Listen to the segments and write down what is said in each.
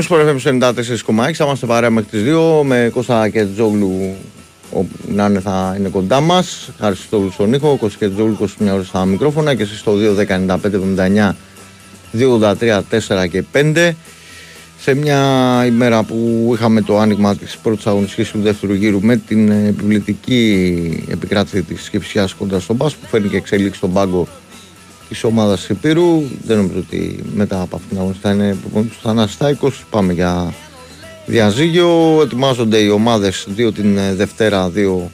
Μήκονος Sport FM 94,6. Θα είμαστε παρέα μέχρι τις 2 με Κώστα και Τζόγλου όπου να είναι θα είναι κοντά μας. Χάρη στο στον ήχο, Κώστας και Τζόγλου 21 ώρες στα μικρόφωνα και εσείς στο 2.195.79 2.83, 4 και 5. Σε μια ημέρα που είχαμε το άνοιγμα της πρώτης αγωνιστικής του δεύτερου γύρου με την ε, επιβλητική επικράτηση της Σκεψιάς κοντά στον Μπάς που φέρνει και εξέλιξη στον πάγκο της ομάδας Υπήρου. Δεν νομίζω ότι μετά από αυτήν την αγωνιστή θα είναι προπονητή του Θανάσης Στάικος. Πάμε για διαζύγιο. Ετοιμάζονται οι ομάδες, δύο την ε, Δευτέρα, δύο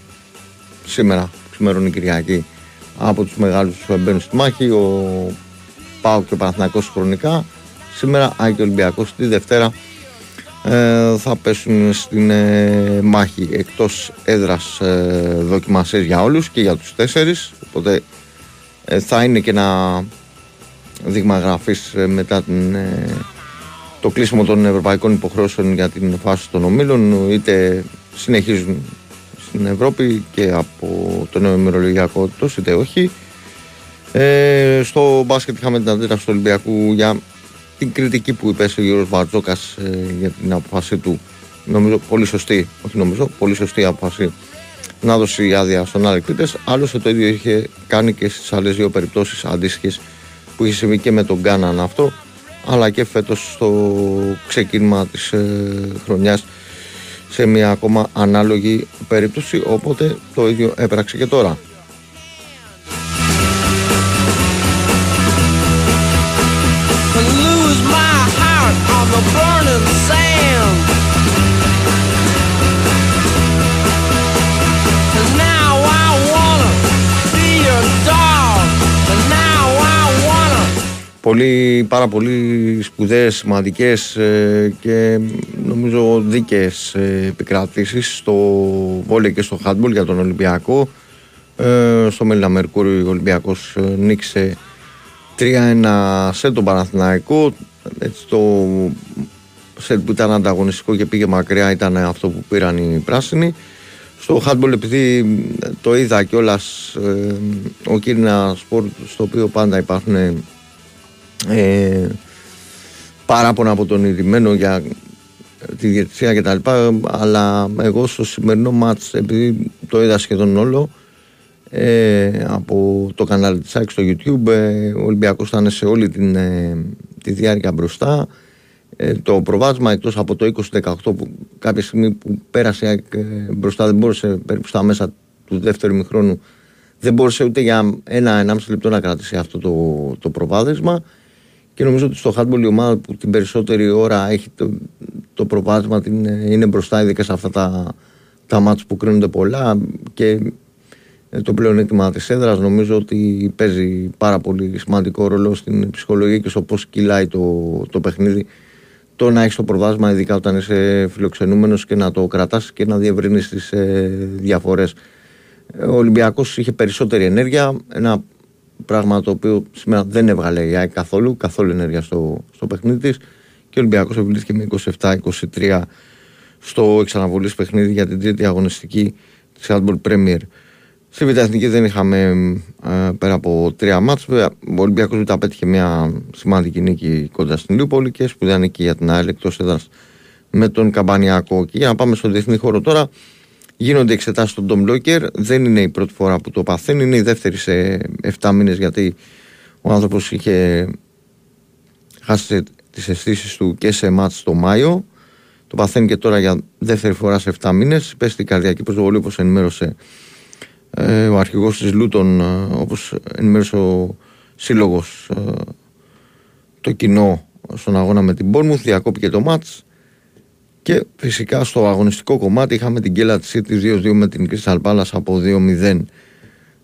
σήμερα, ξημερώνει Κυριακή, από τους μεγάλους που μπαίνουν στη μάχη. Ο Πάο και ο Παναθηναϊκός χρονικά. Σήμερα Άκη Ολυμπιακός τη Δευτέρα ε, θα πέσουν στην ε, μάχη εκτός έδρας ε, δοκιμασίες για όλους και για τους τέσσερις οπότε ε, θα είναι και ένα δείγμα γραφής ε, μετά την, ε, το κλείσιμο των ευρωπαϊκών υποχρεώσεων για την φάση των ομίλων είτε συνεχίζουν στην Ευρώπη και από το νέο ημερολογιακό έτος είτε όχι. Ε, στο μπάσκετ είχαμε την αντίδραση του Ολυμπιακού για την κριτική που υπέσε ο Γιώργος Βαρτζόκας ε, για την αποφασή του. Νομίζω πολύ σωστή, όχι νομίζω, πολύ σωστή αποφασή να δώσει άδεια στον άλλοι κρίτες άλλωστε το ίδιο είχε κάνει και στις άλλες δύο περιπτώσεις αντίστοιχες που είχε συμβεί και με τον Γκάναν αυτό αλλά και φέτος στο ξεκίνημα της ε, χρονιάς σε μια ακόμα ανάλογη περίπτωση. Οπότε το ίδιο έπραξε και τώρα πολύ, πάρα πολύ σπουδαίες, σημαντικές ε, και νομίζω δίκαιες ε, επικρατήσεις στο βόλιο και στο χάντμπολ για τον Ολυμπιακό. Ε, στο Μέλινα Μερκούριο ο Ολυμπιακός ε, νίκησε 3-1 σε τον Παναθηναϊκό. Έτσι, το σετ που ήταν ανταγωνιστικό και πήγε μακριά ήταν αυτό που πήραν οι πράσινοι. Στο hardball επειδή το είδα κιόλας ε, ο Κίρινα σπορ στο οποίο πάντα υπάρχουν ε, παράπονα από τον ιδρυμένο για τη διαιτησία και τα λοιπά αλλά εγώ στο σημερινό μάτς επειδή το είδα σχεδόν όλο ε, από το κανάλι της ΑΕΚ στο YouTube ε, ο Ολυμπιακός ήταν σε όλη την, ε, τη διάρκεια μπροστά. Ε, το προβάσμα εκτός από το 2018 που κάποια στιγμή που πέρασε ε, μπροστά δεν μπορούσε περίπου στα μέσα του δεύτερου μηχρόνου δεν μπορούσε ούτε για ένα-ενάμιση λεπτό να κρατήσει αυτό το, το προβάδισμα και νομίζω ότι στο handball η ομάδα που την περισσότερη ώρα έχει το, το προβάδισμα την, είναι μπροστά ειδικά σε αυτά τα, τα μάτς που κρίνονται πολλά και το πλεονέκτημα της έδρας νομίζω ότι παίζει πάρα πολύ σημαντικό ρόλο στην ψυχολογία και στο πώς κυλάει το, το παιχνίδι το να έχεις το προβάσμα, ειδικά όταν είσαι φιλοξενούμενος και να το κρατάς και να διευρύνεις τις ε, διαφορές. Ο Ολυμπιακός είχε περισσότερη ενέργεια. Ένα πράγμα το οποίο σήμερα δεν έβγαλε η ΑΕΚ καθόλου, καθόλου ενέργεια στο, στο παιχνίδι της. Και ο Ολυμπιακός επιλύθηκε με 27-23 στο εξαναβολής παιχνίδι για την τρίτη αγωνιστική της Handball Premier. Στη Β' Εθνική δεν είχαμε ε, πέρα από τρία μάτς. Ο Ολυμπιακός Β' πέτυχε μια σημαντική νίκη κοντά στην Λιούπολη και σπουδαία νίκη για την ΑΕΛ εκτός έδρας με τον Καμπανιακό. Και για να πάμε στον διεθνή χώρο τώρα, γίνονται εξετάσεις στον Ντομ Λόκερ. Δεν είναι η πρώτη φορά που το παθαίνει, είναι η δεύτερη σε 7 μήνες γιατί ο άνθρωπος είχε χάσει τις αισθήσεις του και σε μάτς το Μάιο. Το παθαίνει και τώρα για δεύτερη φορά σε 7 μήνες. Πέσει την καρδιακή προσβολή όπως ενημέρωσε ε, ο αρχηγός της Λούτων ε, όπως ενημέρωσε ο σύλλογος ε, το κοινό στον αγώνα με την Bournemouth διακόπηκε το μάτς και φυσικά στο αγωνιστικό κομμάτι είχαμε την κέλα της City 2-2 με την Crystal Palace από 2-0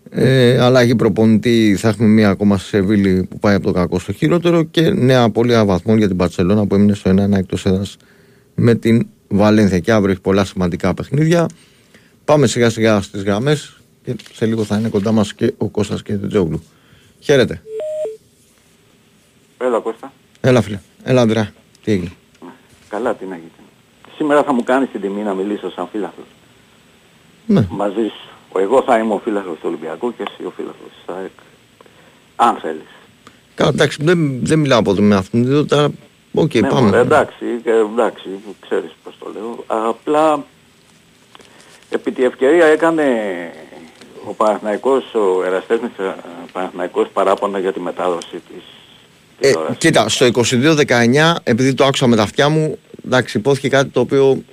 ε, αλλαγή προπονητή θα έχουμε μία ακόμα σε Σεβίλη που πάει από το κακό στο χειρότερο και νέα απώλεια βαθμών για την Παρσελώνα που έμεινε στο 1-1 εκτός έδρας με την Βαλένθια και αύριο έχει πολλά σημαντικά παιχνίδια πάμε σιγά σιγά στις γραμμές και σε λίγο θα είναι κοντά μας και ο Κώστας και ο Τζόγλου. Χαίρετε. Έλα Κώστα. Έλα φίλε. Έλα Αντρέα. Τι έγινε; Καλά τι να γίνει. Σήμερα θα μου κάνεις την τιμή να μιλήσω σαν φίλαθλος. Ναι. Μαζί σου. Εγώ θα είμαι ο φίλαθλος του Ολυμπιακού και εσύ ο φίλαθλος της ΑΕΚ. Αν θέλεις. Καλά εντάξει δεν, δεν μιλάω από εδώ με αυτήν. Τώρα OK, okay, ναι, πάμε. Μωρέ, εντάξει, εντάξει, ξέρεις πώς το λέω. Απλά επί τη ευκαιρία έκανε ο Παναθηναϊκός, ο Εραστέχνης ε, Παναθηναϊκός παράπονα για τη μετάδοση της ε, κοίτα, στο 22-19, επειδή το άκουσα με τα αυτιά μου, εντάξει, υπόθηκε κάτι το οποίο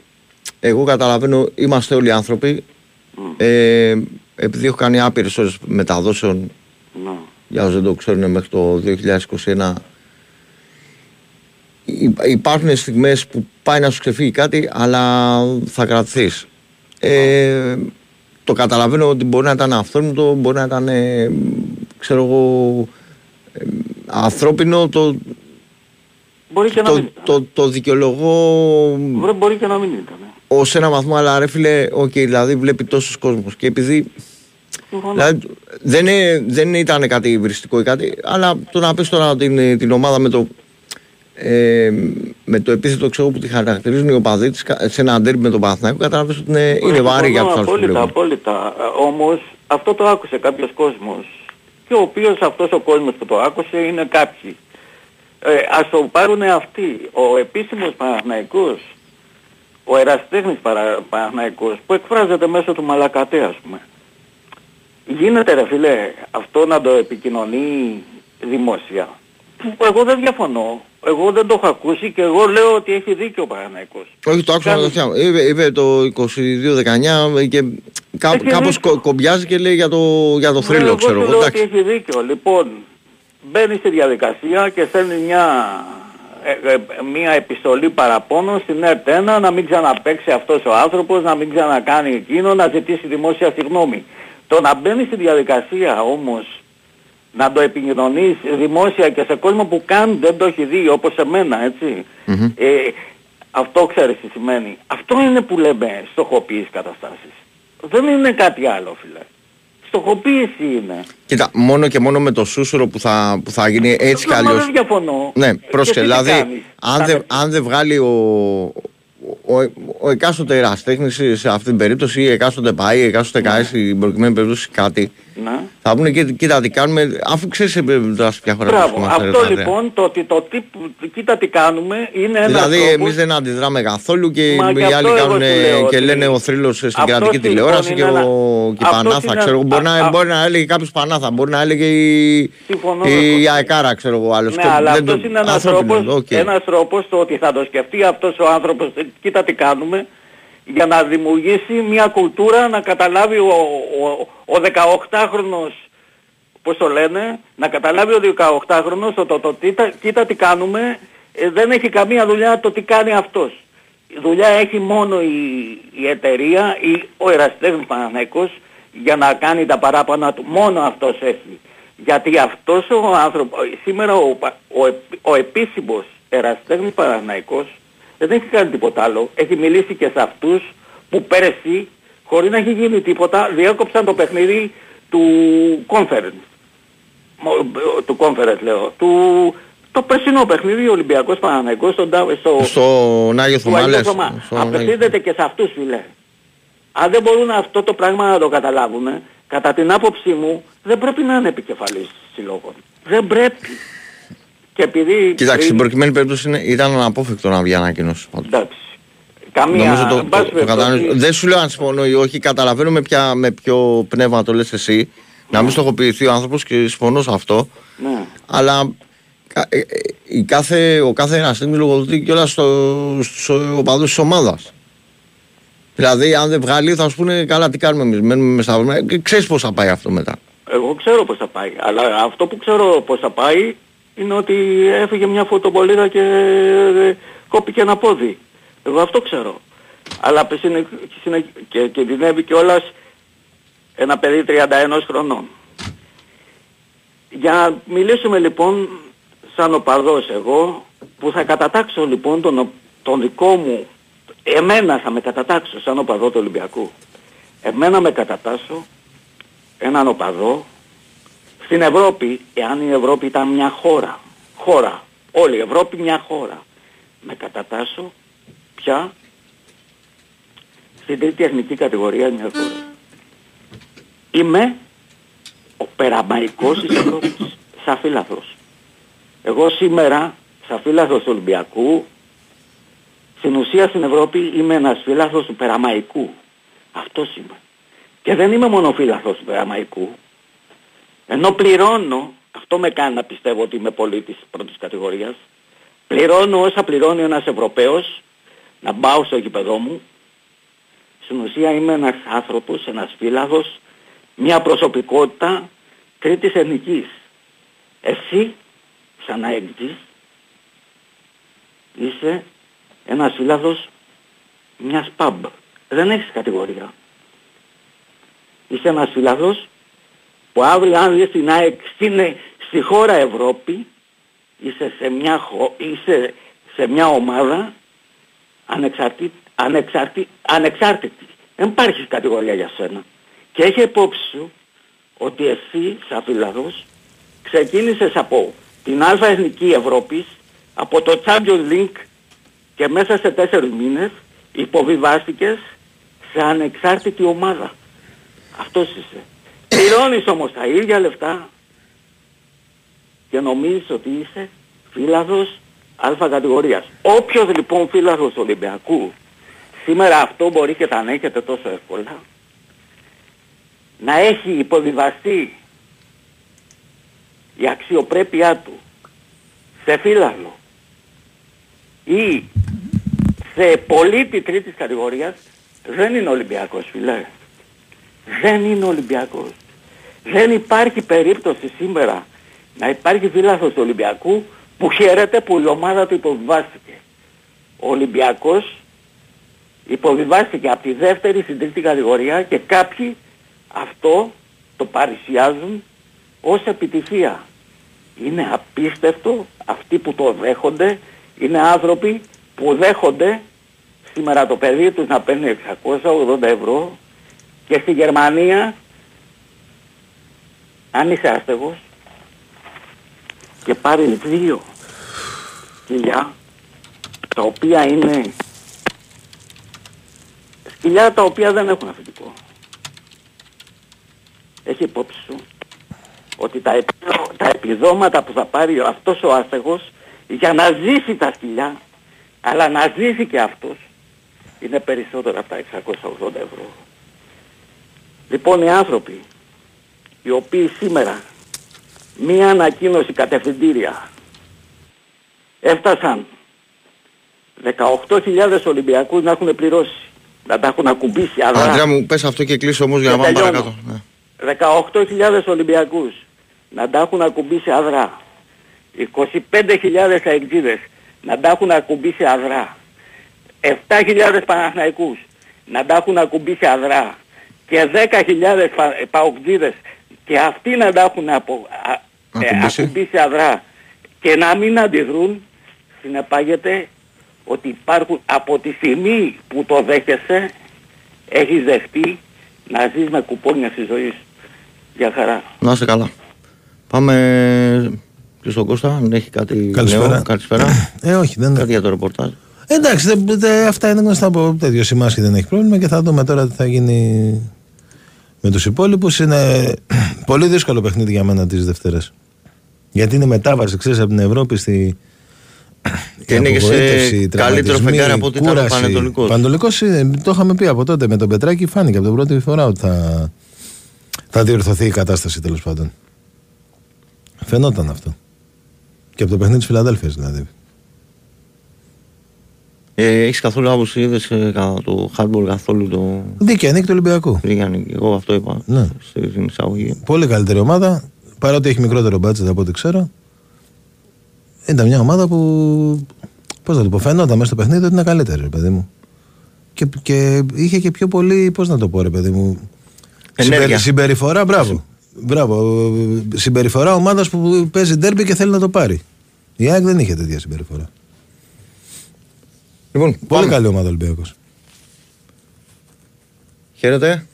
εγώ καταλαβαίνω, είμαστε όλοι άνθρωποι. Ε, επειδή έχω κάνει άπειρες ώρες μεταδόσεων, ναι. για όσους δεν το ξέρουν μέχρι το 2021, υπάρχουν στιγμές που πάει να σου ξεφύγει κάτι, αλλά θα κρατηθείς. Ε, το καταλαβαίνω ότι μπορεί να ήταν αυθόρμητο, μπορεί να ήταν, ε, ξέρω εγώ, ε, ανθρώπινο, το, μπορεί και να το, μην το, το, δικαιολογώ μπορεί, μπορεί και να μην ήταν. ως ένα βαθμό, αλλά ρε φίλε, okay, δηλαδή βλέπει τόσους κόσμος και επειδή Δηλαδή, δεν, δεν ήταν κάτι βριστικό ή κάτι, αλλά το να πεις τώρα την, την ομάδα με το ε, με το επίθετο ξέρω που τη χαρακτηρίζουν οι οπαδοί της σε ένα αντέρ με τον Παναθηναϊκό καταλαβαίνεις ότι είναι, είναι βάρη για τους άλλους Απόλυτα, απόλυτα. Όμως αυτό το άκουσε κάποιος κόσμος και ο οποίος αυτός ο κόσμος που το άκουσε είναι κάποιοι. Ε, ας το πάρουν αυτοί. Ο επίσημος Παναθηναϊκός, ο εραστέχνης Παναθηναϊκός που εκφράζεται μέσω του Μαλακατέ ας πούμε. Γίνεται ρε φίλε αυτό να το επικοινωνεί δημόσια. Εγώ δεν διαφωνώ. Εγώ δεν το έχω ακούσει και εγώ λέω ότι έχει δίκιο ο Παναθηναϊκός. Όχι, το άκουσα Κάνει... να είπε, είπε το 22-19 και κά, κάπως κο, κομπιάζει και λέει για το, για το θρύλο, ξέρω εγώ. ότι έχει δίκιο. Λοιπόν, μπαίνει στη διαδικασία και στέλνει μια, ε, ε, μια επιστολή παραπάνω στην ΕΡΤ1 να μην ξαναπαίξει αυτός ο άνθρωπος, να μην ξανακάνει εκείνο, να ζητήσει δημόσια συγγνώμη. Το να μπαίνει στη διαδικασία όμως να το επικοινωνείς δημόσια και σε κόσμο που καν δεν το έχει δει όπως εμένα, έτσι. Ε, αυτό ξέρεις τι σημαίνει. Αυτό είναι που λέμε στοχοποίηση καταστάσεις. Δεν είναι κάτι άλλο φίλε. Στοχοποίηση είναι. Κοίτα, μόνο και μόνο με το σούσουρο που θα, που θα γίνει έτσι κι Μα αλλιώς. δεν διαφωνώ. Ναι, Και πρόσεχε. εσύ τι Δηλαδή, κάνεις; αν Θα δεν, με- αν δεν βγάλει ο, ο, ο, ο εκάστοτε εραστέχνης σε αυτή την περίπτωση, ή εκάστοτε πάει, ή εκάστοτε Ναι. κάνει στην προκειμένη περίπτωση κάτι, Ναι. Θα πούνε και κοίτα τι κάνουμε, αφού ξέρεις ε, τώρα σε ποια χώρα Μπράβο. βρισκόμαστε, ρε Αυτό πατέρα. λοιπόν το ότι το τι, που- κοίτα τι κάνουμε είναι ένας Δηλαδή, τρόπος- εμείς δεν αντιδράμε καθόλου και Μα οι και άλλοι αυτό εγώ κάνουν σου λέω και ότι- λένε ο θρύλος στην Αυτός κρατική λοιπόν τηλεόραση και, είναι ένα- ο, και η αυτός Πανάθα. είναι- Ξέρω, εγώ. μπορεί, α- να, α- μπορεί να έλεγε κάποιος Πανάθα, μπορεί να έλεγε η, Συμφωνώ, η, ρε, Αεκάρα, ξέρω εγώ άλλος. Ναι, Και αλλά δεν το- αυτός είναι ένας ανθρώπινος, τρόπος, οκ. ένας τρόπος το ότι θα το σκεφτεί αυτός ο άνθρωπος, ε, κοίτα τι κάνουμε, για να δημιουργήσει μια κουλτούρα να καταλάβει ο, ο, ο 18χρονος, πώς το λένε, να καταλάβει ο 18χρονος το, το, το, κοίτα, κοίτα τι κάνουμε, ε, δεν έχει καμία δουλειά το τι κάνει αυτός. Η δουλειά έχει μόνο η, η εταιρεία ή ο εραστέχνης Παναθηναϊκός για να κάνει τα παράπονα του. Μόνο αυτός έχει. Γιατί αυτός ο άνθρωπος, σήμερα ο, πα- ο, επ- ο επίσημος εραστέχνης Παναθηναϊκός δεν έχει κάνει τίποτα άλλο. Έχει μιλήσει και σε αυτούς που πέρσι, χωρίς να έχει γίνει τίποτα, διέκοψαν το παιχνίδι του conference. Μο- Του conference λέω. Του, το περσινό παιχνίδι ο Ολυμπιακός Παναθηναϊκός στον, Τά- στο, Στον Άγιο του Θωμά, Αγίου λες. Θωμά. Στον Άγιο- Απευθύνεται και σε αυτούς φίλε. Αν δεν μπορούν αυτό το πράγμα να το καταλάβουν, κατά την άποψή μου δεν πρέπει να είναι επικεφαλής συλλόγων. Δεν πρέπει. Και επειδή... Κοιτάξτε, στην πριν- προκειμένη περίπτωση είναι- ήταν αναπόφευκτο να βγει ανακοίνωση. πάντως. Εντάξει. Καμία... Νομίζω το, εν πάση το, το περιπτώσει, κατανοήσω. Δεν σου λέω αν συμφωνώ ή όχι, καταλαβαίνω με, ποια, με ποιο πνεύμα το λες εσύ. Να μην στοχοποιηθεί ο άνθρωπος και συμφωνώ σε αυτό. Ναι. Αλλά κα- ε, ε, η κάθε, ο κάθε εραστέχνης λογοδοτεί κιόλας στο, στο οπαδούς της ομάδας. Δηλαδή, αν δεν βγάλει, θα σου πούνε καλά, τι κάνουμε εμείς. Μένουμε με σταυρμένα. Και ξέρεις πώς θα πάει αυτό μετά. Εγώ ξέρω πώς θα πάει. Αλλά αυτό που ξέρω πώς θα πάει είναι ότι έφυγε μια φωτοβολίδα και ε, κόπηκε ένα πόδι. Εγώ αυτό ξέρω. Αλλά συνε- συνε- και κινδυνεύει κιόλας ένα παιδί 31 χρονών. Για να μιλήσουμε λοιπόν σαν οπαδός εγώ που θα κατατάξω λοιπόν τον, ο- τον δικό μου εμένα θα με κατατάξω σαν οπαδό του Ολυμπιακού. Εμένα με κατατάσσω έναν οπαδό στην Ευρώπη, εάν η Ευρώπη ήταν μια χώρα, χώρα, όλη η Ευρώπη μια χώρα, με κατατάσσω πια στην τρίτη εθνική κατηγορία μια χώρα. Είμαι ο περαμαϊκός της Ευρώπης, σαν φύλαθρος. Εγώ σήμερα, σαν φύλαθρος του Ολυμπιακού, στην ουσία στην Ευρώπη είμαι ένας φύλαθρος του περαμαϊκού. Αυτός είμαι. Και δεν είμαι μόνο φύλαθρος του περαμαϊκού. Ενώ πληρώνω, αυτό με κάνει να πιστεύω ότι είμαι πολίτης πρώτης κατηγορίας, πληρώνω όσα πληρώνει ένας Ευρωπαίος να πάω στο γηπεδό μου. Στην ουσία είμαι ένας άνθρωπος, ένας φύλαθρος, μια προσωπικότητα τρίτης εθνικής. Εσύ, σαν αέκτης, είσαι ένας φύλαθρος μιας pub. Δεν έχεις κατηγορία. Είσαι ένας φύλαθρος που αύριο αν δεις την ΑΕΚ στην, στη χώρα Ευρώπη είσαι σε μια, χω- είσαι σε μια ομάδα ανεξαρτή, ανεξαρτή, ανεξάρτητη. Δεν υπάρχει κατηγορία για σένα. Και έχει υπόψη σου ότι εσύ σαν φύλαθρος ξεκίνησες από την Α Εθνική Ευρώπης, από το Champions League και μέσα σε τέσσερις μήνες υποβιβάστηκες σε ανεξάρτητη ομάδα. Αυτός είσαι. Πληρώνεις όμως τα ίδια λεφτά και νομίζεις ότι είσαι φύλαθρος α κατηγορίας. Όποιος λοιπόν φύλαθρος Ολυμπιακού σήμερα αυτό μπορεί και τα ανέχεται τόσο εύκολα να έχει υποβιβαστεί η αξιοπρέπειά του σε φύλαθρο ή σε πολίτη τρίτης κατηγορίας δεν είναι Ολυμπιακός φίλε. Δεν είναι Ολυμπιακός. Δεν υπάρχει περίπτωση σήμερα να υπάρχει φύλαθρος του Ολυμπιακού που χαίρεται που η ομάδα του υποβιβάστηκε. Ο Ολυμπιακός υποβιβάστηκε από τη δεύτερη στην τρίτη κατηγορία και κάποιοι αυτό το παρουσιάζουν ως επιτυχία. Είναι απίστευτο αυτοί που το δέχονται, είναι άνθρωποι που δέχονται σήμερα το παιδί τους να παίρνει 680 ευρώ και στη Γερμανία αν είσαι άστεγος και πάρει δύο σκυλιά τα οποία είναι σκυλιά τα οποία δεν έχουν αφεντικό. Έχει υπόψη σου ότι τα, επιδο- τα επιδόματα που θα πάρει αυτός ο άστεγος για να ζήσει τα σκυλιά αλλά να ζήσει και αυτός είναι περισσότερα από τα 680 ευρώ. Λοιπόν οι άνθρωποι οι οποίοι σήμερα μία ανακοίνωση κατευθυντήρια έφτασαν 18.000 Ολυμπιακούς να έχουν πληρώσει, να τα έχουν ακουμπήσει αδρά. Αντρέα μου, πες αυτό και κλείσω όμως για να Και πάμε τελειώνω. παρακάτω. Ναι. 18.000 Ολυμπιακούς να τα έχουν ακουμπήσει αδρά. 25.000 αεξίδες να τα έχουν ακουμπήσει αδρά. 7.000 Παναθηναϊκούς να τα έχουν ακουμπήσει αδρά. Και 10.000 πα, παοκτζίδες και αυτοί να τα έχουν απο, α, ε, Ακουμπήσει. ακουμπήσει αδρά και να μην αντιδρούν συνεπάγεται ότι υπάρχουν από τη στιγμή που το δέχεσαι έχεις δεχτεί να ζεις με κουπόνια στη ζωή σου. Για χαρά. Να είστε καλά. Πάμε και στον Κώστα, αν έχει κάτι Καλησπέρα. νέο. Καλησπέρα. Ε, όχι, δεν κάτι για το ρεπορτάζ. Εντάξει, δεν- δεν- αυτά είναι γνωστά από τέτοιο Σιμάσκι δεν έχει πρόβλημα και θα δούμε τώρα τι θα γίνει με τους υπόλοιπους. Είναι πολύ δύσκολο παιχνίδι για μένα τις Δευτέρες. Γιατί είναι μετάβαση, ξέρεις, από την Ευρώπη στη... Και η είναι και σε απογοήτευση, οι καλύτερο τραυματισμοί, φεγγάρι από ό,τι ήταν ο κούραση. Πανετολικός. Πανετολικός, ε, το είχαμε πει από τότε με τον Πετράκη, φάνηκε από την πρώτη φορά ότι θα, θα διορθωθεί η κατάσταση τέλος πάντων. Φαινόταν αυτό. Και από το παιχνίδι της Φιλαδέλφειας δηλαδή. Ε, έχεις καθόλου άποψη, είδες ε, κα- το hardball καθόλου το... Δίκαια νίκη του Ολυμπιακού. Γιάννη, εγώ αυτό είπα Ναι. στην εισαγωγή. Πολύ καλύτερη ομάδα. Παρότι έχει μικρότερο μπάτζετ από ό,τι ξέρω. Ήταν μια ομάδα που. Πώς να το πω, φαινόταν μέσα στο παιχνίδι ότι είναι καλύτερη, ρε παιδί μου. Και, και είχε και πιο πολύ, πώς να το πω, ρε παιδί μου. Ενέργεια. συμπερι- συμπεριφορά, μπράβο. Μπράβο. Συμπεριφορά ομάδας που παίζει ντέρμπι και θέλει να το πάρει. Η ΑΕΚ δεν είχε τέτοια συμπεριφορά. Λοιπόν, Πολύ πάμε. καλή ομάδα Ολυμπιακός. Χαίρετε.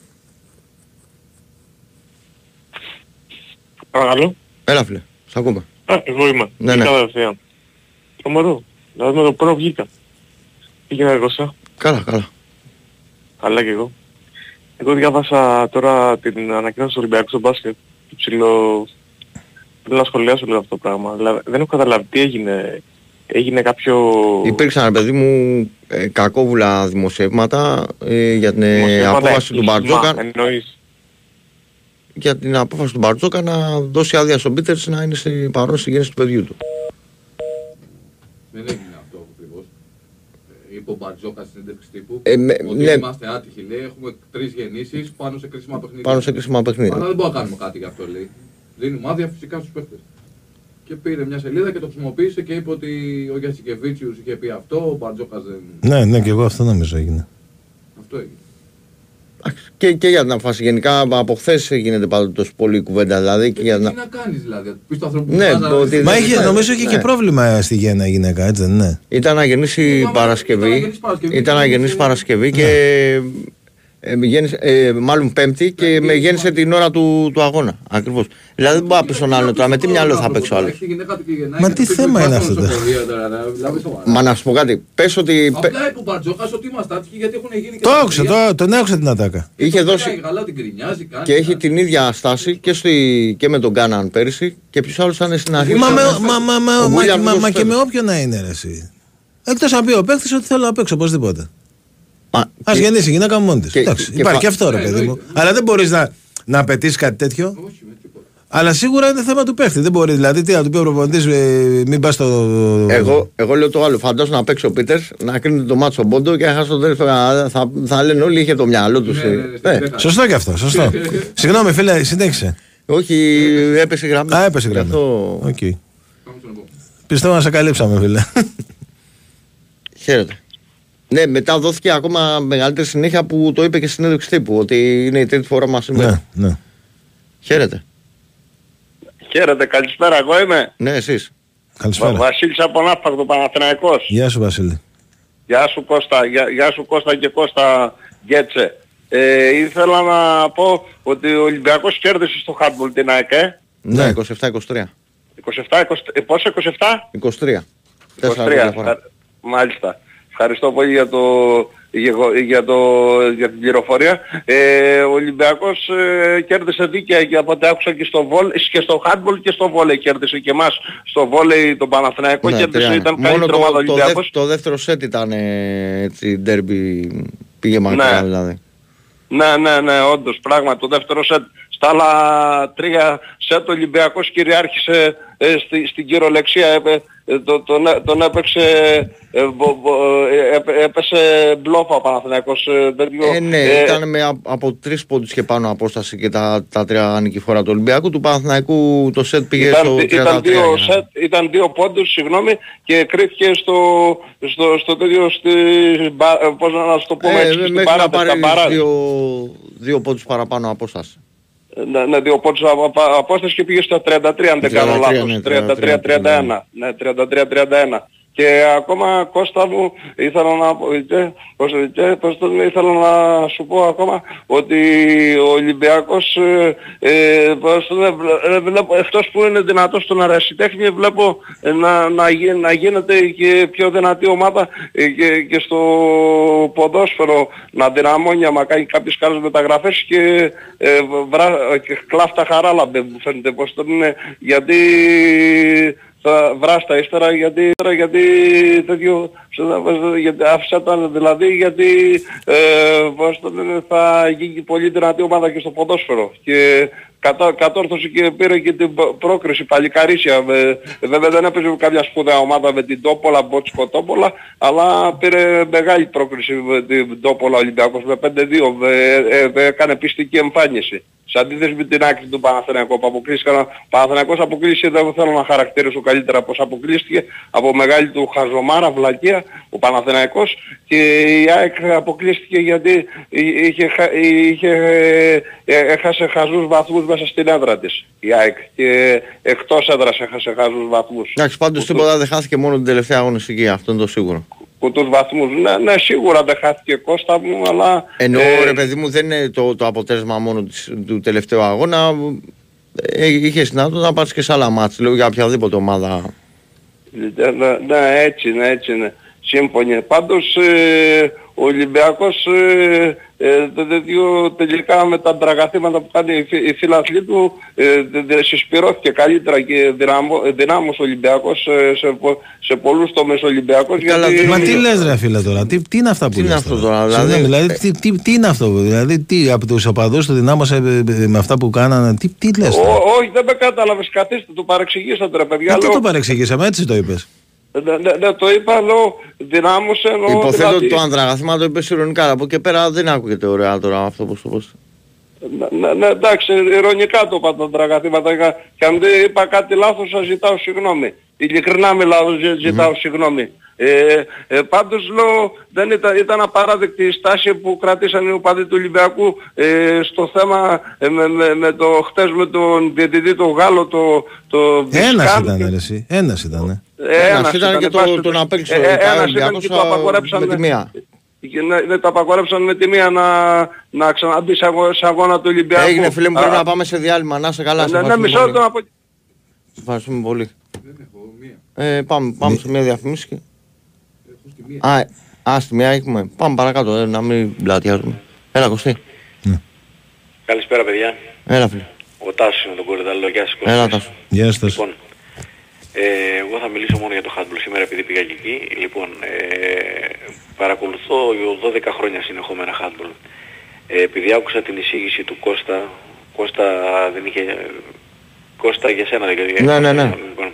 Παρακαλώ. Έλα φίλε, σ' ακούμε. Α, εγώ είμαι. Ναι, Βγήκα ναι. κατευθείαν. Τρομερό. Δηλαδή με το πρώτο βγήκα. Τι γίνεται Κώστα. Καλά, καλά. Καλά και εγώ. Εγώ διάβασα τώρα την ανακοίνωση του Ολυμπιακού στο μπάσκετ. Το ψηλό... Θέλω να σχολιάσω λίγο αυτό το πράγμα. Δηλαδή, δεν έχω καταλάβει τι έγινε. Έγινε κάποιο... Υπήρξαν, ρε παιδί μου, ε, κακόβουλα δημοσιεύματα ε, για την ε, δημοσιεύματα απόφαση του ίσμα, Μπαρτζόκα Εννοείς. για την απόφαση του Μπαρτζόκα να δώσει άδεια στον Πίτερς να είναι στη παρόν στη γέννηση του παιδιού του. Δεν έγινε αυτό ακριβώς. Ε, Είπε ο Μπαρτζόκα στην συνέντευξη τύπου Ε, με- ότι ναι. είμαστε άτυχοι. Λέει έχουμε τρεις γεννήσεις πάνω σε κρίσιμα παιχνίδια. Πάνω σε κρίσιμα παιχνίδια. Αλλά δεν μπορούμε να κάνουμε κάτι γι' αυτό λέει. Δίνουμε άδεια φυσικά στους παίχτες. Και πήρε μια σελίδα και το χρησιμοποίησε και είπε ότι ο Γιασικεβίτσιους είχε πει αυτό, ο Μπαρτζόκας δεν... Ναι, ναι, και εγώ αυτό νομίζω έγινε. Αυτό έγινε. Εντάξει, Και, και για την απόφαση γενικά από χθες γίνεται πάντοτε τόσο πολύ κουβέντα δηλαδή και για Τι να... να κάνεις δηλαδή, πεις το άνθρωπο Ναι, που το ότι- Μα δεν είχε, υπάρχει. νομίζω είχε και Ναι. πρόβλημα στη γέννα η γυναίκα, έτσι δεν είναι; Ήταν να γεννήσει Ήταν- ήταν να Παρασκευή. γεννήσει Παρασκευή Ήταν να και γεννήσει γέννησε- Παρασκευή και ε, με γέννησε, ε, μάλλον Πέμπτη και με γέννησε την ώρα του, του αγώνα. Ακριβώς. Δηλαδή δεν μπορώ να πει στον άλλο τώρα με τι μυαλό θα παίξει ο άλλο; Έχει τη γυναίκα του και γεννάει Μα και τι του θέμα πει, είναι «Πάτε αυτό στο τώρα». νοσοκομείο τώρα, να- δηλαδή, σοβαρά. Μα να σου πω κάτι. Πες ότι. πε- Απλά είπε ο Μπαρτζόκας ότι είμαστε άτυχοι γιατί έχουν γίνει και Το τα άκουσα, παιδιά. το, τον άκουσα την ατάκα. Είχε Το δώσει. κάνει καλά, την γκρινιάζει, κάνει. Και έχει κάνει. την ίδια στάση και, στη, και με τον Κάναν πέρυσι και ποιο άλλο ήταν στην αρχή. Μα, με, Ο μα, μα, μα, Williams μα, μα, δώσει μα και φέτος. με όποιον να είναι ρε εσύ. Εκτός αν πει ο παίκτης ότι θέλω να παίξω οπωσδήποτε. Μα, Ας και- γεννήσει η γυναίκα μόνη της. και- Εντάξει, και υπάρχει πα- και αυτό ρε Ναι, παιδί μου. εννοείται. Αλλά δεν μπορείς να, να απαιτήσει κάτι τέτοιο. Όχι, με τίποτα. Αλλά σίγουρα είναι θέμα του παίχτη. Δεν μπορεί δηλαδή τι να του πει ο προπονητής ε, μην πας στο. Εγώ, εγώ λέω το άλλο. Φαντάζομαι να παίξει ο Πίτερ, να κρίνει το μάτσο πόντο και να χάσει το τελευταίο. Θα, θα, θα λένε όλοι είχε το μυαλό τους. Ναι, ναι, ναι, στην Ναι. δέκα. Σωστό και αυτό, σωστό. Συγγνώμη φίλε, συνέχισε. Όχι, έπεσε η γραμμή. Α, έπεσε η Γι' γραμμή. αυτό Οκ. Πάμε στον επόμενο. Πιστεύω να σε καλύψαμε φίλε. Χαίρετε. Ναι, μετά δόθηκε ακόμα μεγαλύτερη συνέχεια που το είπε και στην συνέντευξη τύπου ότι είναι η τρίτη φορά μας σήμερα. ναι, ναι. Χαίρετε. Χαίρετε, καλησπέρα, εγώ είμαι. Ναι, εσείς. Βα- Καλησπέρα. Βασίλης από Ναύπακτο, Παναθηναϊκός. Γεια σου Βασίλη. Γεια σου Κώστα, γεια, γεια σου Κώστα και Κώστα Γκέτσε. Ε, ήθελα να πω ότι ο Ολυμπιακός κέρδισε στο handball την ΑΕΚ, ε. Ναι, Ναι. 27-23. 27, 20, ε, πόσο 27? 23. Τέσσερα 23. διαφορά. Ευχα- Μάλιστα. Ευχαριστώ πολύ για, το, για, για, το, για την πληροφορία. Ε, ο Ολυμπιακός ε, κέρδισε δίκαια και από ό,τι άκουσα και στο, βόλ, και στο handball και στο βόλεϊ κέρδισε και εμάς στο βόλεϊ τον Παναθηναϊκό Ναι, κέρδισε, τρία, ήταν ναι. Μόνο καλύτερο ομάδα το, το, Ολυμπιακός. δεύ- το δεύτερο σετ ήταν ε, έτσι ντέρμπι πήγε μακριά Ναι. δηλαδή. Ναι, ναι, ναι, όντως, πράγμα. Το δεύτερο σετ, στα άλλα τρία σετ ο Ολυμπιακός κυριάρχησε ε, στη, στην κυριολεξία. Έπε, ε, το, τον, έ- τον έπαιξε, ε, μπο- μπο- ε, έπε- έπεσε μπλόφα ο Παναθηναϊκός. Ε, τέτοιο, Ε, ναι, ε, ήταν με, α- από τρεις πόντους και πάνω απόσταση και τα, τα τρία νικηφόρα του Ολυμπιακού. Του Παναθηναϊκού το σετ πήγε ήταν, στο 33. ήταν, δύο για να- σετ, ήταν δύο πόντους, συγγνώμη, και κρίθηκε στο, στο, στο τέτοιο, στη, μπα- ε, πώς να σου το πούμε Ε, έτσι, στην μέχρι να παράδοση, πάρει στα παρά- δύο, δύο πόντους παραπάνω απόσταση. Ναι, ναι, δύο πόντους απο- απο- απόσταση και πήγε στα 33 αν δεν κάνω 33, λάθος. ναι, 33-31. Ναι, 33-31. Και ακόμα Κώστα μου ήθελα να πω, και, πώς, και, πώς το λένε, ήθελα να σου πω ακόμα ότι ο Ολυμπιακός ε, ε, πώς το λένε, βλέ- ε, βλέπω, εκτός που είναι δυνατός στον αρασιτέχνη βλέπω ε, να, να, γι- να γίνεται και πιο δυνατή ομάδα ε, και, και στο ποδόσφαιρο να δυναμώνει άμα κάνει κάποιες καλές μεταγραφές και, ε, βρά, και κλάφτα χαράλαμπε μου φαίνεται πως το είναι. Γιατί θα βράστα ύστερα γιατί, γιατί τέτοιο γιατί άφησα τα δηλαδή γιατί ε, πώς το λένε, θα γίνει πολύ δυνατή ομάδα και στο ποδόσφαιρο. Και κατα, κατόρθωσε και πήρε και την προ- πρόκριση παλικαρίσια. Με, βέβαια δεν έπαιζε κάποια σπουδαία ομάδα με την Τόπολα, Μπότσκο Τόπολα αλλά πήρε μεγάλη πρόκριση με την Τόπολα Ολυμπιακός με 5-2 με, ε, ε, έκανε πιστική εμφάνιση. Σε αντίθεση με την άκρη του Παναθηναϊκού που αποκλείστηκαν, ο Παναθηναϊκός αποκλείστηκε, δεν θέλω να χαρακτηρίσω καλύτερα πως αποκλείστηκε από μεγάλη του χαζομάρα, βλακεία, ο Παναθηναϊκός και η ΑΕΚ αποκλείστηκε γιατί είχε, χα- είχε, ε, έχασε χαζούς βαθμούς μέσα στην έδρα της η ΑΕΚ και εκτός έδρας έχασε χαζούς βαθμούς. Εντάξει, πάντως Που τίποτα δεν χάθηκε μόνο την τελευταία αγωνιστική, αυτό είναι το σίγουρο. που τους βαθμούς. Ναι, ναι, σίγουρα δεν χάθηκε Κώστα μου, αλλά... Εννοώ ε, ρε παιδί μου δεν είναι το, το αποτέλεσμα μόνο της, του τελευταίου αγώνα. Ε, είχες δυνατότητα να πάρεις και σε άλλα μάτς, λέω για οποιαδήποτε ομάδα. Ναι, ναι, ναι, έτσι είναι, έτσι είναι. Σύμφωνοι. Πάντως ε, ο Ολυμπιακός ε, ε, το τέτοιο τελικά με τα τραγαθήματα που κάνει η φι- η φίλαθλή του ε, δε- δε- συσπυρώθηκε καλύτερα και δυναμώ, δυνάμωσε ο Ολυμπιακός ε, σε, πο- σε πολλούς τομείς ο Ολυμπιακός Καλά, γιατί... Μα τι λες ρε φίλε τώρα, τι, τι είναι αυτά που Τι είναι λες αυτό τώρα, δηλαδή; Συγγνώμη, δηλαδή τι, τι, τι είναι αυτό, δηλαδή τι από τους οπαδούς του δυνάμωσε ε, ε, με αυτά που κάνανε, τι, τι λες τώρα; Ω, όχι δεν με κατάλαβες καθίστε, το παρεξηγήσατε ρε παιδιά. Γιατί λέω, το παρεξηγήσαμε, έτσι το είπες. Ναι, ναι, ναι, το είπα, λέω, δυνάμωσε εννοώ, Υποθέτω ότι δηλαδή- το αντραγαθήμα το είπες ηρωνικά, αλλά από εκεί και πέρα δεν ακούγεται ωραία τώρα αυτό που το πω. Ναι, ναι, ναι, εντάξει, ειρωνικά το είπα τα τραγαθήματα είχα- και αν δεν είπα κάτι λάθος σας ζητάω συγγνώμη. Ειλικρινά μιλάω, ζη- ζητάω συγγνώμη. Ε, ε, πάντως λέω δεν ήταν, ήταν απαράδεκτη η στάση που κρατήσαν οι οπαδοί του Ολυμπιακού ε, στο θέμα ε, με, με, με το χτες με τον διαιτητή τον Γάλλο το, το Ένας Βισκάν. ήταν ρε εσύ, ένας ήταν. Ε, Ένας ήταν και το- πάση- τον απέξω, ε, ο ε, ένας ήταν Ολυμπιακός, και το απαγορέψαν με τη μία. και ναι, ναι, το απαγορέψαν με τη μία να, να ξαναμπεί σε, αγώ, σε αγώνα του Ολυμπιακού. Έγινε φίλε μου, Α, πρέπει να πάμε σε διάλειμμα, να είσαι καλά. σε Ναι, ναι, ευχαριστούμε μισό πολύ. λεπτό να πω. Ευχαριστούμε πολύ. Δεν έχω μία. Ε, πάμε πάμε σε μια διαφημίση και... Έχω στη μία. Α, ε, α, στη μία έχουμε. Πάμε παρακάτω, ε, να μην πλατιάζουμε. Έλα Κωστή. Καλησπέρα παιδιά. Έλα φίλε. Ο Τάσος είναι τον κορυδαλό. Γεια σας Κώστα. Έλα Τάσο. Γεια σας. Λοιπόν, ε, εγώ θα μιλήσω μόνο για το handball σήμερα επειδή πήγα και εκεί. Λοιπόν, ε, παρακολουθώ 12 χρόνια συνεχόμενα handball. Ε, επειδή άκουσα την εισήγηση του Κώστα, Κώστα δεν είχε... Κώστα για σένα δεν Ναι, ναι, ναι. Λοιπόν,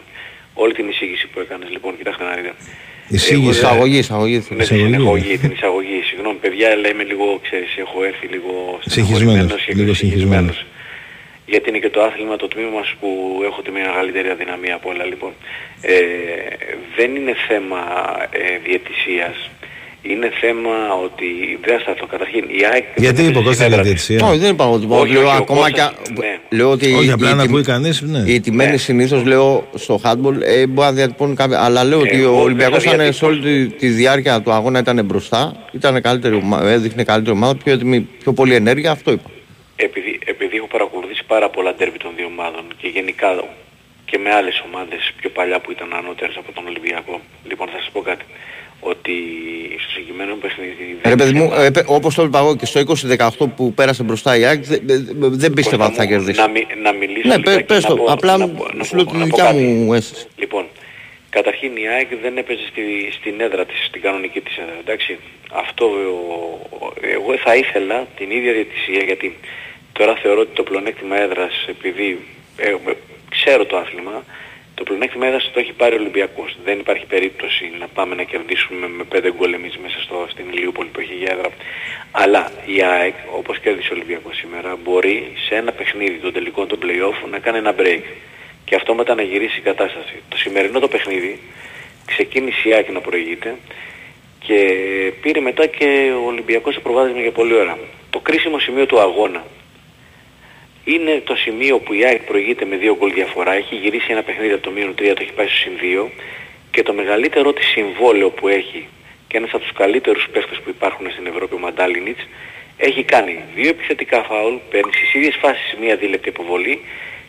όλη την εισήγηση που έκανες λοιπόν, κοιτάξτε να δείτε. Εισήγηση. Εγώ δεν- Εισαγωγή, εισαγωγή. ναι, την Εισαγωγή, εισαγωγή, την εισαγωγή. Συγγνώμη παιδιά, αλλά είμαι λίγο, ξέρεις, έχω έρθει λίγο Συγχυσμένος, και λίγο συγχυσμένος. Γιατί είναι και το άθλημα το τμήμα μας που έχω τη μεγαλύτερη αδυναμία από όλα λοιπόν. Ε, δεν είναι θέμα ε, διαιτησίας. Είναι θέμα ότι δεν θα σταθώ. Καταρχήν η ΑΕΚ... Γιατί δεν είπε ο παίζει Κώστας στην έδρα για της. διαιτησία. Όχι, δεν είπα ότι Όχι, λέω όχι, ο ακόμα και. Κώστας, ναι. Λέω ότι. Όχι, η- απλά η να τιμ- ακούει κανείς, ναι. Οι τιμένοι Ναι. συνήθως λέω στο handball ε, μπορεί να διατυπώνουν κάποια. Αλλά λέω ότι Εγώ ο δεν Ολυμπιακός θα ήταν σε όλη τη, διατυπώσω. τη διάρκεια του αγώνα ήταν μπροστά. Ήταν καλύτερη ομάδα, έδειχνε καλύτερη ομάδα, πιο, έτοιμη, πιο πολύ ενέργεια. Αυτό είπα. επειδή, επειδή έχω παρακολουθήσει πάρα πολλά ντέρμπι των δύο ομάδων και γενικά και με άλλες ομάδες πιο παλιά που ήταν ανώτερες από τον Ολυμπιακό. Λοιπόν, θα σας πω κάτι. Ότι στο συγκεκριμένο παιχνίδι... Ρε παιδί μου, πίστευα- ε, όπως το είπα εγώ και στο 20-18 που πέρασε μπροστά η ΑΕΚ, δεν, δεν- δεν πίστευα ότι Κώστα θα μου, κερδίσει. Να, μι- να μιλήσω Ναι, λιγάκι, πε- πες να το. πω- Απλά να πω- να σου πω- λέω τη να πω δικιά κάτι. μου αίσθηση. Λοιπόν, καταρχήν η ΑΕΚ δεν έπαιζε στη, στην έδρα της, στην κανονική της έδρα, εντάξει. Αυτό ο- ο- εγώ θα ήθελα την ίδια διαιτησία γιατί τώρα θεωρώ ότι το πλεονέκτημα έδρας επειδή ε, ε, ξέρω το άθλημα το πλεονέκτημα έδρας το έχει πάρει ο Ολυμπιακός. Δεν υπάρχει περίπτωση να πάμε να κερδίσουμε με πέντε γκολ εμείς μέσα στο, στην Ηλιούπολη που έχει για έδρα. Αλλά η ΑΕΚ, όπως κέρδισε ο Ολυμπιακός σήμερα, μπορεί σε ένα παιχνίδι των τελικών των play-off να κάνει ένα break και αυτόματα να γυρίσει η κατάσταση. Το σημερινό το παιχνίδι ξεκίνησε η ΑΕΚ να προηγείται και πήρε μετά και ο Ολυμπιακός το προβάδισμα για πολλή ώρα. Το κρίσιμο σημείο του αγώνα είναι το σημείο που η ΑΕΚ προηγείται με δύο γκολ διαφορά, έχει γυρίσει ένα παιχνίδι από το μείον 3, το έχει πάει στο συν 2 και το μεγαλύτερο της συμβόλαιο που έχει και ένας από τους καλύτερους παίχτες που υπάρχουν στην Ευρώπη, ο Μαντάλινιτς, έχει κάνει δύο επιθετικά φάουλ, παίρνει στις ίδιες φάσεις μία δίλεπτη υποβολή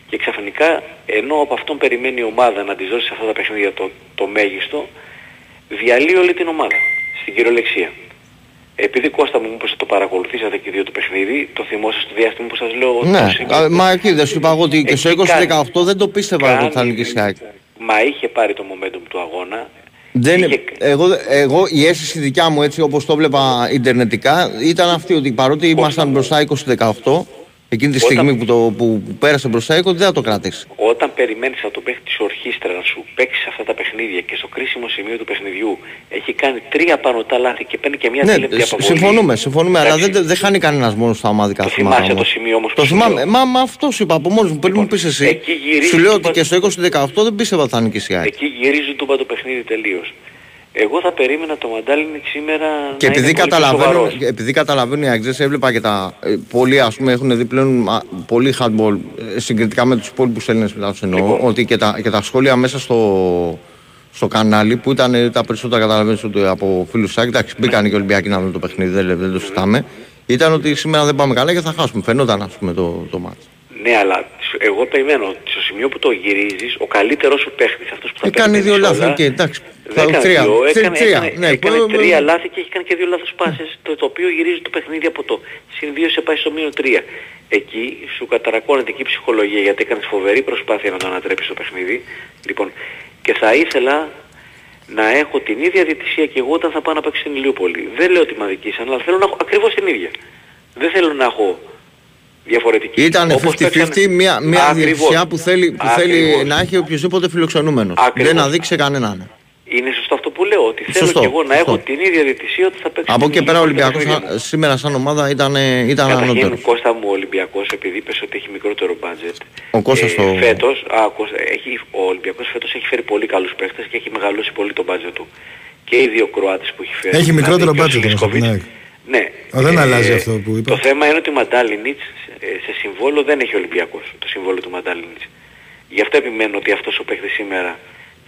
και ξαφνικά ενώ από αυτόν περιμένει η ομάδα να της δώσει σε αυτά τα παιχνίδια το, το μέγιστο, διαλύει όλη την ομάδα στην κυριολεξία. Επειδή Κώστα μου μήπως το παρακολουθήσατε και οι δύο το παιχνίδι, το θυμόσαστε στο διάστημα που σας λέω Ναι, το σημείο α, που- μα εκεί δεν σου είπα εγώ ότι και στο Εκεί 20-18 δεν το πίστευα ότι θα κάνει- νικήσει η ΑΕΚ. Μα είχε πάρει το momentum του αγώνα. Δεν, Είχε- εγώ, εγώ η αίσθηση δικιά μου έτσι όπως το βλέπα ιντερνετικά ήταν αυτή ότι παρότι ήμασταν μπροστά 20-18 εκείνη τη Όταν- στιγμή που, το, που, που πέρασε μπροστά η ΑΕΚ, ότι δεν θα το κρατήσει. Όταν περιμένεις από τον παίχτη της ορχήστρας να σου παίξει σε αυτά τα παιχνίδια και στο κρίσιμο σημείο του παιχνιδιού έχει κάνει τρία πανωτά λάθη και παίρνει και μια Ναι, τηλεπτή σ- αποβολή. συμφωνούμε, συμφωνούμε, αλλά Εντάξει. δεν, δεν χάνει κανένας μόνος στα ομαδικά Το θέματα. θυμάσαι όμως. το σημείο όμως Το που σου θυμάμαι, λέω. μα, μα αυτό σου είπα από μόνος μου. Πριν Λοιπόν, μου πεις εσύ. εκεί γυρίζει Σου λέω το ότι και στο 20-18 δεν πίστευα ότι θα νικήσει η ΑΕΚ. Εκεί γυρίζει τούμπα το παιχνίδι τελείως. Εγώ θα περίμενα το Μαντάλινιτ σήμερα Και να επειδή είναι πολύ πιο καταλαβαίνουν, σοβαρός. και επειδή καταλαβαίνουν οι Αγγλές, έβλεπα και τα. ε, πολλοί ας πούμε έχουν δει πλέον α, πολύ handball ε, συγκριτικά με τους υπόλοιπους Έλληνες μετά τους εννοώ. Λοιπόν. Ότι και τα, και τα σχόλια μέσα στο, στο κανάλι που ήταν ε, τα περισσότερα καταλαβαίνεις ότι από φίλους Σάκη, εντάξει μπήκαν και οι Ολυμπιακοί να δουν το παιχνίδι, δεν, δεν το συζητάμε. Ήταν ότι σήμερα δεν πάμε καλά και θα χάσουμε. Φαινόταν ας πούμε το, το ματς. Ναι, αλλά σ- εγώ περιμένω ότι στο σημείο που το γυρίζεις, ο καλύτερος σου παίχτης, αυτός που θα Έκανε παίρνεις δύο λάθη, όλα, οκ, εντάξει. δεν Θα- έκανε τρία. δύο, Τρία, έκανε, τρία, έκανε, ναι, έκανε που- τρία λάθη και έχει κάνει και δύο λάθος πάσες, το, το οποίο γυρίζει το παιχνίδι από το συν δύο σε πάει στο μείον τρία. Εκεί σου καταρακώνεται και η ψυχολογία γιατί έκανες φοβερή προσπάθεια να το ανατρέψεις το παιχνίδι. Λοιπόν, και θα ήθελα να έχω την ίδια διαιτησία και εγώ όταν θα πάω να παίξω στην Ηλιούπολη. Δεν λέω ότι με αδικήσαν, αλλά θέλω να έχω ακριβώς την ίδια. Δεν θέλω να έχω διαφορετική. Ήταν Όπως 50-50 παίξανε- μια, μια Ακριβώς. διευθυνσιά που θέλει, που θέλει Ακριβώς. να έχει οποιοδήποτε φιλοξενούμενος. Ακριβώς. Δεν αδείξει κανέναν. Είναι σωστό αυτό που λέω, ότι θέλω Σωστό, και εγώ να σωστό. έχω την ίδια διαιτησία ότι θα παίξω. Από στην εκεί πέρα ο Ηλιούπολη τα Ολυμπιακός παιχνίδια μου. α- σήμερα σαν ομάδα ήταν, ε, ήταν Καταρχήν, ανώτερος. Κώστα μου, ο Ολυμπιακός, επειδή είπες ότι έχει μικρότερο budget, Ο Κώστας το- φέτος, α, Κώστα, έχει, ο Ολυμπιακός φέτος έχει φέρει πολύ καλούς παίχτες και έχει μεγαλώσει πολύ το budget του. Και οι δύο Κροάτες που έχει φέρει. Έχει μικρότερο δηλαδή και ο budget όμως από την Σιλίσκοβιτς. ΑΕΚ. Ναι. Α, δεν αλλάζει αυτό που είπα. Το θέμα είναι ότι ο Μαντάλινιτς ε, σε συμβόλο δεν έχει ο Ολυμπιακός, το συμβόλο του Μαντάλινιτς. Γι' αυτό επιμένω ότι αυτός ο παίχτης σήμερα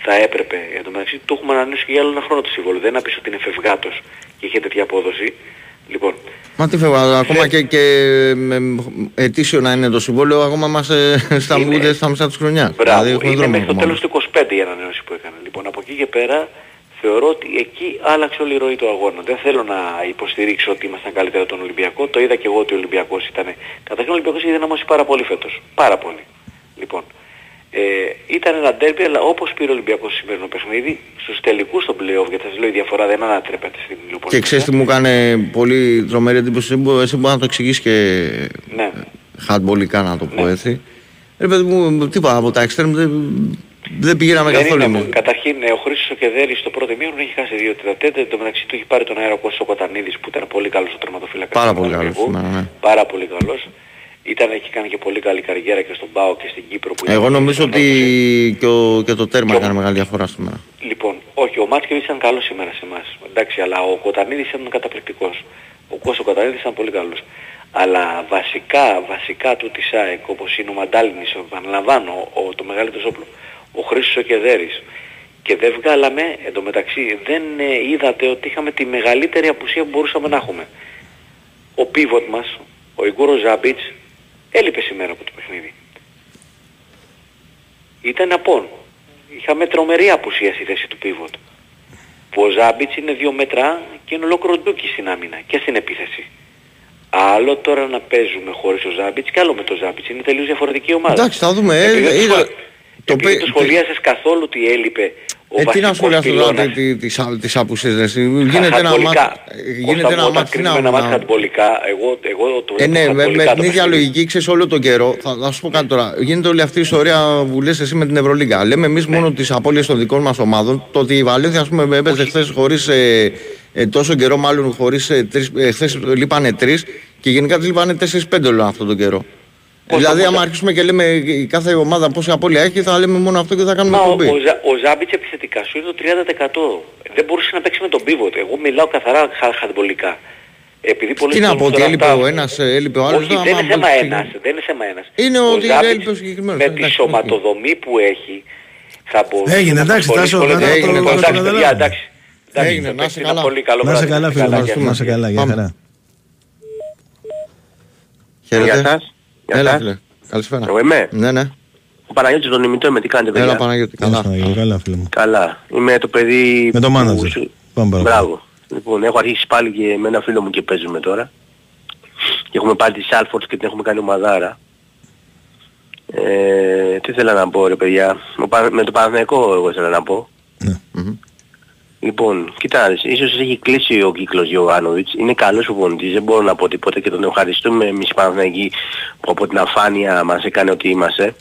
θα έπρεπε, εν τω μεταξύ του έχουμε ανανεώσει και για άλλο ένα χρόνο το συμβόλο. Δεν είναι να πεις ότι είναι φευγάτος και είχε τέτοια απόδοση. Λοιπόν, Μα τι φεύγω, ακόμα Θε- και, και με ετήσιο να είναι το συμβόλαιο, ακόμα είμαστε στα, Είναι- ούτε στα μισά της χρονιάς. Μπράβο, έχουμε είναι δρόμο μέχρι το ακόμα. τέλος του 25 η ανανέωση που έκανε. Λοιπόν, από εκεί και πέρα θεωρώ ότι εκεί άλλαξε όλη η ροή του αγώνα. Δεν θέλω να υποστηρίξω ότι ήμασταν καλύτερα τον Ολυμπιακό. Το είδα και εγώ ότι ο Ολυμπιακός ήταν... Καταρχήν ο Ολυμπιακός είχε δυναμώσει πάρα πολύ φέτος. Πάρα πολύ. Λοιπόν, ε, ήταν ένα ντέρμπι, αλλά όπως πήρε ο Ολυμπιακός στο σημερινό παιχνίδι, στους τελικούς των play-off, γιατί σας λέω η διαφορά δεν ανατρέπεται στην Λιούπολη. Και ξέρεις τι μου έκανε πολύ τρομερή εντύπωση, εσύ μπο- εσύ μπορεί να το εξηγήσεις και Ναι. χαντμπολικά να το πω Ναι. έτσι. Ρε παιδί μου, τίποτα από τα extreme δεν, δεν πηγαίναμε Δεν καθόλου. είναι, ναι. καταρχήν ε, ο Χρήστος ο Κεδέρης στο πρώτο μήχρονο έχει χάσει δύο τετατέτε, εν τω μεταξύ του έχει πάρει τον αέρα ο Κώστας ο Κοτανίδης που ήταν πολύ καλός ο τερματοφύλακας. Πάρα του πολύ καλός Παναθηναϊκού. σήμερα, ναι. Πάρα πολύ καλός. Ήταν, έχει κάνει και πολύ καλή καριέρα και στον ΠΑΟ και στην Κύπρο. Που ήταν Εγώ νομίζω στον ότι Νότο. και, ο, και το τέρμα Και ο- έκανε μεγάλη διαφορά σήμερα. Λοιπόν, όχι, ο Μάτσκεβιτς ήταν καλός σήμερα σε εμάς. Εντάξει, αλλά ο Κοτανίδης ήταν καταπληκτικός. Ο Κώστος Κοτανίδης ήταν πολύ καλός. Αλλά βασικά, βασικά του της ΑΕΚ, όπως είναι ο Μαντάλινης, ο επαναλαμβάνω, ο, το μεγαλύτερο όπλο, ο Χρήστος ο Κεδέρης, και δεν βγάλαμε, εντωμεταξύ δεν ε, είδατε ότι είχαμε τη μεγαλύτερη απουσία που μπορούσαμε να έχουμε. Ο πίβοτ μας, ο Ιγκούρος Ζάμπιτς, έλειπε σήμερα από το παιχνίδι. Ήταν απόν. Είχαμε τρομερή απουσία στη θέση του πίβοτ. Που ο Ζάμπιτς είναι δύο μέτρα και είναι ολόκληρο ντούκι στην άμυνα και στην επίθεση. Άλλο τώρα να παίζουμε χωρίς ο Ζάμπιτς και άλλο με τον Ζάμπιτς. Είναι τελείως διαφορετική ομάδα. Εντάξει, θα δούμε. Ε, Επειδή δεν είδα- σχολ- το επειδή πε- το σχολίασες καθόλου ότι έλειπε ο Ε, τι να βασικός σχολιάσω τώρα πυλώνας. τι- τι- τις α- τις απουσίες ρε, εσύ. Γίνεται ένα Χατμπολικά. μάτι. Γίνεται Κώστα ένα μου, όταν μάτι. τι κρίνουμε να- ένα μάτι να- χατμπολικά, εγώ, εγώ το Ε, ναι, με, με χατμπολικά την το ίδια παιχνίδι. λογική ξέρεις όλο τον καιρό. Θα, θα σου πω κάτι τώρα. Γίνεται όλη αυτή η ιστορία που λες εσύ με την Ευρωλίγκα. Λέμε εμείς Ναι. μόνο τις απώλειες των δικών μας ομάδων. Το ότι η Βαλένθια, ας πούμε, έπαιζε χθες χωρίς. Ε, ε, τόσο καιρό, μάλλον χωρίς. Ε, τρεις- ε, χθες λείπανε τρεις και γενικά τη λείπανε 4-5 όλο αυτόν τον καιρό. Πώς δηλαδή, θα άμα μπορούσα- αρχίσουμε και λέμε η κάθε ομάδα πόση απώλεια έχει, θα λέμε μόνο αυτό και θα κάνουμε Μα ο, εκπομπή. ο, Ζα- ο Ζάμπιτς επιθετικά σου είναι το 30%. Δεν μπορούσε να παίξει με τον πίβοτ. Εγώ μιλάω καθαρά χα- χατμπολικά. Επειδή πολλοί Τι να κόσμος πω, ότι τώρα έλειπε αυτά- ο ένας, έλειπε ο άλλος. Όχι, δεν είναι θέμα ένας. Δεν είναι θέμα ένας. Είναι ο ότι Ζάμπιτς έλειπε ο συγκεκριμένος. Με τη Εντάξει, σωματοδομή που έχει θα μπορούσε Έγινε, να εντάξει, ασχοληθεί Τάσο, πολύ- μετά το- Έγινε, το- εντάξει, το παιδιά, καταλάβαμε. εντάξει. Εντάξει, Έγινε, το να είσαι παίξι καλά. ήταν Πολύ καλό Να σε βράδυ. καλά, φίλε Καλά, μου. γεια σας. Να σε καλά, για Πάμε. χαρά. Χαίρετε. Γεια σας. Γεια Έλα, σας. φίλε. Καλησπέρα. Εγώ είμαι. Ναι, ναι. Ο Παναγιώτης τον ημιτό είμαι. Τι κάνετε παιδιά; Έλα, Παναγιώτη. Καλά, Καλά. Παναγιώτη, καλά, φίλε μου. Καλά. Είμαι το παιδί Με το που manager. σου- Πάμε παρακάτω. Μπράβο. Λοιπόν, έχω αρχίσει πάλι και με ένα φίλο μου και παίζουμε τώρα. Και έχουμε πάλι τη Σάλφορτς και την έχουμε κάνει ομαδάρα. Ε, τι θέλω να πω ρε παιδιά. Ο Πα- Με το Παναθηναϊκό εγώ ήθελα να πω. Ναι. Λοιπόν, κοιτάξτε, ίσως έχει κλείσει ο κύκλος Γιωβάνοβιτς. Είναι καλός προπονητής, δεν μπορώ να πω τίποτα και τον ευχαριστούμε εμείς οι Παναθηναϊκοί που από την αφάνεια μας έκανε ό,τι είμαστε.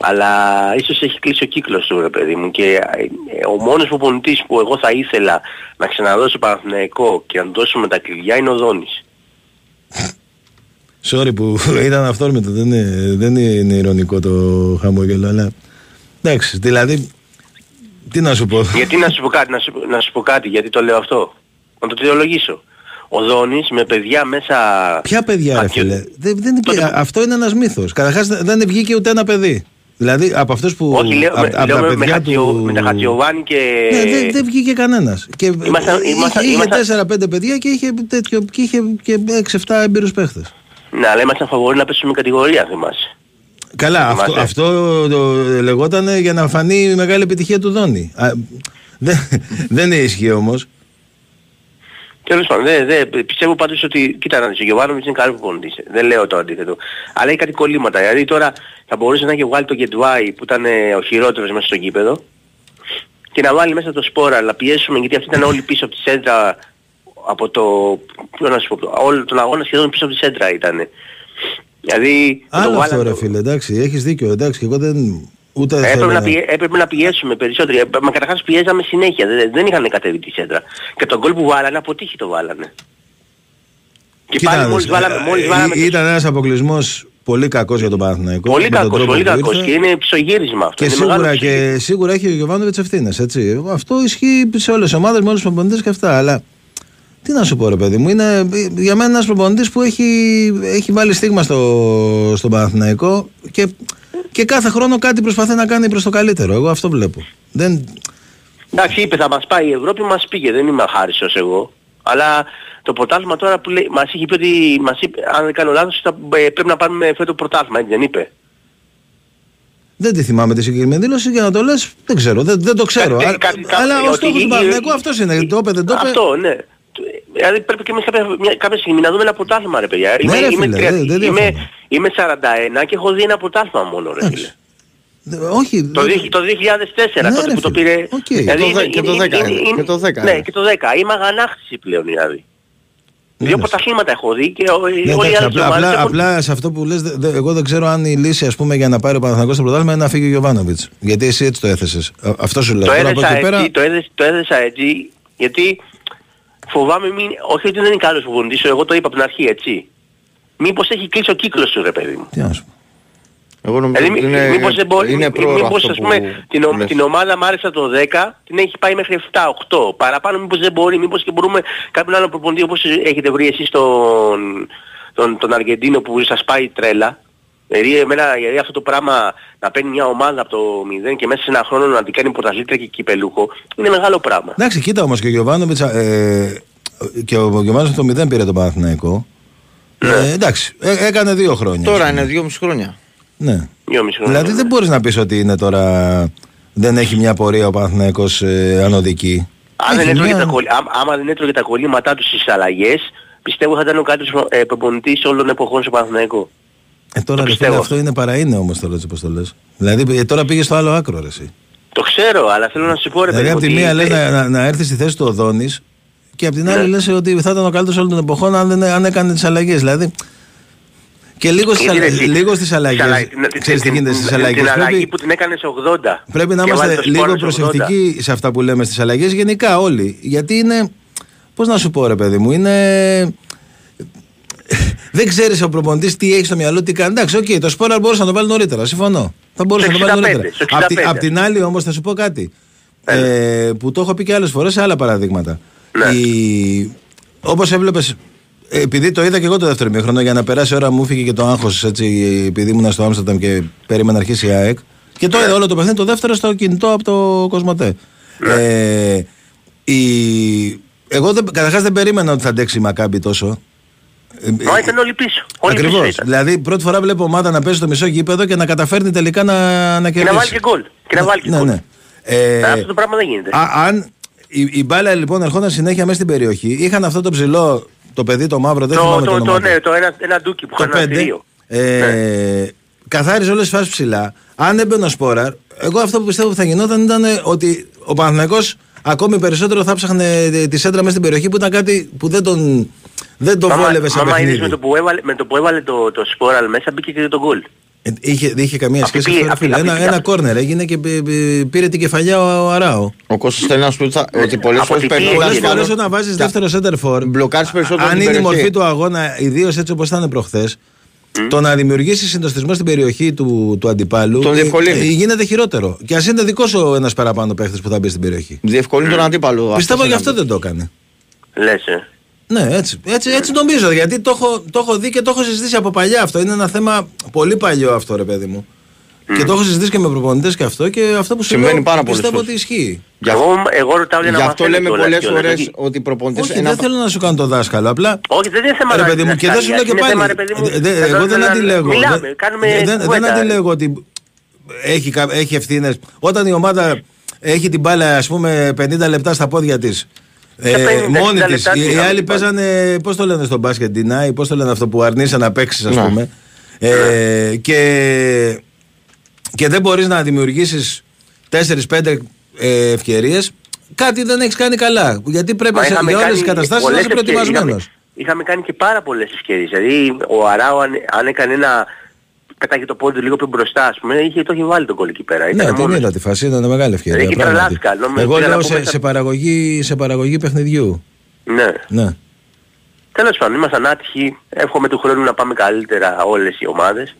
Αλλά ίσως έχει κλείσει ο κύκλος του ρε παιδί μου και ε, ο μόνος προπονητής που εγώ θα ήθελα να ξαναδώσω Παναθηναϊκό και να του δώσουμε τα κλειδιά είναι ο Δόνης. Sorry που ήταν αυθόρμητο, δεν είναι, δεν είναι ηρωνικό το χαμόγελο, αλλά εντάξει, δηλαδή, τι να σου πω. γιατί να σου πω κάτι, να σου, να σου πω κάτι, γιατί το λέω αυτό. Να το θεολογήσω. Ο Δόνης με παιδιά μέσα... Ποια παιδιά, ρε Χατζη- φίλε; Δεν, δεν, Τότε που- Αυτό είναι ένας μύθος. Καταρχάς δεν βγήκε ούτε ένα παιδί. Δηλαδή από αυτούς που. Όχι, λέω, απ' με, απ' λέω τα με, παιδιά Χατζιο- του. με τα Χατζιωβάνη και... Ναι, δεν, δεν βγήκε κανένας. Και Ήμασταν- είχε, ήμασταν- είχε ήμασταν- 4-5 παιδιά και είχε, τέτοιο, και είχε και 6-7 έμπειρους παίχτες. Ναι, αλλά ήμασταν φαβοροί να πέσουμε κατηγορία, θυμάσαι. Καλά, αυτό, Θυμάσαι. αυτό το λεγόταν για να φανεί η μεγάλη επιτυχία του Δόνη. Α, δεν, δεν ισχύει όμως. Τέλος πάντων, δε, δε, πιστεύω πάντως ότι, κοίτα να δεις, ο Γιωβάνοβιτς είναι καλός προπονητής. Δεν λέω το αντίθετο. Αλλά έχει κάτι κολλήματα. Δηλαδή τώρα θα μπορούσε να έχει βγάλει το Γετβάη που ήταν ε, ο χειρότερος μέσα στο γήπεδο και να βάλει μέσα το σπόρα, να πιέσουμε γιατί αυτοί ήταν όλοι πίσω από τη σέντρα από το, ποιο να σου πω, όλο τον αγώνα σχεδόν πίσω από τη σέντρα ήταν. Δηλαδή, το Άλλο αυτό βάλανε- ρε φίλε, εντάξει, έχεις δίκιο, εντάξει, και εγώ δεν... Ούτε Έπρεπε θέλω να, πιέ, έπρεπε να πιέσουμε περισσότερο. Ε, Μα καταρχάς πιέζαμε συνέχεια. Δεν, δεν είχαν κατέβει τη σέντρα. Και τον γκολ που βάλανε αποτύχει το βάλανε. Και Κοίτα πάλι να μόλις δεις, βάλαμε, ε, μόλις ε, βάλαμε το- Ήταν ένας αποκλεισμός πολύ κακός για τον Παναθηναϊκό. Πολύ με τον κακός, τρόπο πολύ που κακός. ήρθε. Και είναι ψωγύρισμα αυτό. Και είναι μεγάλο σίγουρα, ψωγύρισμα. και σίγουρα έχει ο Γιωβάνοβιτς ευθύνες, έτσι. Αυτό ισχύει σε όλες τις ομάδες, με όλους τους προπονητές και αυτά. Αλλά τι να σου πω ρε παιδί μου, είναι για μένα ένας προπονητής που έχει, έχει βάλει στίγμα στο, στον Παναθηναϊκό και, και κάθε χρόνο κάτι προσπαθεί να κάνει προς το καλύτερο. Εγώ αυτό βλέπω. Δεν, Εντάξει, είπε θα μας πάει η Ευρώπη, μας πήγε. Δεν είμαι αχάριστος εγώ. Αλλά το πρωτάθλημα τώρα που λέει, μας είχε πει ότι, μας είπε, αν δεν κάνω λάθος, θα, ε, πρέπει να πάρουμε φέτο πρωτάθλημα, έτσι δεν είπε; δεν τη θυμάμαι τη συγκεκριμένη δήλωση για να το λες, δεν ξέρω, δεν, δεν το ξέρω. Κάτι- Α- κάτι- κάτι- αλλά ο ότι στόχος η- του η- Παναθηναϊκού η- αυτός είναι. Το είπε, δεν το είπε. Αυτό, ναι. Δηλαδή πρέπει και εμείς κάποια, μια, κάποια στιγμή να δούμε ένα πρωτάθλημα ρε παιδιά. Ναι, ρε, φίλε, τρία- δεν- δεν είμαι, διαφωνώ. είμαι 41 και έχω δει ένα πρωτάθλημα μόνο ρε φίλε. Δε- Όχι. Το, δεν- δι- το 2004 Ναι, τότε ρε, που το φίλε. πήρε... Οκ. δηλαδή Και το δε- είναι- και το είναι- 10 είναι- είναι. είναι- Και το 10 Ναι, είναι. και το 10. Είμαι αγανάκτηση πλέον δηλαδή. Ναι, Δύο ναι. πρωταθλήματα έχω δει και ο- Ναι, όλοι οι εντάξει, άλλοι απλά, απλά, απλά σε αυτό που λες, δε- δε- εγώ δεν ξέρω αν η λύση ας πούμε, για να πάρει ο Παναθηναϊκός στο πρωτάθλημα είναι να φύγει ο Γιωβάνοβιτς. Γιατί εσύ έτσι το έθεσες. Α- Αυτό σου λέω. Το Τώρα από έδεσα εκεί πέρα... έτσι, το έδεσα, το έδεσα έτσι, γιατί φοβάμαι μην... Όχι ότι δεν είναι καλός προπονητής, εγώ το είπα από την αρχή, έτσι. Μήπως έχει κλείσει ο κύκλος σου, ρε παιδί μου. Τι να σου πω. Εγώ νομίζω Δηλαδή, ότι είναι, μήπως, δεν μπορεί, είναι πρόωρο μήπως αυτό ας πούμε που, την, που ο- λες. την ομάδα μ' άρεσε το 10, την έχει πάει μέχρι 7-8. Παραπάνω μήπως δεν μπορεί, μήπως και μπορούμε κάποιον άλλο προπονητή όπως έχετε βρει εσείς τον, τον, τον Αργεντίνο που σας πάει τρέλα. Δηλαδή, εμένα, δηλαδή αυτό το πράγμα να παίρνει μια ομάδα από το 0 και μέσα σε ένα χρόνο να την κάνει πρωταθλήτρια και κυπελούχο είναι μεγάλο πράγμα. Εντάξει, κοίτα όμως και ο Γιωβάνοβιτς. Ε, και ο Γιωβάνοβιτς το 0 πήρε τον Παναθηναϊκό. Ε, εντάξει, ε, έκανε δύο χρόνια. Τώρα ας πούμε. είναι δυόμιση χρόνια. Ναι. Δυόμιση χρόνια. Δηλαδή δεν μπορείς να πεις ότι είναι τώρα. Δεν έχει μια πορεία ο Παναθηναϊκός ε, ανωδική. Αν δεν Έχει έτρωγε μια- τα, κολλ- άμα- άμα δεν έτρωγε τα κολλήματά του στις αλλαγές, πιστεύω θα ήταν ο καλύτερος ε, προπονητής όλων των εποχών στο Παναθηναϊκό. Ε, τώρα το ρε φίλε, πιστεύω. αυτό είναι παρά είναι όμως τώρα έτσι όπως το λες. Δηλαδή ε, τώρα πήγε στο άλλο άκρο ρε εσύ. Το ξέρω, αλλά θέλω να σου πω ρε Δηλαδή παιδί από τη μου μία ότι- λες να, να, να έρθει στη θέση του Οδόνης και από την άλλη Ναι. λες ότι θα ήταν ο καλύτερος όλων των εποχών αν, δεν, αν έκανε τις αλλαγές. Δηλαδή και λίγο στις, Γιατί, αλλα- ρε, τι- λίγο στις τις αλλαγές, αλλα- την- ξέρεις τι την- γίνεται στις την- αλλαγές. Την αλλαγή Πρέπει, που την έκανες σε 80. πρέπει να Και βάλε είμαστε το λίγο Σπόραρ σε 80. προσεκτικοί σε αυτά που λέμε στις αλλαγές γενικά όλοι. Γιατί είναι, πώς να σου πω ρε παιδί μου, είναι... Δεν ξέρεις ο προπονητής τι έχει στο μυαλό, τι κάνει. Εντάξει, οκ, το Σπόραρ μπορούσε να το βάλει νωρίτερα. Συμφωνώ. Θα μπορούσε να Στο το βάλει 65, νωρίτερα. στο Απ' τη- 65. Απ' την άλλη όμως θα σου πω κάτι. Ε, που το έχω πει και άλλες φορές σε άλλα παραδείγματα. Ναι. Η... Όπως έβλεπες, επειδή το είδα και εγώ το δεύτερο ημίχρονο, για να περάσει η ώρα μου φύγει και το άγχος έτσι, επειδή ήμουν στο Άμστερνταμ και περίμενα να αρχίσει η ΑΕΚ. Και το είδα όλο το παιχνίδι, το δεύτερο στο κινητό από το Κοσμοτέ. Ε, η... Εγώ δεν, καταρχάς δεν περίμενα ότι θα αντέξει η Μακάμπη τόσο. Μα ήταν όλοι πίσω. Όλοι Ακριβώς. πίσω ήταν. Δηλαδή, πρώτη φορά βλέπω ομάδα να παίζει στο μισό γήπεδο και να καταφέρνει τελικά να, να Και κερδίσει. να βάλει και γκολ. Και να βάλει και ναι, γκολ. ναι. Ε, Αυτό το πράγμα δεν γίνεται. α- αν η, η μπάλα λοιπόν ερχόταν συνέχεια μέσα στην περιοχή, είχαν αυτό το ψηλό, το παιδί το μαύρο, δεν Το, θυμάμαι το, το, όνομα το, του. ναι, το ένα, ένα ντούκι που το είχαν ένα 5. θηρίο. Ε, Καθάριζε όλες τις φάσεις ψηλά. Αν έμπαινε ο Σπόραρ, εγώ αυτό που πιστεύω που θα γινόταν ήταν ότι ο Παναθηναϊκός ακόμη περισσότερο θα ψάχνε τη σέντρα μέσα στην περιοχή που ήταν κάτι που δεν τον, δεν τον Άμα- βόλευε σε άμα παιχνίδι. είδες με το που έβαλε, με το, που έβαλε το, το σπόραλ μέσα μπήκε και το γκολ. Ε, Είχε, δεν είχε καμία Αυτή σχέση πήγε- αυτό, ρε αυτή- φίλε. αυτή Ένα, πήγε ένα κόρνερ έγινε και πή- πή- πήρε την κεφαλιά ο, ο Αράο. Ο Κώστας θέλει να σου πει ότι θα- ότι πολλές Από φορές την περνώντας πίεση, Πολλές τον- φορές όταν βάζεις τα- δεύτερο center for, μπλοκάρεις περισσότερο αν την είναι η περιοχή. μορφή του αγώνα, ιδίως έτσι όπως ήταν προχθές, το να δημιουργήσει συντοστισμό στην περιοχή του, του αντιπάλου Τον διευκολύνει. ε, ε, γίνεται χειρότερο. Και ας είναι δικός σου ένας παραπάνω παίχτης που θα μπει στην περιοχή. Διευκολύνει τον αντίπαλο. Πιστεύω αυτός γι' αυτό είναι. δεν το έκανε. Λες, ε. Ναι, έτσι, έτσι, έτσι νομίζω. Γιατί το έχω, το έχω δει και το έχω συζητήσει από παλιά αυτό. Είναι ένα θέμα πολύ παλιό αυτό, ρε παιδί μου. Και το έχω συζητήσει και με προπονητές και αυτό και αυτό που σου Συμβαίνει λέω πάρα πολλές πιστεύω φορές. ότι ισχύει. Γι' Εγώ, εγώ ρωτάω για να Γι' αυτό μαθαίνω λέμε κιόλας, πολλές κιόλας, φορές γιατί- ότι οι προπονητές... Όχι, ένα- δεν θέλω να σου κάνω το δάσκαλο. Απλά Όχι, δεν είναι θέμα Ρε να- παιδί μου, να και δεν σου λέω σκάλιας, και είναι πάλι. θέμα, ρε παιδί μου, δε- δε- να- Εγώ δεν να- αντιλέγω. Μιλάμε, δεν- κάνουμε δεν- Δεν κουβέντα. αντιλέγω ότι έχει, κα- έχει ευθύνες. Όταν η ομάδα έχει την μπάλα, ας πούμε, 50 λεπτά στα πόδια της. Ε, 50 μόνη της. λεπτά τι Οι, οι είχαμε άλλοι την μπάλα. παίζανε, πώς το λένε στο μπάσκετ, deny, πώς το λένε αυτό που αρνείσαι να παίξεις, ας Ναι. πούμε. Ε, και, και δεν μπορείς να δημιουργήσεις 4-5 ε, ευκαιρίες. Κάτι δεν έχεις κάνει καλά. Γιατί πρέπει Μα σε, είχαμε για όλε τι κάνει καταστάσεις να πολλές είσαι ευκαιρίες. προετοιμασμένος. Είχαμε, είχαμε κάνει και πάρα πολλές ευκαιρίες. Δηλαδή ο Αράου αν, αν έκανε ένα... Πετάγει το πόδι του λίγο πιο μπροστά, ας πούμε, είχε, το είχε βάλει τον κόλλο εκεί πέρα. Ναι, Ήταν την μόνος. είδα τη φάση, ήταν μεγάλη ευκαιρία. Εκεί πράγματι. τρελάθηκα, νόμιζα Εγώ ότι λέω να σε, πούμε σε, τα- παραγωγή, σε παραγωγή παιχνιδιού. Ναι. Ναι. Τέλος πάντων, ήμασταν άτυχοι. Εύχομαι του χρόνου να πάμε καλύτερα όλες οι ομάδες.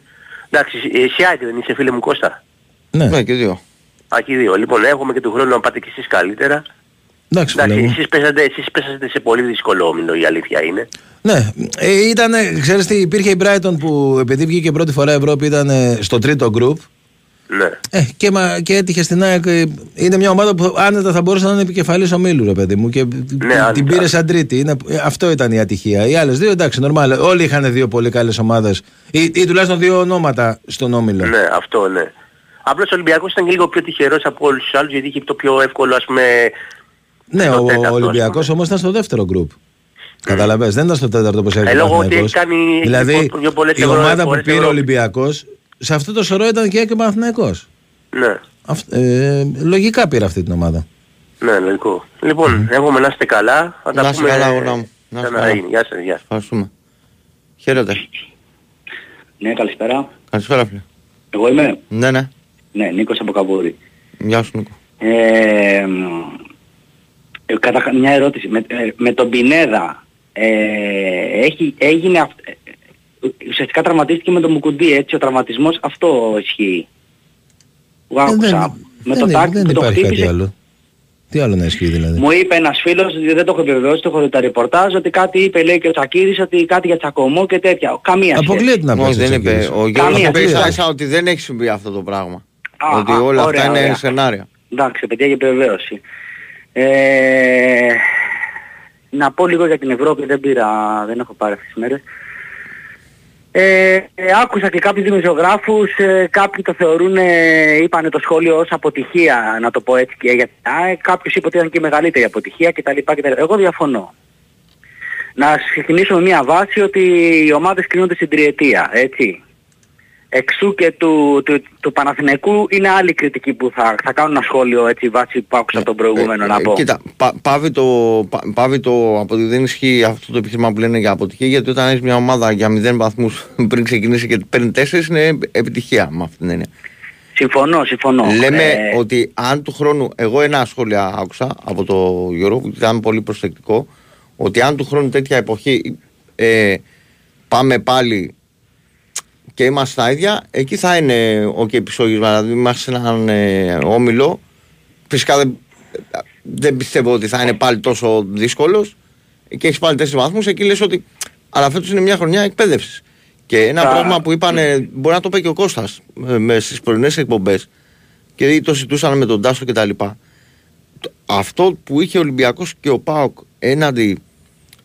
Εντάξει, εσύ Άκη δεν είσαι φίλε μου Κώστα. Ναι, Ναι, και δύο. Α, και οι δύο. Λοιπόν, εύχομαι και του χρόνου να πάτε κι εσείς καλύτερα. εντάξει, φίλε Εντάξει, μου. εσείς πέσατε, εσείς πέσατε σε πολύ δύσκολο όμιλο, η αλήθεια είναι. Ναι, ε, ήταν, ξέρεις τι, υπήρχε η Brighton που επειδή βγήκε πρώτη φορά Ευρώπη ήταν ε, στο τρίτο γκρουπ Ναι. ε, και, μα, και έτυχε στην ΑΕΚ. ε, Είναι μια ομάδα που άνετα θα μπορούσε να είναι επικεφαλής ομίλου, ρε παιδί μου. Και την- άνετα. την πήρε σαν τρίτη. Είναι, ε, αυτό ήταν η ατυχία. Οι άλλες δύο, εντάξει, νορμάλ. Όλοι είχαν δύο πολύ καλές ομάδες. Ή, ή τουλάχιστον δύο ονόματα στον όμιλο. Ναι, αυτό ναι. Απλώς ο Ολυμπιακός ήταν και λίγο πιο τυχερός από όλους τους άλλους γιατί είχε το πιο εύκολο ας πούμε... Ναι, στο ο, τέταρτο, ο ας Ολυμπιακός πούμε. όμως ήταν στο δεύτερο γκρουπ. Καταλαβες, δεν ήταν στο τέταρτο όπως έγινε Ε, ο λόγω ότι Παναθηναϊκός. έχει κάνει- έχει Δηλαδή πιο- πιο πολλές η ευρώ- ομάδα που φορές πήρε ο Ευρώπη. Ολυμπιακό σε αυτό το σωρό ήταν και ο Παναθηναϊκός. Ναι, Αυ- ε, λογικά πήρε αυτή την ομάδα. ναι, λογικό. Λοιπόν, εύχομαι να είστε καλά. Θα τα Να είστε πούμε... καλά, αγόρνα μου. Να είστε ξανά καλά. γίνει. Γεια σας, γεια. Ευχαριστούμε. Χαίρετε. Ναι, καλησπέρα. Καλησπέρα, φίλε. Εγώ είμαι; Ναι, ναι. Ναι, Νίκος από Καβούρη. Γεια σου, Νίκο. Ε, μ, ε, καταρχά- μια ερώτηση. Με, ε, με τον Πινέδα ε, έχει, έγινε αυ- ε, ουσιαστικά τραυματίστηκε με το Μουκουντή, έτσι, ο τραυματισμός αυτό ισχύει. Που Ε, άκουσα. με δεν, το τάκ δεν που το υπάρχει κάτι χτύπησε. άλλο. Τι άλλο να ισχύει δηλαδή; Μου είπε ένας φίλος, δεν το έχω επιβεβαιώσει, το έχω δει τα ρεπορτάζ, ότι κάτι είπε λέει και ο Τσακίρης, ότι κάτι για τσακωμό και τέτοια. Καμία σχέση. Αποκλείεται να πει. Όχι, δεν είπε. Ο Γιώργος Καμία είπε σχέση. ίσα ότι δεν έχει συμβεί αυτό το πράγμα. Α, ότι α, όλα ωραία, αυτά είναι ωραία. σενάρια. Εντάξει, παιδιά, για επιβεβαίωση. Ε, να πω λίγο για την Ευρώπη, δεν πήρα, δεν έχω πάρει αυτές τις μέρες. Ε, ε, άκουσα και κάποιους δημοσιογράφους, ε, κάποιοι το θεωρούν, ε, είπανε το σχόλιο ως αποτυχία, να το πω έτσι και για την ΑΕΚ, κάποιος είπε ότι ήταν και μεγαλύτερη αποτυχία κτλ. κτλ. Εγώ διαφωνώ. Να ξεκινήσω με μια βάση ότι οι ομάδες κρίνονται στην τριετία, έτσι. Εξού και του, του, του Παναθηναϊκού είναι άλλη κριτική που θα, θα κάνω ένα σχόλιο έτσι βάση που άκουσα τον προηγούμενο να Ε, πω. Κοίτα, πα, πάβει το, πα, πάβει το από ότι δεν ισχύει αυτό το επιχείρημα που λένε για αποτυχία, γιατί όταν έχεις μια ομάδα για 0 βαθμούς πριν ξεκινήσει και παίρνει 4 είναι επιτυχία με αυτή την έννοια. Συμφωνώ, συμφωνώ. Λέμε Ε, ότι αν του χρόνου, εγώ ένα σχόλιο άκουσα από το Γιώργο που ήταν πολύ προσεκτικό, ότι αν του χρόνου τέτοια εποχή ε, πάμε πάλι και είμαστε στα ίδια, εκεί θα είναι ο και επισόγισμα. Δηλαδή, είμαστε σε έναν ε, όμιλο. Φυσικά δεν, δεν πιστεύω ότι θα είναι πάλι τόσο δύσκολος και έχει πάλι τέσσερις βαθμούς. Εκεί λες ότι. Αλλά φέτος είναι μια χρονιά εκπαίδευσης. Και ένα Α. πράγμα που είπανε, μπορεί να το πει και ο Κώστας ε, με στις πρωινές εκπομπές και το συζητούσαν με τον Τάσο κτλ. Αυτό που είχε ο Ολυμπιακός και ο Πάοκ έναντι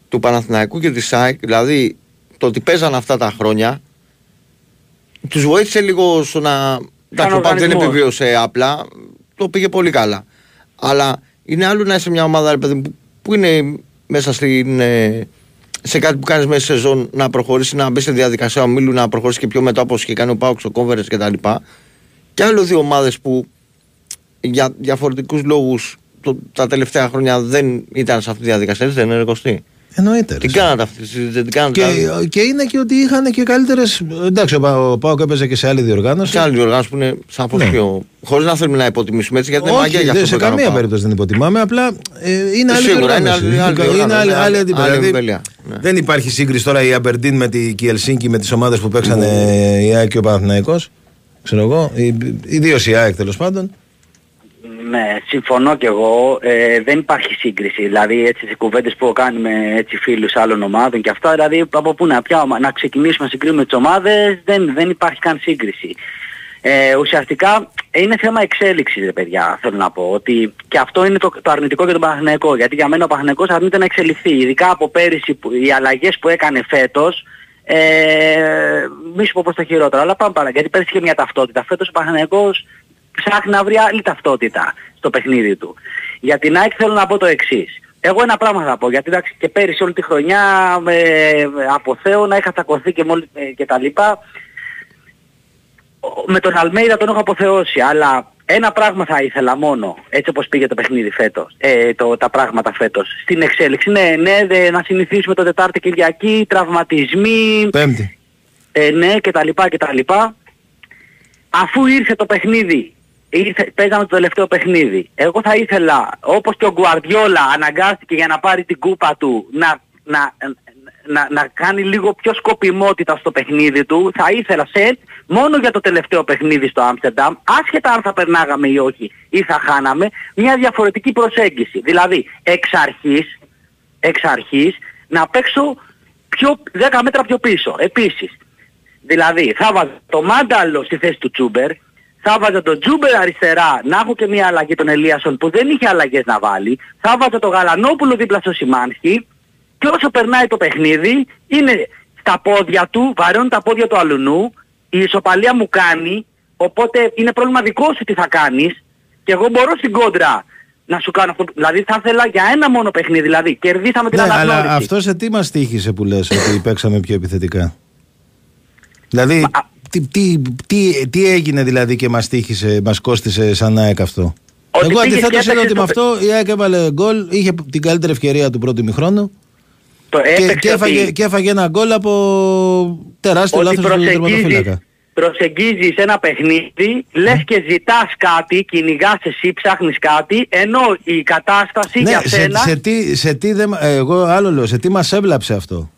του Παναθηναϊκού και της ΣΑΕΚ, δηλαδή το ότι παίζαν αυτά τα χρόνια, τους βοήθησε λίγο στο να... Εντάξει, ο Πάοκ δεν οργανισμός. επιβίωσε απλά, το πήγε πολύ καλά. Αλλά είναι άλλο να είσαι μια ομάδα ρε παιδί, μου, που, που είναι μέσα στην, ε, σε κάτι που κάνεις μέσα σε σεζόν να προχωρήσει, να μπεις σε διαδικασία ομίλου, να προχωρήσει και πιο μετά όπως είχε κάνει ο Πάοκ στο Conference κτλ. Και άλλο δύο ομάδες που για διαφορετικούς λόγους το, τα τελευταία χρόνια δεν ήταν σε αυτή τη διαδικασία, έτσι δεν είναι Κωστή; Εννοείται. ρε. Την κάνατε αυτή, τη συζήτηση, δεν την κάνατε. Και, και είναι και ότι είχαν και καλύτερες. Εντάξει, ο Πα- ο Πάοκ έπαιζε και σε άλλη διοργάνωση. σε άλλη διοργάνωση που είναι σαφώς Ναι. πιο. Χωρίς να θέλουμε να υποτιμήσουμε έτσι, γιατί είναι Όχι, μαγεία για δεν- αυτό σε που έκανε ο καμία Πάοκ. περίπτωση δεν υποτιμάμε. Απλά ε, είναι άλλη Σίγουρα, είναι διοργάνωση. άλλη- άλλη Είναι διοργάνωση, άλλη- είναι άλλη άλλη- αντίπαλη. άλλη Δηλαδή, εμβέλεια. Ναι. Δεν υπάρχει σύγκριση τώρα η Αμπερντίν με τη Κιελσίνκη με τις ομάδες που παίξαν ε, η ΑΕΚ και ο Παναθηναϊκός. Ξέρω εγώ. Ιδίως η ΑΕΚ τέλος πάντων. Ναι, συμφωνώ κι εγώ. Ε, δεν υπάρχει σύγκριση. Δηλαδή έτσι σε κουβέντες που έχω κάνει με έτσι, φίλους άλλων ομάδων και αυτά, δηλαδή από πού να, ποια, ομα- να ξεκινήσουμε να συγκρίνουμε τις ομάδες, δεν, δεν υπάρχει καν σύγκριση. Ε, ουσιαστικά είναι θέμα εξέλιξης ρε παιδιά, θέλω να πω. Ότι και αυτό είναι το, το αρνητικό για τον Παναθηναϊκό. Γιατί για μένα ο Παναθηναϊκός αρνείται να εξελιχθεί. Ειδικά από πέρυσι που, οι αλλαγές που έκανε φέτος, ε, μη σου πω προς το χειρότερο, αλλά πάμε παρά. Γιατί πέρυσι είχε μια ταυτότητα. Φέτος ο Παναθηναϊκός ψάχνει να βρει άλλη ταυτότητα στο παιχνίδι του. Για την ΑΕΚ θέλω να πω το εξής. Εγώ ένα πράγμα θα πω, γιατί εντάξει και πέρυσι όλη τη χρονιά ε, από Θεό να είχα τσακωθεί και, μόλι, ε, και τα λοιπά. Ο- Με τον Αλμέιδα τον έχω αποθεώσει, αλλά ένα πράγμα θα ήθελα μόνο, έτσι όπως πήγε το παιχνίδι φέτος, ε, το, τα πράγματα φέτος, στην εξέλιξη. Ναι, ναι, δε, να συνηθίσουμε το Τετάρτη Κυριακή, τραυματισμοί, Πέμπτη. ε, ναι, και τα λοιπά και τα λοιπά. Αφού ήρθε το παιχνίδι, ήρθε, παίζαμε το τελευταίο παιχνίδι, εγώ θα ήθελα, όπως και ο Γκουαρδιόλα αναγκάστηκε για να πάρει την κούπα του, να, να, να, να κάνει λίγο πιο σκοπιμότητα στο παιχνίδι του, θα ήθελα σετ μόνο για το τελευταίο παιχνίδι στο Άμστερνταμ, άσχετα αν θα περνάγαμε ή όχι ή θα χάναμε, μια διαφορετική προσέγγιση. Δηλαδή, εξ αρχής, εξ αρχής να παίξω πιο, 10 μέτρα πιο πίσω. Επίσης, δηλαδή θα βάζα το Μάνταλο στη θέση του Τσούμπερ, θα βάζα τον Τσούμπερ αριστερά να έχω και μια αλλαγή τον Ελίασον που δεν είχε αλλαγές να βάλει, θα βάζα τον Γαλανόπουλο δίπλα στο Σιμάνσκι και όσο περνάει το παιχνίδι είναι στα πόδια του, βαρώνει τα πόδια του αλουνού, η ισοπαλία μου κάνει, οπότε είναι πρόβλημα δικό σου τι θα κάνεις και εγώ μπορώ στην κόντρα να σου κάνω αυτό. Δηλαδή θα ήθελα για ένα μόνο παιχνίδι, δηλαδή κερδίσαμε την Ναι, αναγνώριση. αλλά αυτός σε τι μας τύχησε που λες ότι παίξαμε πιο επιθετικά; Δηλαδή, τι, τι, τι, τι έγινε δηλαδή και μας τύχησε, μας κόστησε σαν ΑΕΚ αυτό; Ότι Εγώ πήγες αντιθέτως και είδα ότι έπαιξες με το αυτό η ΑΕΚ έβαλε γκολ, είχε την καλύτερη ευκαιρία του πρώτου ημιχρόνου Το και, έπαιξε και, έφαγε, ότι- και έφαγε ένα γκολ από τεράστιο ότι λάθος του προσεγγίζεις, τερματοφύλακα. προσεγγίζεις ένα παιχνίδι, λες και ζητάς κάτι, κυνηγάς εσύ, ψάχνεις κάτι, ενώ η κατάσταση Ναι, για σε, σένα... σε τι, σε τι δεν, ε, εγώ άλλο λέω, σε τι μας έβλαψε αυτό;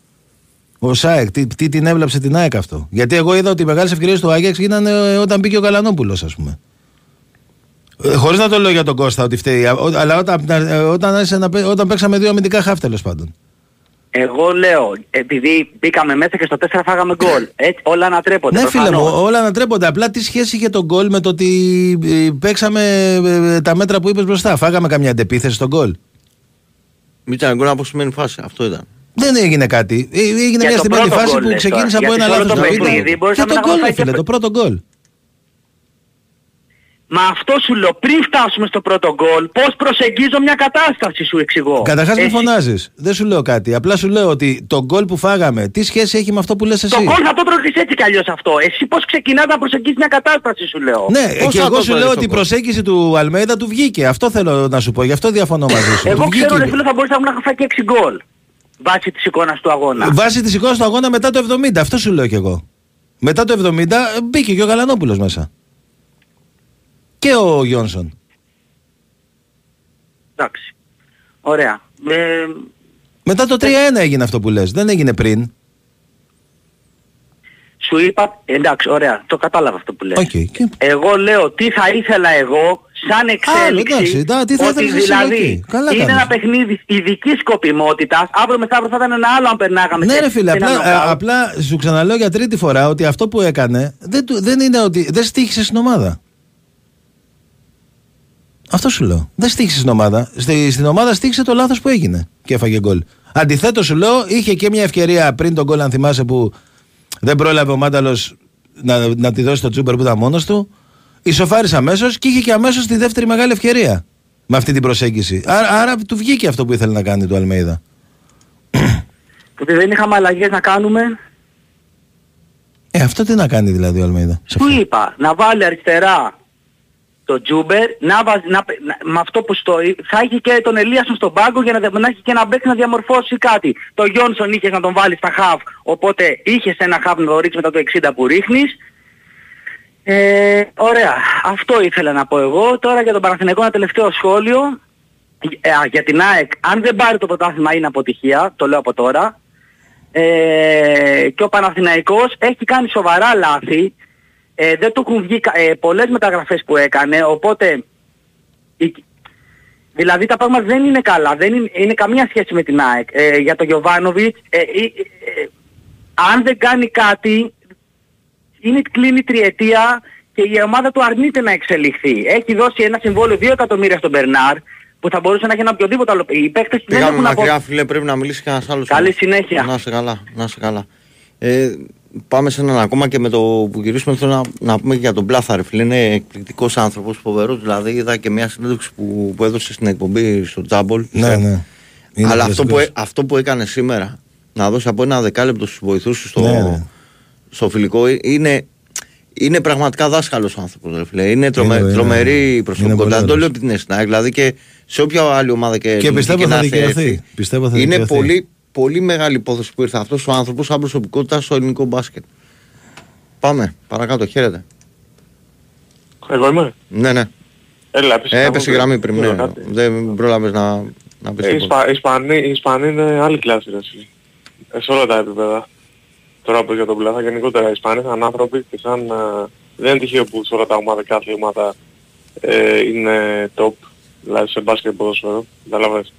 Ο ΣΑΕΚ, τι, τι την έβλαψε την ΑΕΚ αυτό; Γιατί εγώ είδα ότι οι μεγάλες ευκαιρίες του Άγιαξ γίνανε ε, όταν μπήκε ο Καλανόπουλο, ας πούμε. Ε, Χωρίς να το λέω για τον Κώστα ότι φταίει, α, ο- αλλά όταν, ε, όταν, άρχισε να παί- όταν παίξαμε δύο αμυντικά χάφ τέλος πάντων. Εγώ λέω, επειδή μπήκαμε μέσα και στο 4 φάγαμε γκολ. Έτσι, όλα ανατρέπονται. Ναι, φίλε μου, προφανώς. όλα ανατρέπονται. Απλά τι σχέση είχε τον γκολ με το ότι ε, παίξαμε ε, τα μέτρα που είπες μπροστά; Φάγαμε καμιά αντεπίθεση στον γκολ; Ήταν γκολ από σημαίνει φάση. Αυτό ήταν. Δεν έγινε κάτι. Ε, Έγινε Για μια το στημένη πρώτο φάση γκολ, που λες ξεκίνησε τώρα. από ένα Γιατί λάθος το του πρώτο παιχνίδι Βίτα. μπορούσαμε Και να τον γκολ, έχουμε ρε φίλε, και- το πρώτο γκολ. Μα αυτό σου λέω, πριν φτάσουμε στο πρώτο γκολ, πώς προσεγγίζω μια κατάσταση σου εξηγώ. Καταρχάς, μην Εσύ- φωνάζεις. Δεν σου λέω κάτι. Απλά σου λέω ότι το γκολ που φάγαμε, τι σχέση έχει με αυτό που λες εσύ; Το γκολ θα το τρώγεις έτσι κι αλλιώς αυτό. Εσύ πώς ξεκινάς να προσεγγίσεις μια κατάσταση σου λέω. Ναι, Πώς και θα εγώ το σου βάλεις λέω το ότι η γκολ; προσέγγιση του Αλμέιδα του βγήκε. Αυτό θέλω να σου πω. Γι' αυτό διαφωνώ μαζί σου. Εγώ Του ξέρω βγήκε. ρε φίλε θα μπορούσα να έχω φάει και 6 γκολ. Βάσει της εικόνας του αγώνα. Βάσει της εικόνας του αγώνα μετά το 70. Αυτό σου λέω κι εγώ. Μετά το 70 ε, μπήκε και ο Γαλανόπουλος μέσα. Και ο Γιόνσον. Εντάξει. Ωραία. Ε, Μετά το 3-1 έγινε αυτό που λες. Δεν έγινε πριν. σου είπα, εντάξει ωραία, το κατάλαβα αυτό που λες. Οκ. Και- Εγώ λέω τι θα ήθελα εγώ σαν εξέλιξη. εντάξει, τα- τι θα ότι ήθελες εσύ δηλαδή εκεί. Καλά είναι κάνεις. ένα παιχνίδι ειδικής σκοπιμότητας. Αύριο μεθαύριο θα ήταν ένα άλλο αν περνάγαμε Ναι, σε- ρε φίλε, σε ένα απλά, νοκάουτ. ε, απλά σου ξαναλέω για τρίτη φορά ότι αυτό που έκανε δεν, του- δεν είναι ότι. δεν στοίχισε στην ομάδα. Αυτό σου λέω. Δεν στήχησε στην ομάδα. Στη, στην ομάδα στήχησε το λάθος που έγινε και έφαγε γκολ. Αντιθέτως, σου λέω, είχε και μια ευκαιρία πριν τον γκολ, αν θυμάσαι, που δεν πρόλαβε ο Μάνταλος να, να τη δώσει το τσούμπερ που ήταν μόνος του. Ισοφάρισε αμέσως και είχε και αμέσως τη δεύτερη μεγάλη ευκαιρία με αυτή την προσέγγιση. Άρα, άρα του βγήκε αυτό που ήθελε να κάνει του Αλμέιδα. Ότι δεν είχαμε αλλαγές να κάνουμε. Ε, αυτό τι να κάνει δηλαδή ο Αλμέιδα. σε Του αυτό; είπα να βάλει αριστερά το Ζούμπερ, να, βάζ- να, να- με αυτό που στο, θα έχει και τον Ελίασον στον πάγκο για να, δε- να έχει και ένα μπακ να διαμορφώσει κάτι. Το Γιόνσον είχε να τον βάλει στα χαφ, οπότε είχες ένα χαφ να το ρίξεις μετά το 60 που ρίχνεις. Ε, ωραία. Αυτό ήθελα να πω εγώ. Τώρα για τον Παναθηναϊκό ένα τελευταίο σχόλιο. Ε, α, για την ΑΕΚ, αν δεν πάρει το πρωτάθλημα είναι αποτυχία, το λέω από τώρα. Ε, και ο Παναθηναϊκός έχει κάνει σοβαρά λάθη. Ε, δεν του έχουν βγει κα- ε, πολλές μεταγραφές που έκανε, οπότε... η- Δηλαδή τα πράγματα δεν είναι καλά, δεν είναι, είναι καμία σχέση με την ΑΕΚ. Ε, για τον Γιωβάνοβιτς, ε, ε, ε, αν δεν κάνει κάτι, είναι κλείνει τριετία και η ομάδα του αρνείται να εξελιχθεί. Έχει δώσει ένα συμβόλαιο 2 εκατομμύρια στον Μπερνάρ, που θα μπορούσε να έχει ένα οποιοδήποτε άλλο. Οι παίκτες δεν Πήγαμε έχουν απο... μακριά, φίλε, πρέπει να μιλήσει κανένας άλλος. Καλή συνέχεια. Να είσαι καλά, να είσαι καλά. Ε, πάμε σε έναν ακόμα και με το που γυρίσουμε θέλω να, να πούμε και για τον Πλάθα, ρε φίλε. Είναι εκπληκτικός άνθρωπος, φοβερός. Δηλαδή, είδα και μια συνέντευξη που, που έδωσε στην εκπομπή στο Τζάμπολ. Ναι, ναι. Είναι Αλλά αυτό που, κλασικός. έ- αυτό που έκανε σήμερα, να δώσει από ένα δεκάλεπτο στους βοηθούς σου στο, Ναι, ναι. Στο φιλικό, ε, είναι, είναι πραγματικά δάσκαλος άνθρωπος, ρε φίλε. Είναι, τρομε, Είναι, είναι. τρομερή Είναι προσωπικότητα. πολύ Δεν το ωραίος. λέω επειδή είναι στην ΑΕΚ, δηλαδή και σε όποια άλλη ομάδα και, Και ελληνική πιστεύω και θα να έρθει, δικαιωθεί. έρθει. Πιστεύω θα Είναι δικαιωθεί. πολύ, πολύ μεγάλη υπόθεση που ήρθε αυτός ο άνθρωπος σαν προσωπικότητα στο ελληνικό μπάσκετ. Πάμε, παρακάτω, χαίρετε. Εγώ είμαι; Ναι, ναι. Έλα, πεις Ε, να έπεσε η πω γραμμή κάτι. πριν, ναι. Κάτι. Δεν πρόλαβες να, να πεις Ε, οι, τίποτα. Ισπα, οι, Ισπανοί, οι Ισπανοί είναι άλλη κλάση ρε εσύ. Ε, σε όλα τα επίπεδα. Τώρα που για τον Πλάθα γενικότερα οι Ισπανοί σαν άνθρωποι και σαν... ε, δεν είναι τυχαίο που σε όλα τα ομάδια κάθε ομάδα ε, είναι top. Δηλαδή σε μπάσκετ ποδοσφαίρο. Καταλαβαίνεις.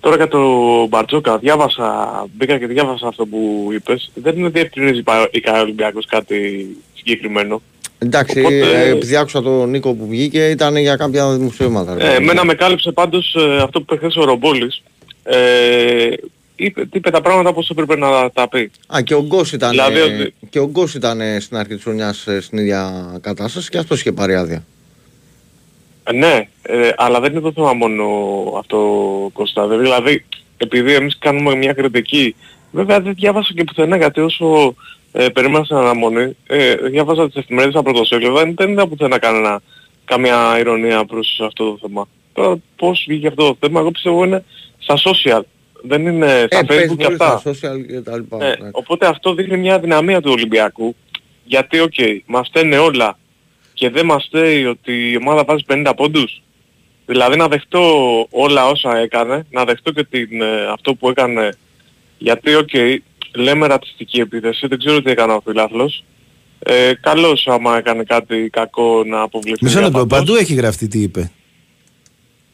Τώρα για το Μπαρτζόκα, διάβασα, μπήκα και διάβασα αυτό που είπες. Δεν είναι διευκρινίζει η ΚΑΕ Ολυμπιακός κάτι συγκεκριμένο. Εντάξει, Οπότε- ε, επειδή άκουσα τον Νίκο που βγήκε, ήταν για κάποια δημοσιεύματα. ρε Ε, παιδί μου. εμένα με κάλυψε πάντως ε, αυτό που είπε χθες ο Ρομπόλης. Ε, είπε, είπε τα πράγματα όπως έπρεπε να τα πει. Α, και ο Γκος ήταν, Δηλαδή ε, ότι- και ο Γκος ήταν ε, στην αρχή της χρονιάς ε, στην ίδια κατάσταση και αυτός είχε πάρει άδεια. Ε, ναι, ε, αλλά δεν είναι το θέμα μόνο αυτό Κώστα. Δηλαδή, επειδή εμείς κάνουμε μια κριτική, βέβαια δεν διάβασα και πουθενά γιατί όσο ε, περίμενα στην αναμονή, ε, διάβαζα τις εφημερίδες από πρωτοσέλιδα, δεν, δεν είδα πουθενά κανένα, καμία ηρωνία προς αυτό το θέμα. Τώρα πώς βγήκε αυτό το θέμα, εγώ πιστεύω είναι στα social, δεν είναι στα Ε, παίζει facebook και πολύ αυτά. στα social και τα λοιπά. Ε, εντάξει. οπότε αυτό δείχνει μια δυναμία του Ολυμπιακού. Γιατί, οκ, μας φταίνε όλα και δεν μας φταίει ότι η ομάδα βάζει 50 πόντους. Δηλαδή να δεχτώ όλα όσα έκανε, να δεχτώ και την, ε, αυτό που έκανε Γιατί, οκ, λέμε ρατσιστική επίθεση, δεν ξέρω τι έκανε ο φιλάθλος. Ε, καλώς άμα έκανε κάτι κακό να αποβληθεί. Μισό λεπτό, διαπαντός. παντού έχει γραφτεί τι είπε.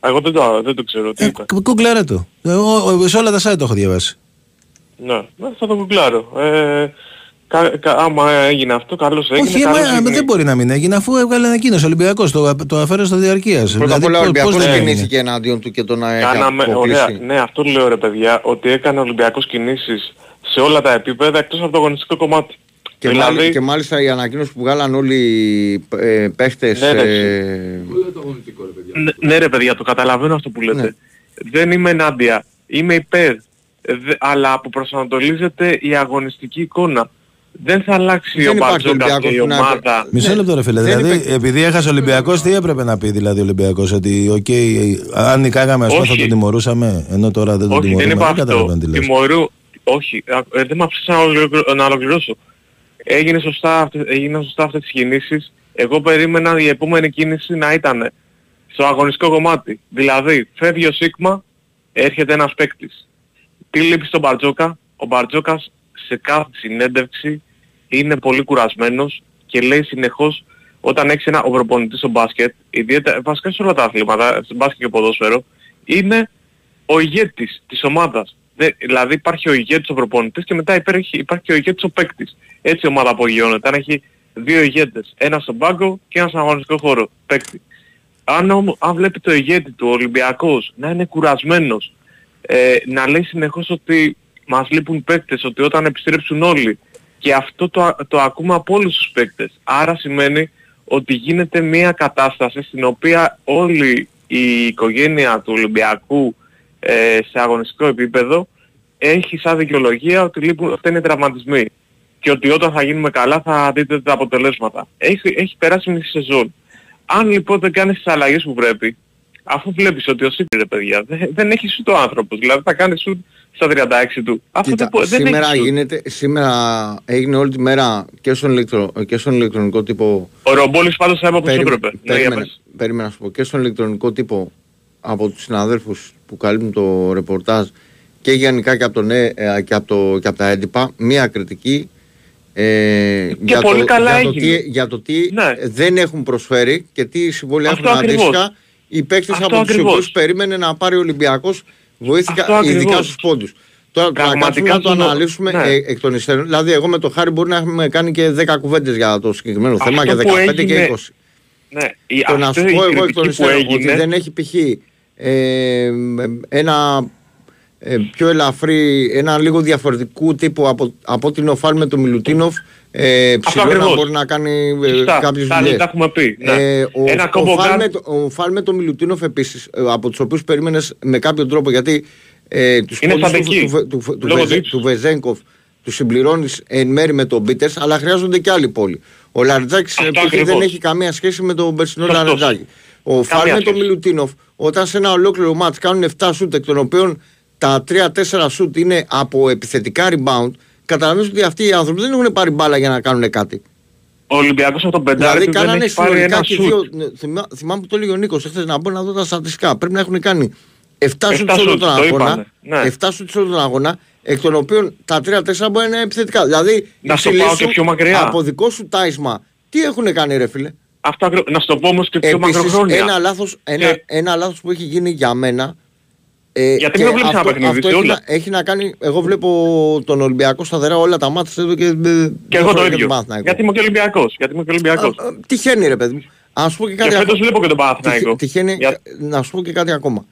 Εγώ δεν το, δεν το ξέρω τι είπε. Γκούγκλαρέ το. Ε, ο- ο- Σε όλα τα site το έχω διαβάσει. Ναι, ναι, θα το κουκλάρω. Ε, κα, κα, άμα έγινε αυτό, καλώς έγινε. Όχι, καλώς μα, έγινε. δεν μπορεί να μην έγινε αφού έβγαλε ανακοίνωση ο Ολυμπιακός, το, το αφαίρεσε στο διαρκείας. Πρώτα απ' όλα ο πώς- πώς Ολυμπιακός δεν έγινε; κινήθηκε εναντίον του και τον έχει Κάναμε, ωραία, αποκλείσει. ναι, αυτό λέω ρε παιδιά, ότι έκανε ο Ολυμπιακός κινήσεις σε όλα τα επίπεδα εκτός από το αγωνιστικό κομμάτι. Και, δηλαδή, μάλιστα, και μάλιστα η ανακοίνωση που βγάλαν όλοι οι ε, παίχτες Ναι, ρε, ε, Ναι, ναι ρε παιδιά, το καταλαβαίνω αυτό που λέτε. Ναι. Δεν είμαι ενάντια. Είμαι υπέρ. Ε, δε- αλλά αποπροσανατολίζεται η αγωνιστική εικόνα. Δεν θα αλλάξει Δεν ο υπάρχει Μπαρτζόκας Ολυμπιακός και η που να- ομάδα. Μισό λεπτό ρε φίλε, Δεν δηλαδή είπε- επειδή έχασε ο Ολυμπιακός τι έπρεπε να πει δηλαδή ο Ολυμπιακός ότι οκ, αν νικάγαμε ας πούμε θα Όχι. τον τιμωρούσαμε ενώ τώρα δεν τον Όχι, δεν τιμωρούμε. είπα Δεν καταλαβαίνω αυτό. τι λες. Τιμωρού. Όχι, α, ε, δεν με αφήσεις να, ολοκληρω- να ολοκληρώσω. Έγινε σωστά, αυτές- έγιναν σωστά αυτές τις κινήσεις. Εγώ περίμενα η επόμενη κίνηση να ήταν στο αγωνιστικό κομμάτι. Δηλαδή, φεύγει ο Σίγμα, έρχεται ένας παίκτης. Τι λείπει στον Μπαρτζόκα; Ο Μπαρτζόκας σε κάθε συνέντευξη είναι πολύ κουρασμένος και λέει συνεχώς όταν έχεις ένα ο προπονητής στο μπάσκετ, ιδιαίτερα βασικά σε όλα τα αθλήματα, στο μπάσκετ και ποδόσφαιρο, είναι ο ηγέτης της ομάδας. Δεν- δηλαδή υπάρχει ο ηγέτης ο προπονητής και μετά υπάρχει, υπάρχει και ο ηγέτης ο παίκτης. Έτσι η ομάδα απογειώνεται. Αν έχει δύο ηγέτες, ένα στον πάγκο και ένα στον αγωνιστικό χώρο, παίκτη. Αν, όμως, αν βλέπει το ηγέτης του, ο Ολυμπιακός, να είναι κουρασμένος, ε, να λέει συνεχώς ότι μας λείπουν παίκτες, ότι όταν επιστρέψουν όλοι. Και αυτό το, α- το ακούμε από όλους τους παίκτες. Άρα σημαίνει ότι γίνεται μια κατάσταση στην οποία όλη η οικογένεια του Ολυμπιακού ε, σε αγωνιστικό επίπεδο έχει σαν δικαιολογία ότι λείπουν, αυτά είναι τραυματισμοί. Και ότι όταν θα γίνουμε καλά θα δείτε τα αποτελέσματα. Έχει, έχει περάσει μισή σεζόν. Αν λοιπόν δεν κάνεις τις αλλαγές που πρέπει, αφού βλέπεις ότι ο Σίπρι ρε παιδιά δεν, δεν έχει σουτ ο άνθρωπος, δηλαδή θα κάνεις σουτ στα 36 του. Αυτό Κοίτα, δεν, μπο- δεν σήμερα, έχει σουτ. γίνεται, σήμερα έγινε όλη τη μέρα και στον, ηλεκτρο, και στον ηλεκτρονικό τύπο Ο Ρομπόλης πάντως θα έπρεπε όπως Περίμενε, έπρεπε. Ναι, για περίμενε, πες. περίμενα να σου πω και στον ηλεκτρονικό τύπο από τους συναδέλφους που καλύπτουν το ρεπορτάζ και γενικά και από, το, νέ- ε, και από, το, και από τα έντυπα μία κριτική ε, για, πολύ το, καλά για, το τι, έγινε. για το τι Ναι. δεν έχουν προσφέρει και τι συμβόλαια Αυτό έχουν ακριβώς. αντίστοιχα οι παίκτες Αυτό από τους ακριβώς. οποίους περίμενε να πάρει ο Ολυμπιακός βοήθηκα Αυτό ειδικά ακριβώς. στους πόντους. Τώρα το να Πραγματικά κάτσουμε να το το νο- αναλύσουμε ναι. ε, εκ των υστέρων. Δηλαδή, εγώ με το χάρη μπορεί να έχουμε κάνει και 10 κουβέντες για το συγκεκριμένο Αυτό θέμα και που 15 και έγινε- 20. Ναι, η, Το να αυτή σου η πω εγώ εκ των κριτική που υστέρων ότι έγινε, δεν έχει π.χ. ε, ένα ε, πιο ελαφρύ, ένα λίγο διαφορετικού τύπου από, από την Οφάλ με τον Μιλουτίνοφ ε, ψηλό να ακριβώς. μπορεί να κάνει ε, Σωστά. κάποιες Τα- δουλειές. τα έχουμε πει, ναι. Ε, ο, Ένα ο, combo Φάλ guard- με, το- ο Φάλ με τον Μιλουτίνοφ επίσης, ε, από τους οποίους περίμενες με κάποιο τρόπο γιατί ε, τους Είναι πόντους του, στατικοί. του, του, του, του, Λόγω Βεζέ- του ύψους. του Βεζέγκοφ τους συμπληρώνεις εν μέρη με τον Μπίτερς αλλά χρειάζονται και άλλοι πόλοι. Ο Λαριτζάκης Αυτό επίσης δεν ακριβώς. έχει καμία σχέση με τον περσινό Σωστός. Λαριτζάκη. Ο Φάλ Καμία με τον σχέση. Μιλουτίνοφ όταν σε ένα ολόκληρο μάτς κάνουν 7 σούτ εκ των οποίων τα 3-4 σούτ είναι από επιθετικά rebound καταλαβαίνεις ότι αυτοί οι άνθρωποι δεν έχουν πάρει μπάλα για να κάνουν κάτι. ο Ολυμπιακός από τον πεντάρι Δηλαδή του δεν κάνανε έχει πάρει συνολικά ένα και σουτ. δύο. ναι, θυμά- Θυμάμαι που το έλεγε ο Νίκος εχθές να μπω να δω τα στατιστικά. Πρέπει να έχουν κάνει 7 Εφτά σουτ σε όλο σουτ, τον το αγώνα. είπανε, ναι. 7 σουτ σε όλο τον αγώνα. Εκ των οποίων τα 3-4 μπορεί να είναι επιθετικά. Δηλαδή Να οι στο ψηλοί πάω σου και πιο μακριά. Από δικό σου τάισμα. Τι έχουν κάνει ρε φίλε; Αυτό ακρι- Να σου το πω όμως και πιο Επίσης μακροχρόνια. ένα λάθος, ένα, Και- ένα λάθος που έχει γίνει για μένα ε, Γιατί και μην το βλέπεις ένα αυτό, παιχνίδι, αυτό σε έχει, όλα. να, έχει να κάνει, εγώ βλέπω τον Ολυμπιακό σταθερά όλα τα μάτια εδώ και, Και εγώ το ίδιο. Γιατί είμαι και Ολυμπιακός. Γιατί είμαι και Ολυμπιακός. Τυχαίνει ρε παιδί μου. Α σου πω και κάτι Και φέτος ακόμα. βλέπω και τον Παναθηναϊκό. Τυχε- Τυχαίνει, Για- να σου πω και κάτι ακόμα.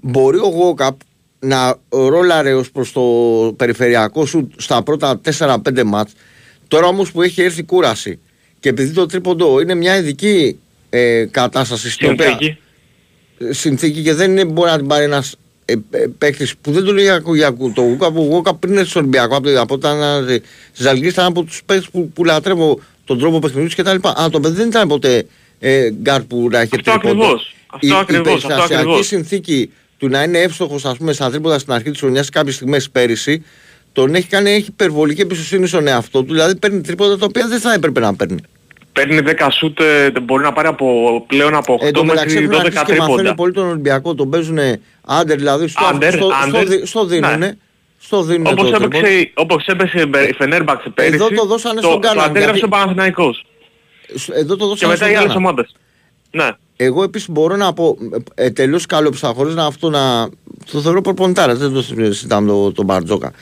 Μπορεί ο Γόκαπ να ρόλαρε ως προς το περιφερειακό σου στα πρώτα 4-5 μάτς. Τώρα όμως που έχει έρθει κούραση και επειδή το τρίποντο είναι μια ειδική ε, κατάσταση στην οποία Συνθήκη. συνθήκη και δεν είναι, μπορεί να την πάρει ένας ε, ε, παίκτης που δεν το λέει για, για το Γουόκαπ. Ο Γουόκαπ πριν έρθει στο Ολυμπιακό από, το- από όταν ε, Ζαλγκίρις ήταν από τους παίκτες που, που λατρεύω τον τρόπο παιχνιδιού του και τα λοιπά. Αλλά το παιδί δεν ήταν ποτέ ε, γκαρντ που να έχει Αυτό τρίποντο. ακριβώς. Αυτό η, η ακριβώς, αυτό περιστασιακή ακριβώς. συνθήκη του να είναι εύστοχος ας πούμε στα τρίποντα στην αρχή της χρονιάς κάποιες στιγμές πέρυσι τον έχει κάνει, έχει υπερβολική εμπιστοσύνη στον εαυτό του. Δηλαδή παίρνει τρίποντα τα οποία δεν θα έπρεπε να παίρνει. Παίρνει 10 σούτ, ε, μπορεί να πάρει από, πλέον από 8 Εν τω μεταξύ μέχρι έχουν 12 αρχίσει και μαθαίνουν τρίποντα. πολύ τον Ολυμπιακό. Τον παίζουν άντερ, δηλαδή στο, Άντερ, στο, άντερ. στο, δι- στο δίνουνε. Ναι. Στο δίνουν Όπως το έπαιξε, η- όπως έπαιξε η Φενέρμπαξε πέρυσι, Εδώ το δώσανε το, στον το Κάναν, αντέγραψε γιατί- ο Παναθηναϊκός. Εδώ το Και δώσανε μετά στον οι άλλες Γκάνα. ομάδες. Ναι. Εγώ επίσης μπορώ να πω ε, τελείως καλό ψάχο χωρίς να αυτό να... Το θεωρώ προπονητάρας, δεν το συζητάμε τον το Μπαρτζόκα.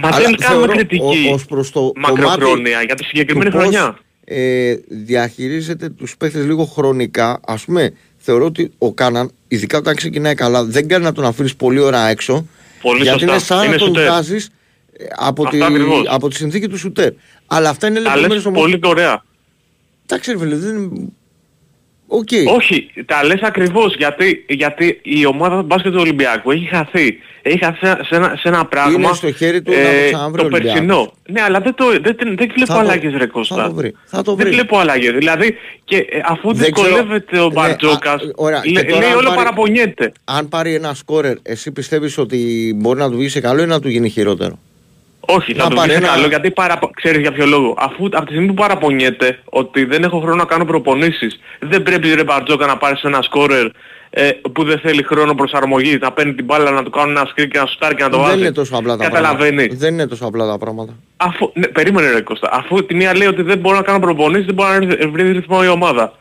Μα Αλλά δεν κάνουμε θεωρώ κριτική ο- ως προς το μακροχρόνια για τη συγκεκριμένη του πώς, χρονιά. Ε, διαχειρίζεται τους παίχτες λίγο χρονικά. Ας πούμε, θεωρώ ότι ο Κάναν, ειδικά όταν ξεκινάει καλά, δεν κάνει να τον αφήνεις πολύ ώρα έξω. Πολύ γιατί σωστά. είναι σαν να Είναι τον σουτέρ. βγάζεις ε, από, τη, Αυτό ακριβώς. από τη συνθήκη του σουτέρ. Αλλά αυτά είναι Τα λες λεπτομέρειες όμως. πολύ ωραία. Εντάξει ρε φίλε, δεν... Οκ. Όχι, τα λες ακριβώς γιατί, γιατί η ομάδα του μπάσκετ του Ολυμπιακού έχει χαθεί. Έχει χαθεί σε, σε ένα, σε ένα πράγμα Είναι στο χέρι του να το ξαναβρει το ο Ολυμπιακός. περσινό. Ναι, αλλά δεν, το, δεν, δεν, δεν βλέπω Θα το- αλλαγές ρε Θα Κώστα. το βρει. Θα το Δεν βρει. βλέπω αλλαγές. Δηλαδή, και ε, αφού Δεν ξέρω- δυσκολεύεται ο Ναι, Μπαρτζόκας, α, ωραία. Και λέ- τώρα λέει αν όλο πάρει- παραπονιέται. Αν πάρει ένα σκόρερ, εσύ πιστεύεις ότι μπορεί να του βγει σε καλό ή να του γίνει χειρότερο; Όχι, Να θα το πάρει πει ένα- καλό γιατί παραπο... ξέρεις για ποιο λόγο. Αφού από τη στιγμή που παραπονιέται ότι δεν έχω χρόνο να κάνω προπονήσεις, δεν πρέπει ρε Μπαρτζόκα να πάρεις ένα σκόρερ ε, που δεν θέλει χρόνο προσαρμογή, να παίρνει την μπάλα, να του κάνουν ένα σκρίκ και να σουτάρει και να το δεν βάζει. είναι τόσο απλά τα Καταλαβαίνεις. πράγματα. Δεν είναι τόσο απλά τα πράγματα. Αφού, ναι, περίμενε ρε Κώστα. Αφού τη μία λέει ότι δεν μπορώ να κάνω προπονήσεις, δεν μπορεί να βρει ρυθμό η ομάδα.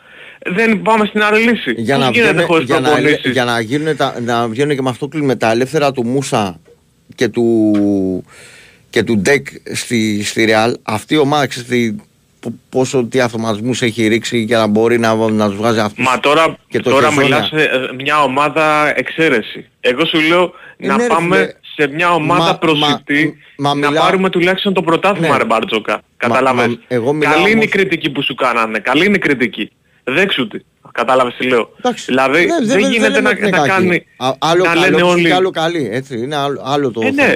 Δεν πάμε στην άλλη λύση. Για Πώς να, γίνεται βγαίνουν, χωρίς για, να, προπονήσεις; για να, γίνουν τα, να βγαίνουν και με αυτό κλείνουμε τα ελεύθερα του Μούσα και του, και του Ντεκ στη, στη Real, αυτή η ομάδα ξέρεις τι- πο- πόσο τι αυτοματισμούς έχει ρίξει για να μπορεί να, να τους βγάζει αυτούς Μα τώρα, και το τώρα χεζόνια. μιλάς σε ε, μια ομάδα εξαίρεση. Εγώ σου λέω να ναι, ρε πάμε φίλε. σε μια ομάδα Μα- προσιτή μα- μα να μιλάω- πάρουμε τουλάχιστον το πρωτάθλημα Ναι. ρε Μπαρτζόκα. Κατάλαβες. μα- εγώ μιλάω Καλή είναι η όμως- κριτική που σου κάνανε. Καλή είναι η κριτική. Δέξου τη. Κατάλαβες τι λέω. Εντάξει. Δηλαδή Ναι, δεν, δεν- δεν γίνεται λέμε να, ότι είναι να κακή. κάνει... Α- άλλο να καλό λένε τους όλοι... και άλλο καλή, έτσι. Είναι άλλο, άλλο το Ε, ναι.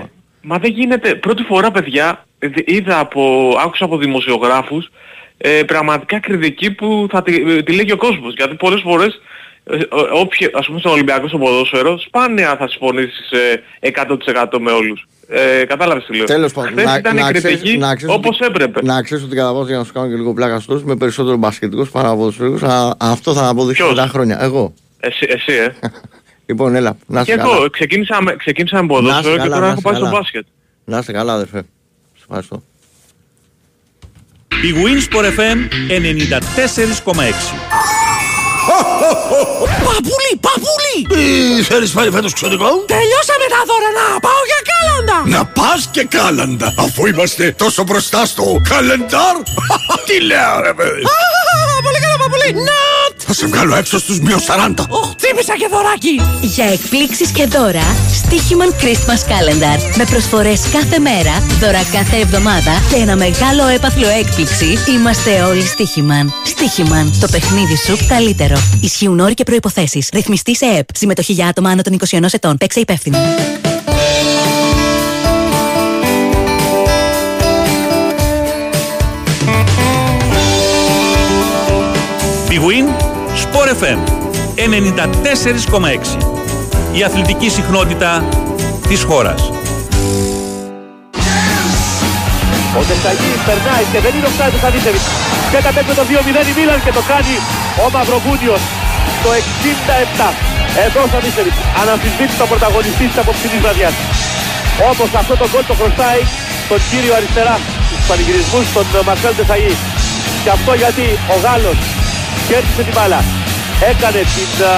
Θέμα. Μα δεν γίνεται. Πρώτη φορά, παιδιά, ε, είδα από, άκουσα από δημοσιογράφους ε, πραγματικά κριτική που θα τη, ε, τη λέγει ο κόσμος. Γιατί πολλές φορές, ε, ό- όποιοι, ας πούμε στο Ολυμπιακό στο ποδόσφαιρο, σπάνια θα συμφωνήσεις ε, 100% με όλους. Ε, κατάλαβες τι λέω. Τέλος πάντων, Χθες ήταν η κριτική όπως ότι, έπρεπε. Να ξέρεις ότι κατά βάση για να σου κάνω και λίγο πλάκα στους με περισσότερο μπασκετικός παρά ποδοσφαιρικός, α, αυτό θα αποδείξει Ποιος; πολλά χρόνια. Εγώ. Εσύ, εσύ ε. Λοιπόν, έλα, να και είσαι καλά. εγώ ξεκίνησα με, ξεκίνησα με Να ποδόσφαιρο είσαι και καλά, τώρα να έχω είσαι πάει στο καλά. μπάσκετ. Να είστε καλά, αδερφέ. Σε ευχαριστώ. Η Winsport FM 94,6 Παπούλι, παπούλι! Τι θέλεις πάλι φέτος ξωτικό; Τελειώσαμε τα δώρα να πάω για κάλαντα! Να πας και κάλαντα, αφού είμαστε τόσο μπροστά στο καλεντάρ. Τι λέω ρε παιδί; Α, Πολύ καλά παπούλι! Νατ! Θα σε βγάλω έξω στους μείον 40. Οχ, τσίπησα και δωράκι! Για εκπλήξεις και δώρα, Στίχημαν Christmas Calendar. Με προσφορές κάθε μέρα, δώρα κάθε εβδομάδα και ένα μεγάλο έπαθλο έκπληξη. Είμαστε όλοι Στίχημαν. Στίχημαν. Το παιχνίδι σου καλύτερο. Ισχύουν όροι και προϋποθέσεις. Ρυθμιστή σε ΕΠ. Συμμετοχή για άτομα άνω των 21 ετών. Παίξε υπεύθυνα. Big Win Sport FM 94,6 Η αθλητική συχνότητα της χώρας. Ο Τεσσαγής περνάει και δεν είναι ο Στάδιος Σαββίσεβιτς. Και κατέβει το 2-0 η Μίλαν και το κάνει ο Μαυροβούνιος το 67. Εδώ ο Σαββίσεβιτς αναμφισβήτητα πρωταγωνιστής της απόψινής βραδιάς. Όμως αυτό το γκολ το χρωστάει τον κύριο αριστερά στους πανηγυρισμούς τον Μαρσέλ Τεσσαγή. Και αυτό γιατί ο Γάλλος κέρδισε την μπάλα. Έκανε την α,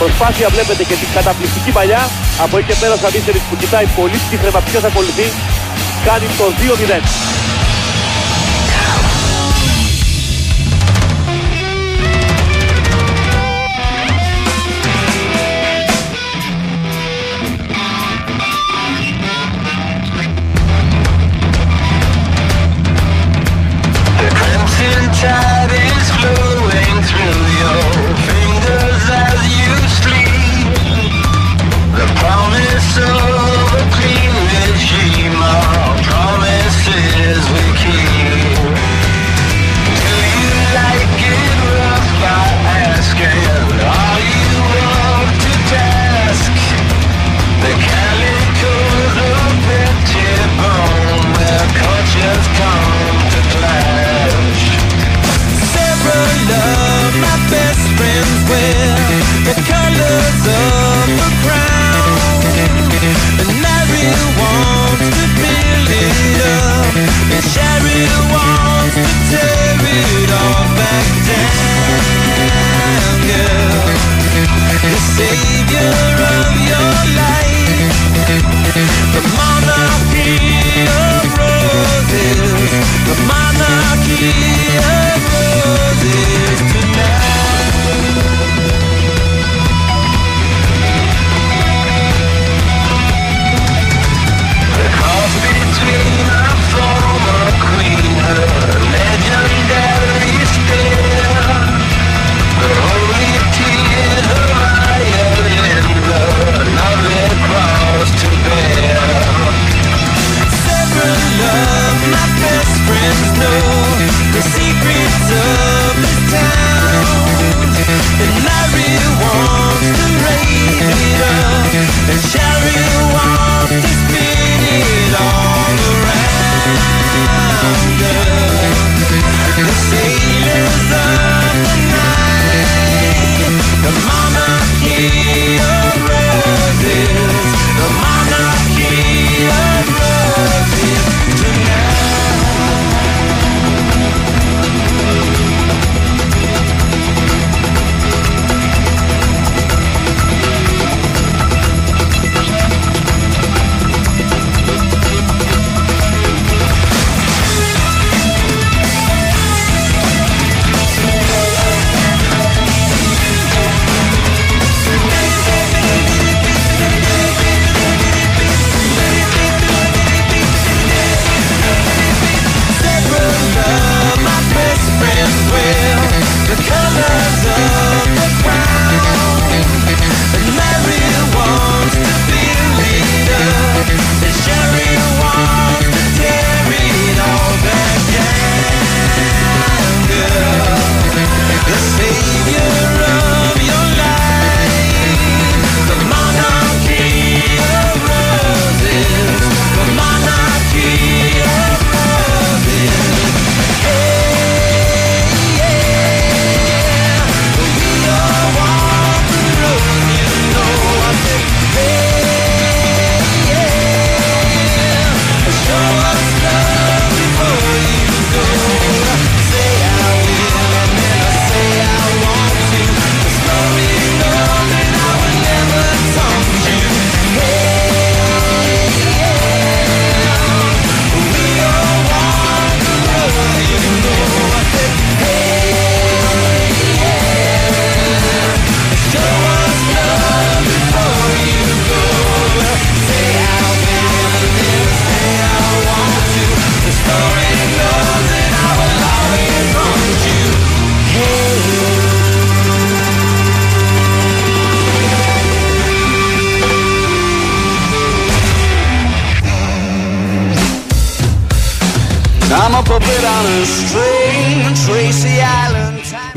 προσπάθεια βλέπετε και την καταπληκτική παλιά. Από εκεί και πέρα ο Σαββίσεβιτς που κοιτάει πολύ ψύχρεμα ποιος θα ακολουθεί κάνει το 2-0.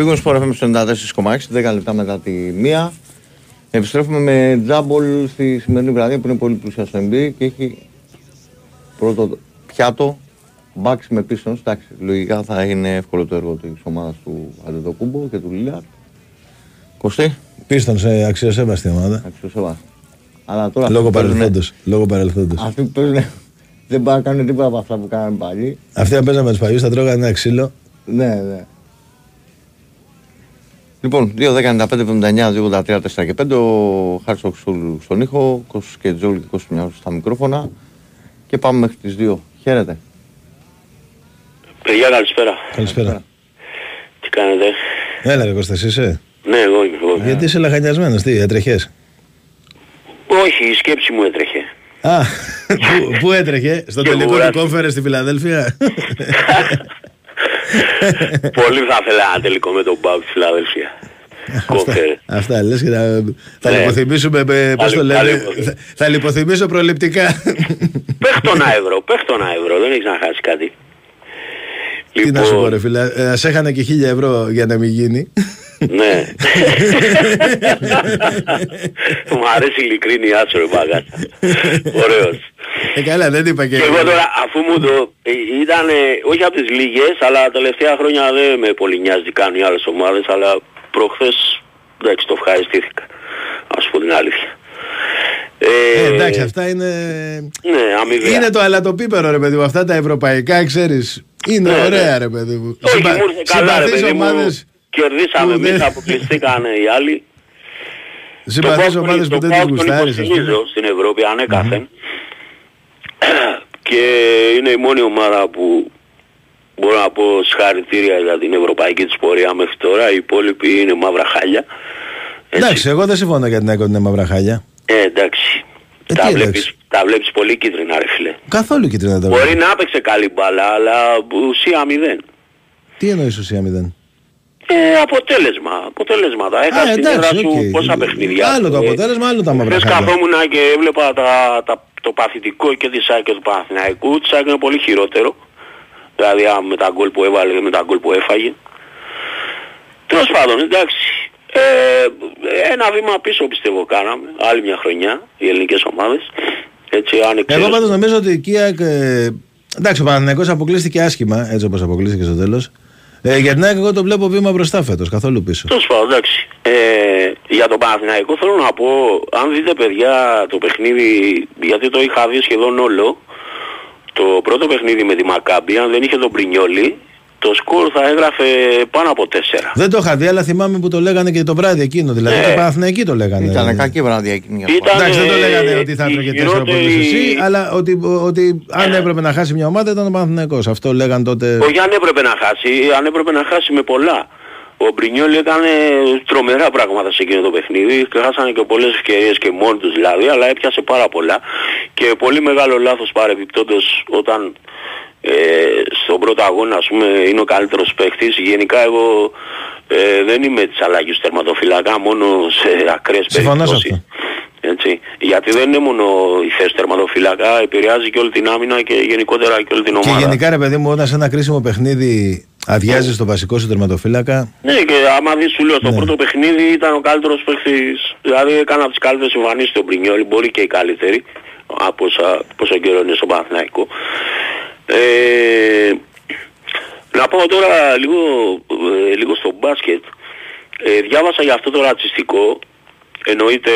Πήγαμε στο FM 94,6, 10 λεπτά μετά τη μία. Επιστρέφουμε με τζάμπολ στη σημερινή βραδιά που είναι πολύ πλούσια στο NBA και έχει πρώτο πιάτο μπάξ με πίσω. Εντάξει, λογικά θα είναι εύκολο το έργο της ομάδας του Αντετοκούμπο και του Λίλαρτ. Κωστή; Πίστον σε αξιοσέβαστη ομάδα. Αξιοσέβαστη. Αλλά τώρα Λόγω αυτοί παίζουνε- παρελθόντος. Λόγω παρελθόντος. Αυτοί που παίζουν δεν πάνε να κάνουν τίποτα από αυτά που κάνανε παλιοί. Αυτοί αν παίζαμε τους παλιούς θα τρώγανε ένα ξύλο. Ναι, ναι. Λοιπόν, 2, 10, 95, 79, 2, 83, 4 και 5. Ο Χάρης Οξούλου στον ήχο, Κώστος και Τζόλ και Κώστος Μιάου στα μικρόφωνα. Και πάμε μέχρι τις 2. Χαίρετε. Παιδιά καλησπέρα. Καλησπέρα. Τι κάνετε; Έλα ρε Κώστας, εσύ είσαι; Ναι, εγώ είμαι. Εγώ. είμαι. Γιατί είσαι λαχανιασμένος, τι, έτρεχες; Όχι, η σκέψη μου έτρεχε. Α, πού, πού έτρεχε, στο Και τελικό του κουράστηκα. κόμφερε στη Φιλαδέλφια; Πολύ θα ήθελα ένα τελικό με τον Μπάου στη Φιλαδέλφια. Κόφερ. Αυτά λες και θα, θα Ναι. λιποθυμίσουμε, με- πώς Θα το λι- θα λένε, λιποθυμ- θα, θα λιποθυμίσω προληπτικά. Παίχτω ένα ευρώ, παίχτω ένα ευρώ, δεν έχεις να χάσεις κάτι. Τι να σου Λοιπόν. πω ρε φίλε, ε, ας έχανε και χίλια ευρώ για να μην γίνει. Ναι. Μου αρέσει η ειλικρίνειά σου ρε μπαγάτα. Ωραίος. Ε, καλά, δεν είπα και... Και εγώ τώρα αφού μου το ε, ήταν όχι από τις λίγες αλλά τα τελευταία χρόνια δεν με πολύ νοιάζει τι κάνουν οι άλλες ομάδες αλλά προχθές εντάξει το ευχαριστήθηκα. Ας πω την αλήθεια. Ε, εντάξει, αυτά είναι... Ναι, αμοιβαία. Είναι το αλατοπίπερο ρε παιδί μου, αυτά τα ευρωπαϊκά ξέρεις. Είναι Ναι, ωραία ναι. ρε παιδί μου. Όχι, Συμπα- μου ήρθε καλά ρε συμπαθείς παιδί μου. ομάδες, Κερδίσαμε που δεν- εμείς, αποκλειστήκανε οι άλλοι. συμπαθείς Το ομάδες που Πάοκ δεν τις τον γουστάρεις. ας πούμε. υποστηρίζω στην Ευρώπη ανέκαθεν. Και είναι η μόνη ομάδα που μπορώ να πω συγχαρητήρια για την ευρωπαϊκή της πορεία μέχρι τώρα. Οι υπόλοιποι είναι μαύρα χάλια. Εντάξει, εγώ δεν συμφωνώ για την ΑΕΚ ότι είναι μαύρα χάλια. Ε, εντάξει. Ε, τα, τι βλέπεις, εντάξει. Τα βλέπεις πολύ κίτρινα ρε φίλε. Καθόλου κίτρινα τα Μπορεί βλέπω. να έπαιξε καλή μπάλα, αλλά ουσία μηδέν. Τι εννοείς ουσία μηδέν; Ε, αποτέλεσμα, αποτέλεσματα. Α, Έχασε την έδρα εντάξει, σου οκ. πόσα παιχνίδια. Άλλο το Ε, αποτέλεσμα, άλλο τα μαύρα Χθες χάλια. καθόμουν και έβλεπα τα, τα, το παθητικό και της ΑΕΚ και του Παναθηναϊκού. Της ΑΕΚ είναι πολύ χειρότερο. Δηλαδή α, με τα γκολ που έβαλε και με τα γκολ που έφαγε. Τέλος πάντων, εντάξει. Ε, ένα βήμα πίσω πιστεύω κάναμε. Άλλη μια χρονιά οι ελληνικές ομάδες. Έτσι άνοιξε. Εγώ πάντως νομίζω ότι και η ΑΕΚ... Ε, εντάξει, ο Παναθηναϊκός αποκλείστηκε άσχημα, έτσι όπως αποκλείστηκε στο τέλος. Ε, για την ΑΕΚ εγώ το βλέπω βήμα μπροστά φέτος, καθόλου πίσω. Τέλος πάντων, εντάξει. Ε, για τον Παναθηναϊκό θέλω να πω, αν δείτε παιδιά το παιχνίδι, γιατί το είχα δει σχεδόν όλο, το πρώτο παιχνίδι με τη Μακάμπη, αν δεν είχε τον Πρινιόλη, το σκορ θα έγραφε πάνω από 4. Δεν το είχα δει, αλλά θυμάμαι που το λέγανε και το βράδυ εκείνο. Δηλαδή, Ναι. το Παναθηναϊκοί το λέγανε. Ήταν κακή βράδια εκείνη για Ήταν, Εντάξει, δεν το ε, λέγανε ότι θα η έτρωγε τέσσερα από χειρότερη- εσύ, αλλά ότι, ότι αν έπρεπε να χάσει μια ομάδα ήταν ο Παναθηναϊκός. Αυτό λέγανε τότε. Όχι αν έπρεπε να χάσει, αν έπρεπε να χάσει με πολλά. Ο Μπρινιόλ έκανε τρομερά πράγματα σε εκείνο το παιχνίδι. Χάσανε και πολλές ευκαιρίες και μόνοι τους δηλαδή, αλλά έπιασε πάρα πολλά. Και πολύ μεγάλο λάθος παρεμπιπτόντως όταν ε, στον πρώτο αγώνα ας πούμε είναι ο καλύτερος παίχτης. Γενικά εγώ ε, δεν είμαι της αλλαγής του τερματοφυλακά μόνο σε ακραίες Συμφωνώ σε περιπτώσεις. Έτσι. Γιατί δεν είναι μόνο η θέση τερματοφυλακά, επηρεάζει και όλη την άμυνα και γενικότερα και όλη την Και ομάδα. γενικά, ρε παιδί μου, όταν σε ένα κρίσιμο παιχνίδι αδειάζεις το βασικό σου τερματοφύλακα. Ναι και άμα δεις σου λέω στο πρώτο παιχνίδι ήταν ο καλύτερος παίχτης, δηλαδή έκανα τις καλύτερες εμφανίσεις του Μπρινιόλη, μπορεί και η καλύτερη, από όσα- πόσο καιρό είναι στο Παναθηναϊκό. Ε, να πάω τώρα λίγο, ε, λίγο στο μπάσκετ. Ε, διάβασα για αυτό το ρατσιστικό, εννοείται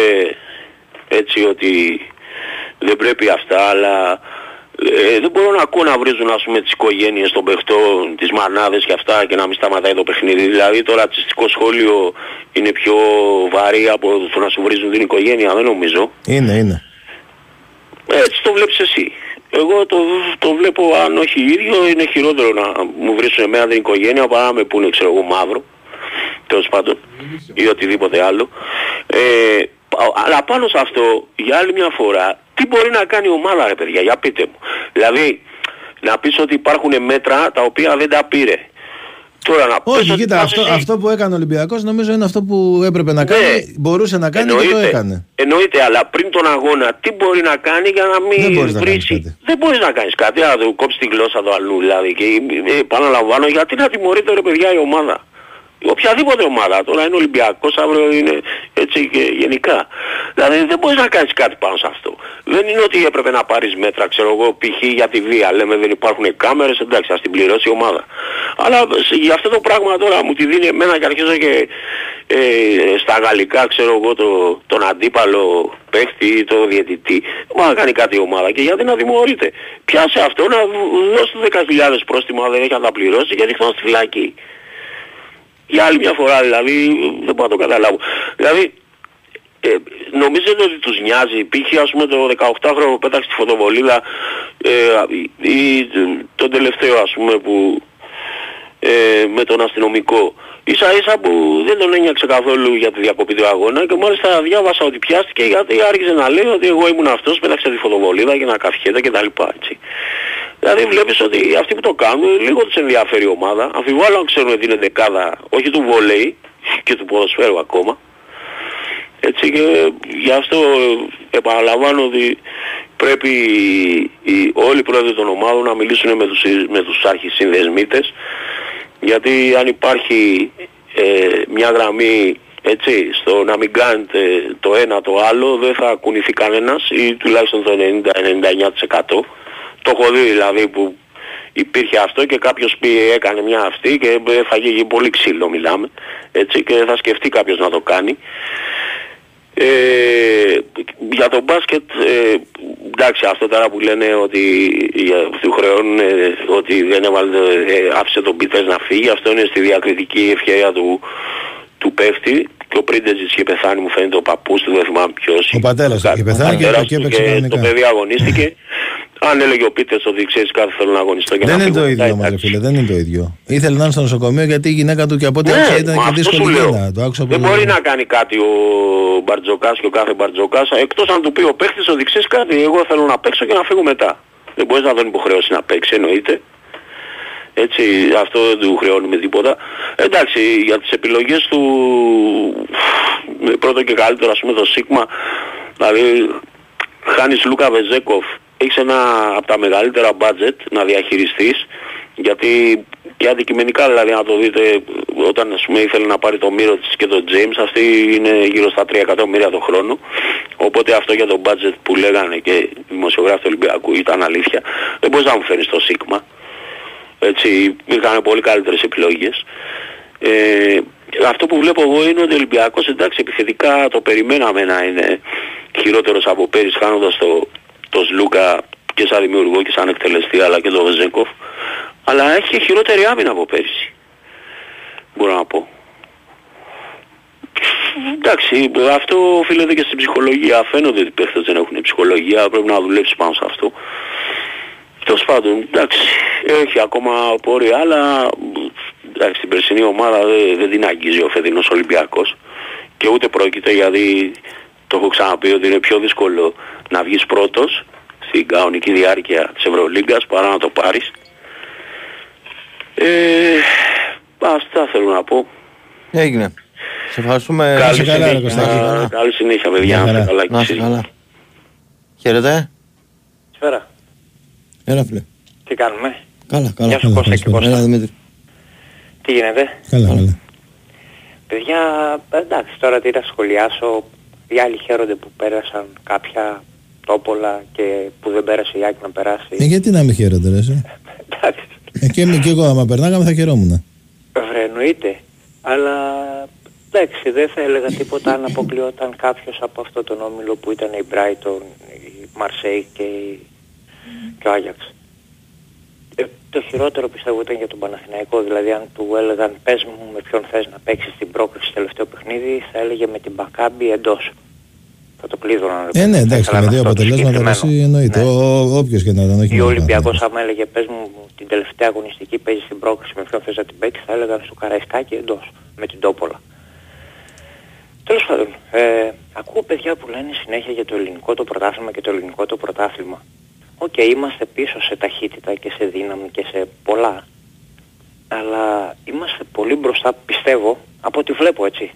έτσι ότι δεν πρέπει αυτά, αλλά ε, δεν μπορώ να ακούω να βρίζουν ας πούμε τις οικογένειες των παιχτών, τις μανάδες και αυτά και να μην σταματάει το παιχνίδι. Δηλαδή το ρατσιστικό σχόλιο είναι πιο βαρύ από το να σου βρίζουν την οικογένεια, δεν νομίζω. Είναι, είναι. Έτσι το βλέπεις εσύ. Εγώ το, το βλέπω αν όχι ίδιο είναι χειρότερο να μου βρίσουν εμένα την οικογένεια παρά να με πούνε ξέρω εγώ μαύρο τέλος πάντων ή οτιδήποτε άλλο. Ε, πα- αλλά πάνω σε αυτό για άλλη μια φορά τι μπορεί να κάνει η ομάδα ρε παιδιά για πείτε μου. Δηλαδή να πεις ότι υπάρχουν μέτρα τα οποία δεν τα πήρε. Τώρα να Όχι, πες ότι κοίτα, πας αυτό, εσύ- αυτό που έκανε ο Ολυμπιακός νομίζω είναι αυτό που έπρεπε να κάνει, Ναι. μπορούσε να κάνει και το Εννοείται. έκανε. Εννοείται, αλλά πριν τον αγώνα τι μπορεί να κάνει για να μην Δεν μπορείς να κάνεις βρίσει. Δεν μπορείς να κάνεις κάτι, να του κόψεις τη γλώσσα του αλλού δηλαδή. Και ε, επαναλαμβάνω, γιατί να τιμωρείται ρε παιδιά η ομάδα. Οποιαδήποτε ομάδα, τώρα είναι Ολυμπιακός, αύριο είναι έτσι και γενικά. Δηλαδή δεν μπορείς να κάνεις κάτι πάνω σε αυτό. Δεν είναι ότι έπρεπε να πάρεις μέτρα, ξέρω εγώ, π.χ. για τη βία. Λέμε δεν υπάρχουν κάμερες, εντάξει, ας την πληρώσει η ομάδα. Αλλά σε- για αυτό το πράγμα τώρα μου τη δίνει εμένα και αρχίζω και ε, στα γαλλικά, ξέρω εγώ, το, τον αντίπαλο παίχτη ή το διαιτητή. Δεν μπορεί να κάνει κάτι η ομάδα και γιατί να τιμωρείται. Πιάσε αυτό, να δώσει 10.000 πρόστιμα, δεν έχει να τα πληρώσει και δείχνω στη φυλακή. Για άλλη μια φορά δηλαδή δεν μπορώ να το καταλάβω. Δηλαδή ε, νομίζετε ότι τους νοιάζει, π.χ. ας πούμε το 18χρονο που πέταξε τη φωτοβολίδα ε, ή τον τελευταίο ας πούμε που ε, με τον αστυνομικό ίσα ίσα που δεν τον ένιωξε καθόλου για τη διακοπή του αγώνα και μάλιστα διάβασα ότι πιάστηκε γιατί άρχισε να λέει ότι εγώ ήμουν αυτός πέταξε τη φωτοβολίδα και να καφιέται και τα λοιπά έτσι. Δηλαδή βλέπεις ότι αυτοί που το κάνουν λίγο τους ενδιαφέρει η ομάδα. Αμφιβάλλω αν ξέρουν ότι είναι δεκάδα όχι του βολέι και του ποδοσφαίρου ακόμα. Έτσι και γι' αυτό ε, επαναλαμβάνω ότι πρέπει οι, όλοι οι πρόεδροι των ομάδων να μιλήσουν με τους, με τους αρχισυνδεσμίτες γιατί αν υπάρχει ε, μια γραμμή έτσι, στο να μην κάνετε το ένα το άλλο δεν θα κουνηθεί κανένας ή τουλάχιστον το 90-99%. Το έχω δει δηλαδή που υπήρχε αυτό και κάποιος πει έκανε μια αυτή και έφαγε πολύ ξύλο μιλάμε έτσι και θα σκεφτεί κάποιος να το κάνει. Ε, για το μπάσκετ, ε, εντάξει αυτό τώρα που λένε ότι για- του χρεώνουν ε, ότι δεν έβαλε, ε, άφησε τον Πίτερς να φύγει, αυτό είναι στη διακριτική ευκαιρία του, του παίχτη και ο Πρίντεζης είχε πεθάνει μου φαίνεται ο παππούς του, δεν θυμάμαι ποιος. Ο πατέρας του είχε πεθάνει και- πατέρας και του έπαιξε κανονικά. το παιδί αγωνίστηκε. Αν έλεγε ο Πίτερς ότι ξέρεις κάτι θέλω να αγωνιστώ και Δεν να είναι φύγω το μετά, ίδιο όμως, ρε φίλε, δεν είναι το ίδιο. Ήθελε να είναι στο νοσοκομείο γιατί η γυναίκα του και από ό,τι Ναι, άκουσα ήταν μα και αυτό δύσκολη σου λέω. γέννα. Το άκουσα Δεν πολύ. μπορεί να κάνει κάτι ο Μπαρτζοκάς και ο κάθε Μπαρτζοκάς εκτός αν του πει ο παίχτης ότι ξέρεις κάτι εγώ θέλω να παίξω και να φύγω μετά. Δεν μπορείς να τον υποχρεώσει να παίξει εννοείται. Έτσι, αυτό δεν του χρεώνουμε τίποτα. Εντάξει, για τις επιλογές του πρώτο και καλύτερο ας πούμε το Σίγμα, δηλαδή χάνεις Λούκα Βεζέκοφ, έχεις ένα από τα μεγαλύτερα budget να διαχειριστείς, γιατί και αντικειμενικά δηλαδή να το δείτε όταν ας πούμε ήθελε να πάρει το Μύρο της και το James αυτή είναι γύρω στα 3 εκατομμύρια το χρόνο. Οπότε αυτό για το budget που λέγανε και οι δημοσιογράφοι του Ολυμπιακού ήταν αλήθεια. Δεν μπορείς να μου φέρεις το Σίγμα έτσι υπήρχαν πολύ καλύτερες επιλογές. Ε, αυτό που βλέπω εγώ είναι ότι ο Ολυμπιακός εντάξει επιθετικά το περιμέναμε να είναι χειρότερος από πέρυσι χάνοντας το, το Σλούκα και σαν δημιουργό και σαν εκτελεστή αλλά και το Βεζέγκοφ αλλά έχει και χειρότερη άμυνα από πέρυσι μπορώ να πω Εντάξει, αυτό οφείλεται και στην ψυχολογία. Φαίνονται ότι οι παίχτες δεν έχουν ψυχολογία, πρέπει να δουλέψεις πάνω σε αυτό. Τέλος πάντων, εντάξει, έχει ακόμα πορεία, αλλά εντάξει, την περσινή ομάδα δεν, δεν την αγγίζει ο φετινός Ολυμπιακός και ούτε πρόκειται γιατί το έχω ξαναπεί ότι είναι πιο δύσκολο να βγεις πρώτος στην κανονική διάρκεια της Ευρωλίγκας παρά να το πάρεις. Ε, αυτά θέλω να πω. Έγινε. Σε ευχαριστούμε. Καλή συνέχεια. Καλή συνέχεια, παιδιά. Να είστε καλά και Να είστε εσείς. καλά. Χαίρετε. Καλησπέρα. Έλα φίλε. Τι κάνουμε; Καλά, καλά. Γεια σου, καλά, Κώστα και καλησπέρα. Κώστα. Έλα Δημήτρη. Τι γίνεται; Καλά, καλά. Παιδιά, εντάξει, τώρα τι να σχολιάσω. Οι άλλοι χαίρονται που πέρασαν κάποια τόπολα και που δεν πέρασε η Άκη να περάσει. Ε, γιατί να μην χαίρονται ρε εσύ; Ε, και, εμείς- και εγώ άμα περνάγαμε θα χαιρόμουν. Βρε, εννοείται. Αλλά εντάξει, δεν θα έλεγα τίποτα αν αποκλειόταν κάποιος από αυτό τον όμιλο που ήταν η Brighton, η Marseille και, η... και ο Άγιαξ. Ε, το χειρότερο πιστεύω ήταν για τον Παναθηναϊκό, δηλαδή αν του έλεγαν πες μου με ποιον θες να παίξεις την πρόκριση στο τελευταίο παιχνίδι, θα έλεγε με την Μπακάμπη εντός. Θα το κλείδωναν. Ε, ναι, εντάξει, Θα με ήθελαν δύο αυτό το αποτελέσματα ρε, συγκεκριμένο. εσύ εννοείται. Ο- Όποιος και να ήταν, όχι Ή ο μόνο Ολυμπιακός άμα έλεγε πες μου την τελευταία αγωνιστική παίζεις στην πρόκριση με ποιον θες να την παίξεις θα έλεγαν στο Καραϊσκάκι εντός με την Τόπολα. Τέλος πάντων, ε, ακούω παιδιά που λένε συνέχεια για το ελληνικό το πρωτάθλημα και το ελληνικό το πρωτάθλημα. Οκ, είμαστε πίσω σε ταχύτητα και σε δύναμη και σε πολλά. αλλά είμαστε πολύ μπροστά, πιστεύω, από ό,τι βλέπω έτσι.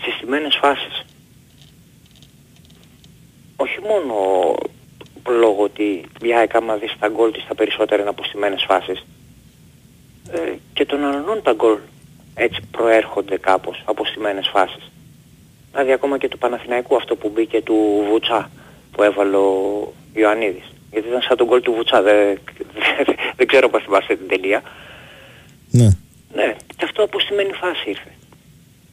Στις στημένες φάσεις. Όχι μόνο λόγω ότι η ΑΕΚ άμα δεις τα γκολ της τα περισσότερα είναι από στημένες φάσεις. Ε, και των αλλωνών τα γκολ έτσι προέρχονται κάπως από στιμένες φάσεις. Δηλαδή ακόμα και του Παναθηναϊκού αυτό που μπήκε του Βουτσά που έβαλε ο Ιωαννίδης. Γιατί ήταν σαν τον γκολ του Βουτσά, δεν, δεν ξέρω πώς θυμάστε την τελεία. Ναι. Ναι, και αυτό από στιμένη φάση ήρθε.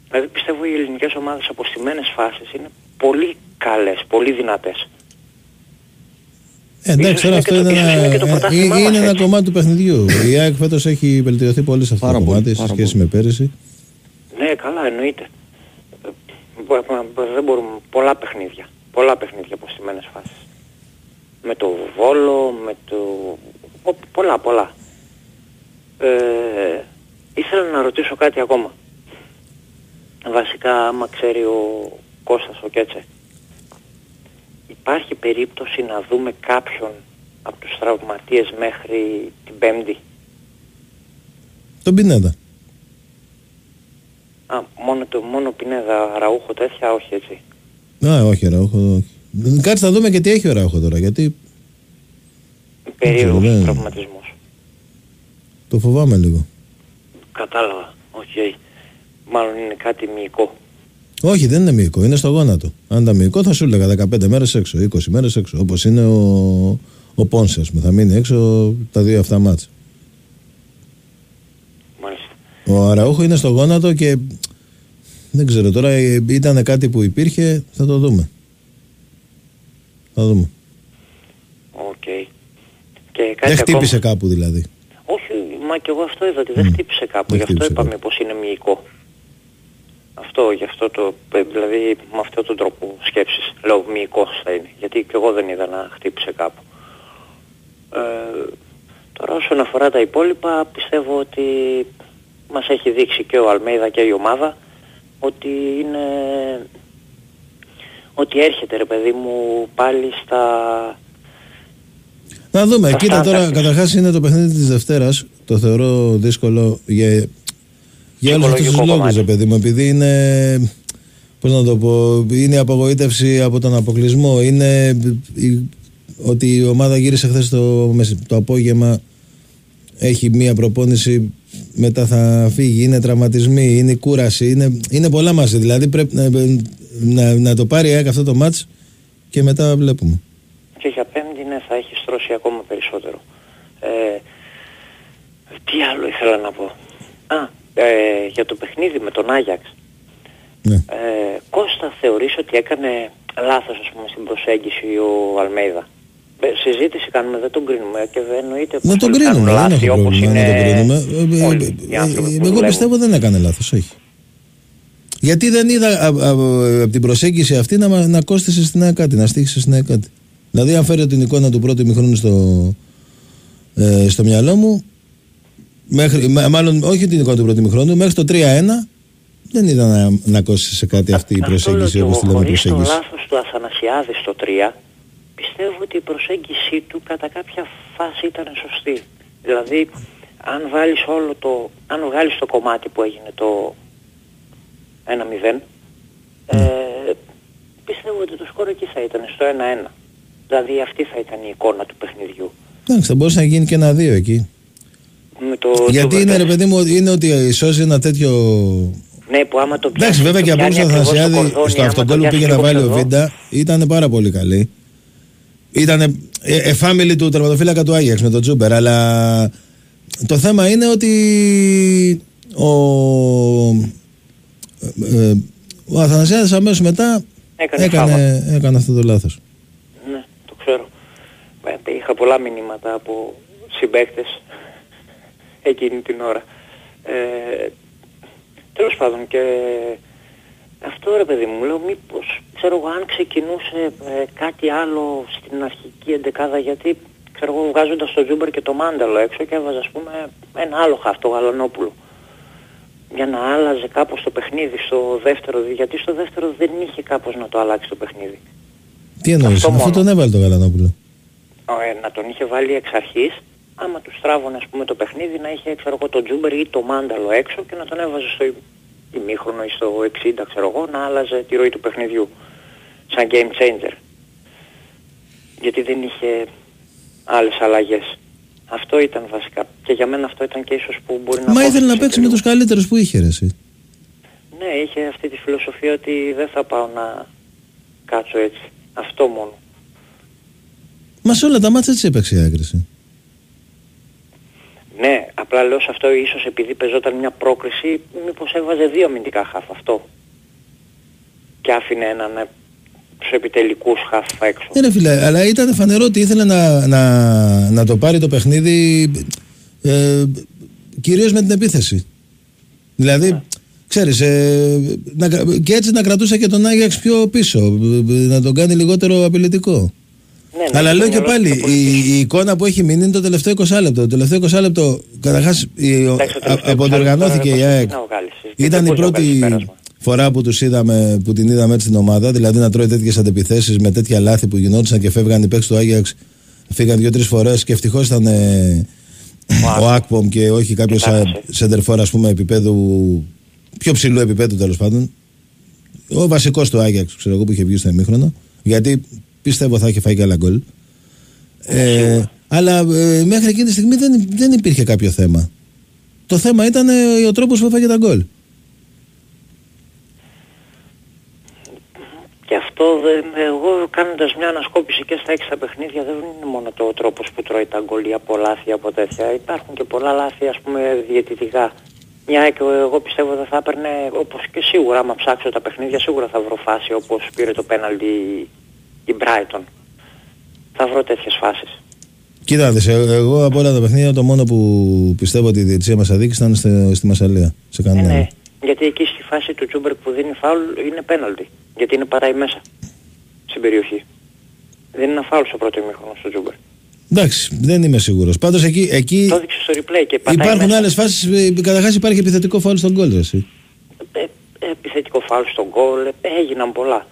Δηλαδή πιστεύω οι ελληνικές ομάδες από στιμένες φάσεις είναι πολύ καλές, πολύ δυνατές. Ε, εντάξει, τώρα αυτό είναι, ένα, ε, είναι, είναι ένα κομμάτι του παιχνιδιού. Η ΑΕΚ φέτος έχει βελτιωθεί πολύ σε αυτό το κομμάτι σε σχέση με πέρυσι. Ναι, καλά, εννοείται. Ε, μπο- μπο- Δεν μπορούμε, πολλά παιχνίδια. Πολλά παιχνίδια από στιμένες φάσεις. Με το Βόλο, με το... πο- Πολλά, πολλά. Ε, ήθελα να ρωτήσω κάτι ακόμα. Βασικά, άμα ξέρει ο Κώστας ο Κέτσε, υπάρχει περίπτωση να δούμε κάποιον από τους τραυματίες μέχρι την Πέμπτη; Τον Πινέδα. Α, μόνο, το, μόνο Πινέδα, Ραούχο, τέτοια, όχι έτσι. Α, όχι, Ραούχο. όχι. Κάτσε να δούμε και τι έχει ο Ραούχο τώρα. Γιατί Περίεργος δεν- τραυματισμός. το φοβάμαι λίγο. Κατάλαβα. Οκ. Μάλλον είναι κάτι μυϊκό. Όχι, δεν είναι μυϊκό, είναι στο γόνατο. Αν ήταν μυϊκό θα σου έλεγα 15 μέρες έξω, 20 μέρες έξω. Όπως είναι ο, ο Πόνσε, ας πούμε. Θα μείνει έξω τα δύο αυτά μάτς. Μάλιστα. Ο Αραούχο είναι στο γόνατο και δεν ξέρω τώρα, ε, ήταν κάτι που υπήρχε, θα το δούμε. Θα δούμε. Οκ. Και κάτι δεν χτύπησε ακόμα. κάπου δηλαδή. Όχι, μα και εγώ αυτό είδα ότι δεν χτύπησε κάπου. Δεν Γι' αυτό χτύπησε είπαμε πως είναι μυϊκό. Αυτό, γι' αυτό το, ε, δηλαδή με αυτόν τον τρόπο σκέψης. Λέω μυϊκός θα είναι. Γιατί και εγώ δεν είδα να χτύπησε κάπου. Ε, τώρα όσον αφορά τα υπόλοιπα πιστεύω ότι μας έχει δείξει και ο Αλμέιδα και η ομάδα ότι είναι ότι έρχεται ρε παιδί μου πάλι στα Να δούμε. Τα Κοίτα τώρα, στάνταρ. καταρχάς είναι το παιχνίδι της Δευτέρας. Το θεωρώ δύσκολο για, για όλους αυτούς τους Ψυχολογικό λόγους, κομμάτι. ρε παιδί μου. Επειδή είναι, πώς να το πω, είναι η απογοήτευση από τον αποκλεισμό. Είναι η- ότι η ομάδα γύρισε χθες το, μεσ- το απόγευμα, έχει μία προπόνηση, μετά θα φύγει, είναι τραυματισμοί, είναι η κούραση, είναι, είναι πολλά μαζί. Δηλαδή πρέπει να, να, να το πάρει η ΑΕΚ αυτό το μάτς και μετά βλέπουμε. και για πέμπτη ναι θα έχει στρώσει ακόμα περισσότερο. Ε, τι άλλο ήθελα να πω. Α, ε, για το παιχνίδι με τον Άγιαξ. Ναι. Ε, Κώστα θεωρείς ότι έκανε λάθος ας πούμε στην προσέγγιση ο Αλμέιδα; Ε, συζήτηση κάνουμε, δεν τον κρίνουμε και δεν εννοείται Να πως τον όλοι κάνουν κρίνουμε, δεν λάθη έχω όπως πρόβλημα να τον είναι κρίνουμε. Ε, ε, όλοι ε, οι άνθρωποι ε, που Εγώ δουλεύουν. πιστεύω δεν έκανε λάθος, όχι. Γιατί δεν είδα από την προσέγγιση αυτή να, μα- να κόστησε στην ΑΕΚ κάτι, να στήχησε στην ΑΕΚ κάτι. Δηλαδή, αν φέρω την εικόνα του πρώτου ημιχρόνου στο, ε, στο μυαλό μου, μέχρι, μα- μάλλον όχι την εικόνα του πρώτου ημιχρόνου, μέχρι το 3-1 δεν είδα να, να κόστησε σε κάτι αυτή η προσέγγιση Αυτό όπως τη λέω λέμε και εγώ, χωρίς το προσέγγιση. λάθος του Αθανασιάδη στο 3, πιστεύω ότι η προσέγγιση του κατά κάποια φάση ήταν σωστή. Δηλαδή, αν βάλεις όλο το, αν βγάλεις το κομμάτι που έγινε το 1-0, ε, πιστεύω ότι το σκορ εκεί θα ήταν, στο 1-1. Δηλαδή αυτή θα ήταν η εικόνα του παιχνιδιού. Εντάξει, θα μπορούσε να γίνει και ένα δύο εκεί. Με το, Γιατί το- είναι, ρε παιδί μου, είναι ότι σώζει ένα τέτοιο Ναι, που άμα το Εντάξει, πιάσει, βέβαια το και από πιάνει τον ακριβώς στο Αθανασιάδη κορδόνι, στο άμα αυτοκόλλο το που πιάσει πήγε να λίγο βάλει πιο ο εδώ, Βίντα ήταν πάρα πολύ καλή. Ήταν εφάμιλη του τερματοφύλακα του Άγιαξ με τον Τζούμπερ, αλλά το θέμα είναι ότι ο, ε, ε, ο Αθανασιάδης αμέσως μετά Έκανε έκανε, έκανε αυτό το λάθος. Ναι, το ξέρω. Ε, Είχα πολλά μηνύματα από συμπαίκτες εκείνη την ώρα. Ε, τέλος πάντων και αυτό ρε παιδί μου, λέω μήπως ξέρω εγώ αν ξεκινούσε ε, κάτι άλλο στην αρχική εντεκάδα γιατί ξέρω εγώ βγάζοντας το Τζούμπερ και το Μάνταλο έξω και έβαζα ας πούμε ένα άλλο χαφ, το Γαλανόπουλο για να άλλαζε κάπως το παιχνίδι στο δεύτερο, γιατί στο δεύτερο δεν είχε κάπως να το αλλάξει το παιχνίδι. Τι εννοείς, Αυτό αφού μόνο. τον έβαλε το Γαλανόπουλο; Ε, να τον είχε βάλει εξ αρχής άμα τους στράβωνε ας πούμε το παιχνίδι να είχε ξέρω εγώ το Τζούμπερ ή το Μάνταλο έξω και να τον έβαζε στο ημίχρονο ή στο 60 ξέρω εγώ να άλλαζε τη ροή του παιχνιδιού σαν game changer. Γιατί δεν είχε άλλες αλλαγές. Αυτό ήταν βασικά. Και για μένα αυτό ήταν και ίσως που μπορεί να Μα ήθελε να κόστησε παίξει και με τους καλύτερους που είχε ρε εσύ. ναι, είχε αυτή τη φιλοσοφία ότι δεν θα πάω να κάτσω έτσι. Αυτό μόνο. Μα σε όλα τα μάτια έτσι έπαιξε η άκρηση. Ναι, απλά λέω σε αυτό ίσως επειδή παίζονταν μια πρόκριση, μήπως έβαζε δύο αμυντικά χαφ αυτό. Και άφηνε έναν ε, τους επιτελικούς χαφ έξω. Ναι, ρε φίλε, αλλά ήταν φανερό ότι ήθελε να, να, να το πάρει το παιχνίδι ε, κυρίως με την επίθεση. Δηλαδή, ξέρεις, ε, να, κρα- και έτσι να κρατούσε και τον Άγιαξ πιο πίσω, ε, ε, να τον κάνει λιγότερο απειλητικό. Ναι, Αλλά ναι, λέω το και μυαλό πάλι, του το η, η εικόνα που έχει μείνει είναι το τελευταίο 20 λεπτό. Το τελευταίο 20 λεπτό, καταρχάς, η- Εντάξει, το τελευταίο από ότι οργανώθηκε η τώρα ΑΕΚ, δεν θα βγάλεις. Και ήταν δεν η μπορείς να βγάλεις πρώτη πέρασμα. φορά που, τους είδαμε, που την είδαμε έτσι στην ομάδα, δηλαδή να τρώει τέτοιες αντεπιθέσεις με τέτοια λάθη που γινόντουσαν και φεύγαν οι παίκτες του Άγιαξ, φύγαν δύο-τρεις φορές και ευτυχώς ήταν ε, ο Ακπομ και όχι κάποιος σεντερφόρ ας πούμε επίπεδου, πιο ψηλού επίπεδου τέλος πάντων. Ο βασικός του Άγιαξ, ξέρω εγώ, που είχε βγει στο ημίχρονο, γιατί πιστεύω θα είχε φάει και άλλα γκολ. Ε, αλλά ε, μέχρι εκείνη τη στιγμή δεν, δεν υπήρχε κάποιο θέμα. Το θέμα ήταν ε, ο τρόπος που έφαγε τα γκολ. Και αυτό δεν, εγώ κάνοντας μια ανασκόπηση και στα έξι τα παιχνίδια δεν είναι μόνο το τρόπος που τρώει τα γκολ ή από λάθη από τέτοια. Υπάρχουν και πολλά λάθη ας πούμε διαιτητικά. Μια και εγώ πιστεύω δεν θα έπαιρνε όπως και σίγουρα άμα ψάξω τα παιχνίδια σίγουρα θα βρω φάση όπως πήρε το πέναλτι η Brighton. Θα βρω τέτοιες φάσεις. Κοίτα, δεις, ε, εγώ από όλα τα παιχνίδια το μόνο που πιστεύω ότι η διαιτησία μας αδίκησε ήταν στη, στη Μασσαλία. Σε Ε, κανένα. ναι, γιατί εκεί στη φάση του Ζούμπερ που δίνει φάουλ είναι πέναλτι. Γιατί είναι παράει μέσα στην περιοχή. Δεν είναι ένα φάουλ στο πρώτο ημίχρονο στο Ζούμπερ. Εντάξει, δεν είμαι σίγουρος. Πάντως εκεί, εκεί Το έδειξε στο replay και πατάει υπάρχουν μέσα. άλλες φάσεις, ε, καταρχάς υπάρχει επιθετικό φάουλ στον γκολ, ρε, εσύ. Ε, ε, επιθετικό φάουλ στον γκολ, ε, έγιναν πολλά.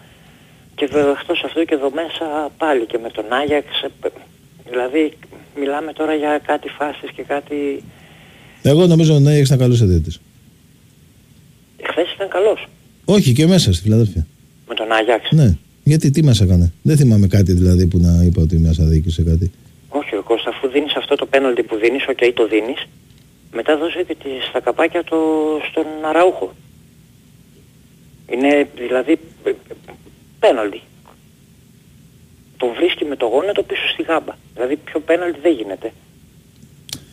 Και βέβαια εκτός αυτού και εδώ μέσα πάλι και με τον Άγιαξ, ε, ε, δηλαδή μιλάμε τώρα για κάτι φάσεις και κάτι... Εγώ νομίζω ότι ο Νέιεξ ήταν καλός εταιρείτης. Χθες ήταν καλός Όχι και μέσα στη Φιλαδέλφια. με τον Άγιαξ. Ναι. Γιατί τι μας έκανε. Δεν θυμάμαι κάτι δηλαδή που να είπα ότι μας αδίκησε κάτι. Όχι, ρε Κώστα, αφού δίνεις αυτό το πέναλτι που δίνεις, οκ, το δίνεις, μετά δώσε και τις- στα καπάκια το, στον Αραούχο. Είναι δηλαδή ε, ε, πέναλτι. Το βρίσκει με το γόνατο πίσω στη γάμπα. Δηλαδή πιο πέναλτι δεν γίνεται.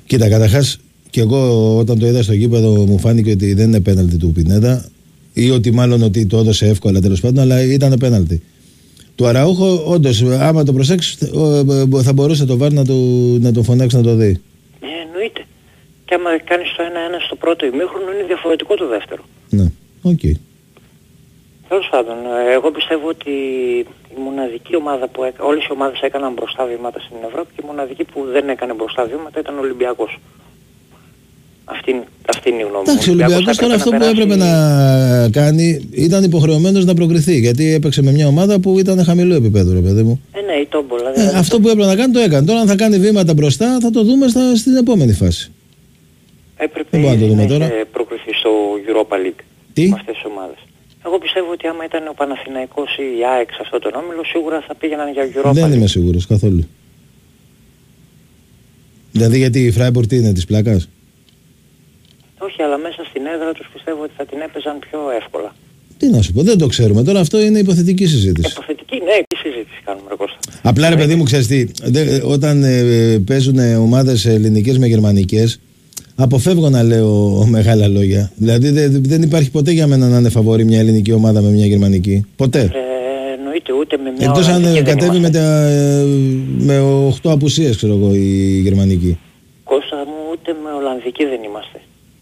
Κοίτα, καταρχάς και εγώ όταν το είδα στο γήπεδο μου φάνηκε ότι δεν είναι πέναλτι του Πινέδα ή ότι μάλλον ότι το έδωσε εύκολα τέλος πάντων, αλλά ήταν πέναλτι. Του Αραούχο, όντως, άμα το προσέξεις, θα μπορούσε το VAR να, του, να τον φωνάξει να το δει. Ε, εννοείται. Και άμα κάνεις το 1-1 στο πρώτο ημίχρονο είναι διαφορετικό το δεύτερο. Ναι, οκ. Τέλος πάντων, ε, εγώ πιστεύω ότι η μοναδική ομάδα που έκα... όλες οι ομάδες έκαναν μπροστά βήματα στην Ευρώπη και η μοναδική που δεν έκανε μπροστά βήματα ήταν ο Ολυμπιακός. Αυτή, είναι- αυτή είναι η γνώμη μου. Εντάξει, ο Ολυμπιακός τώρα αυτό που περάσει- έπρεπε να κάνει ήταν υποχρεωμένος να προκριθεί. Γιατί έπαιξε με μια ομάδα που ήταν χαμηλό επίπεδο, ρε παιδί μου. Ε, ναι, η τόμπολα. Ε, δηλαδή. αυτό που έπρεπε να κάνει το έκανε. Τώρα, αν θα κάνει βήματα μπροστά, θα το δούμε στα, στην επόμενη φάση. Έπρεπε Δεν μπορούμε να το δούμε να τώρα. είχε προκριθεί στο Europa League. Τι; Με αυτές τις ομάδες. Εγώ πιστεύω ότι άμα ήταν ο Παναθηναϊκός ή η ΑΕΚ σε αυτόν τον όμιλο, σίγουρα θα πήγαιναν για Europa Δεν League. είμαι σίγουρος καθόλου. Δηλαδή, γιατί η Φράιμπορ τι είναι της πλάκας; Όχι, αλλά μέσα στην έδρα τους πιστεύω ότι θα την έπαιζαν πιο εύκολα. Τι να σου πω, δεν το ξέρουμε. Τώρα αυτό είναι υποθετική συζήτηση. Υποθετική, ναι, τι συζήτηση κάνουμε, ρε Κώστα. Απλά ρε παιδί μου, ξέρεις τι, δε- όταν ε, παίζουν ομάδες ελληνικές με γερμανικές, αποφεύγω να λέω μεγάλα λόγια. Δηλαδή δε- δεν υπάρχει ποτέ για μένα να είναι φαβορή μια ελληνική ομάδα με μια γερμανική. Ποτέ. Ε, εννοείται ούτε με μια Εκτός αν Ολλανδική ε, δεν κατέβει με, είμαστε. τα, ε, με 8 απουσίες, ξέρω εγώ, η γερμανική. Κώστα μου ούτε με Ολλανδική δεν είμαστε.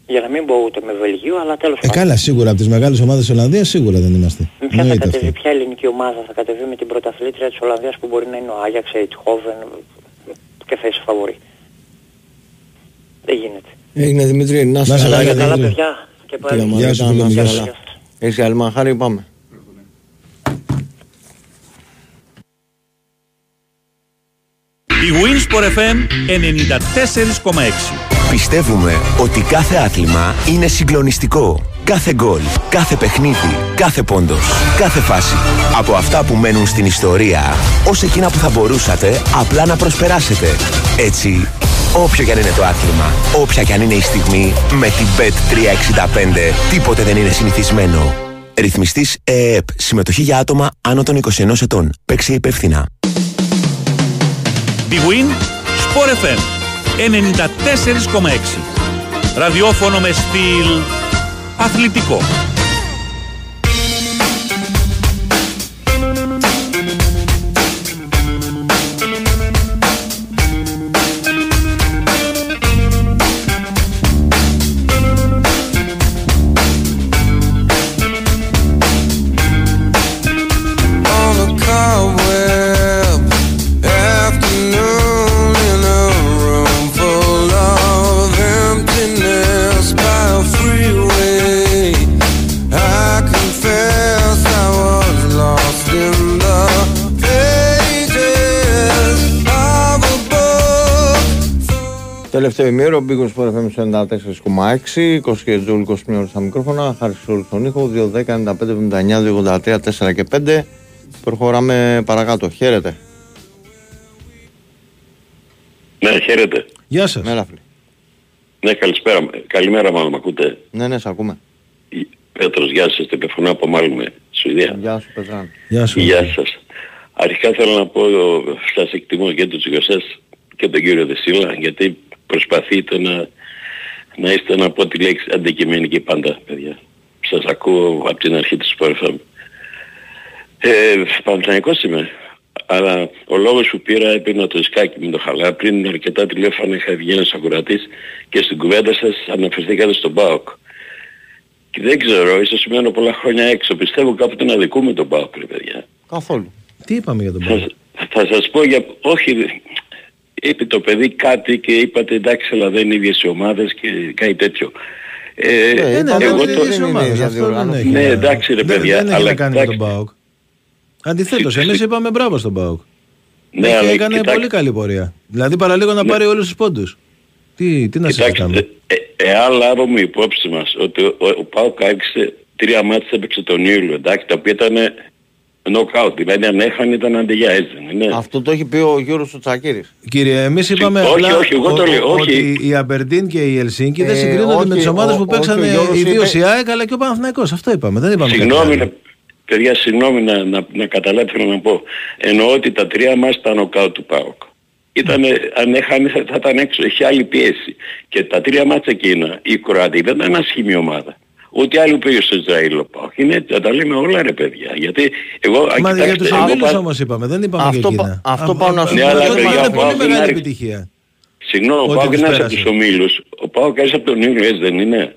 Για να μην πω ούτε με Βελγίο, αλλά τέλος Ε, πάντων. καλά, σίγουρα από τις μεγάλες ομάδες της Ολλανδίας σίγουρα δεν είμαστε. Με ποια θα Εννοείται κατεβεί, αυτό. ποια ελληνική ομάδα θα κατεβεί με την πρωταθλήτρια της Ολλανδίας που μπορεί να είναι ο Άγιαξ, η Τχόβεν και θα είσαι φαβορή. Δεν γίνεται. Έγινε Δημήτρη, να Να σε σε καλά. καλά, γιατί- Καλά Δημήτρη. παιδιά και Κύριε πάλι. Μαρίτα, Γεια σου, να φίλε μου, είσαι γεια καλά. σου. Έχεις άλλη μαχάρη, πάμε. Η Winsport FM 94,6. Πιστεύουμε ότι κάθε άθλημα είναι συγκλονιστικό. Κάθε γκολ, κάθε παιχνίδι, κάθε πόντος, κάθε φάση. Από αυτά που μένουν στην ιστορία, ως εκείνα που θα μπορούσατε απλά να προσπεράσετε. Έτσι, όποιο κι αν είναι το άθλημα, όποια κι αν είναι η στιγμή, με την Bet365 τίποτε δεν είναι συνηθισμένο. Ρυθμιστής ΕΕΠ. Συμμετοχή για άτομα άνω των 21 ετών. Παίξε υπεύθυνα. Big Win Sport FM 94,6. Ραδιόφωνο με στυλ αθλητικό. Book. Τελευταίο ημίρο, Big Sport FM 94,6. 20 και Τζούλ, 21 ώρες στα μικρόφωνα. Χάρη σε όλους τον ήχο. 2, 10, 95, 79, 283, 4 και 5. Προχωράμε παρακάτω. Χαίρετε. Ναι, χαίρετε. Γεια σας. Μέρα, φίλε. Ναι, καλησπέρα. Καλημέρα μάλλον, με ακούτε; Ναι, ναι, σε ακούμε. Πέτρος, γεια σας. Τηλεφωνώ από μάλλον Σουηδία. Γεια σου, Πετράν. Γεια σου. Γεια σας. Αρχικά θέλω να πω, σας εκτιμώ και τους δυο σας και τον κύριο Δεσίλα, γιατί προσπαθείτε να, να είστε να πω τη λέξη αντικειμενική πάντα, παιδιά. Σας ακούω από την αρχή της Sport FM. Ε, Παναθηναϊκός είμαι. Αλλά ο λόγος που πήρα έπαιρνα το σκάκι με το χαλά. Πριν αρκετά τηλέφωνα είχα βγει ένας ακροατής και στην κουβέντα σας αναφερθήκατε στον ΠΑΟΚ. Και δεν ξέρω, ίσως μένω πολλά χρόνια έξω. Πιστεύω κάποτε να δικούμε τον ΠΑΟΚ, ρε παιδιά. Καθόλου. Τι είπαμε για τον Θα, Πάο. θα σας πω για... Όχι, είπε το παιδί κάτι και είπατε εντάξει αλλά δεν είναι ίδιες οι ομάδες και κάτι τέτοιο. Ε, Ε, ναι, εγώ δεν το... είναι ομάδες, αυτό δεν έχει. Ναι, εντάξει ρε Δεν- παιδιά, Δεν έχει αλλά να κάνει με τον κοιτάξτε, ΠΑΟΚ. Αντιθέτως, εμείς είπαμε μπράβο στον ΠΑΟΚ. Ναι, και αλλά έκανε κοιτάξτε- πολύ καλή πορεία. Δηλαδή παραλίγο να πάρει όλους τους πόντους. Τι, τι να συζητάμε; Κοιτάξτε, ε, εάν λάβουμε υπόψη μας ότι ο, ο, ο Πάοκ άρχισε τρία μάτια έπαιξε τον Ιούλιο, εντάξει, τα οποία ήταν knockout, δηλαδή αν έχανε ήταν αντιγιά, έτσι δεν είναι. Αυτό το έχει πει ο Γιώργος ο Τσακύρης. Κύριε, εμείς είπαμε όχι, απλά όχι, εγώ το ο- λέω, ο- όχι. ότι η Αμπερντίν και η Ελσίνκι δεν Ε, συγκρίνονται με όχι, τις ομάδες ο- που παίξαν όχι, ο Γιώργος ιδίω είπε- η ΑΕΚ αλλά και ο Παναθηναϊκός. Αυτό είπαμε. Δεν είπαμε κάτι Συγγνώμη, άλλο. να- παιδιά, συγγνώμη να, να, να καταλάβετε θέλω να πω. Εννοώ ότι τα τρία μας ήταν νοκάουτ του ΠΑΟΚ. Ήτανε, αν έχανε θα, θα ήταν έξω, έχει άλλη πίεση. Και τα τρία μάτσα εκείνα, η Κροατία δεν ήταν ασχημή ομάδα. Ούτε άλλο πήγε στο Ισραήλ ο ΠΑΟΚ. Είναι έτσι, θα τα λέμε όλα ρε παιδιά. Γιατί εγώ, Μα κοιτάξτε, για τους εγώ ομίλους πα- όμως είπαμε, δεν είπαμε Αυτό για πα- εκείνα. αυτό Α- πάω να α- σου Ναι, πω. αλλά αυτό παιδιά, είναι ο πολύ ΠΑΟΚ είναι μεγάλη άρχι- επιτυχία. Συγγνώμη, ο Ότι ΠΑΟΚ τους είναι από πέρασε. τους ομίλους. Ο ΠΑΟΚ έρχεται από τον Ήλιο, έτσι δεν είναι;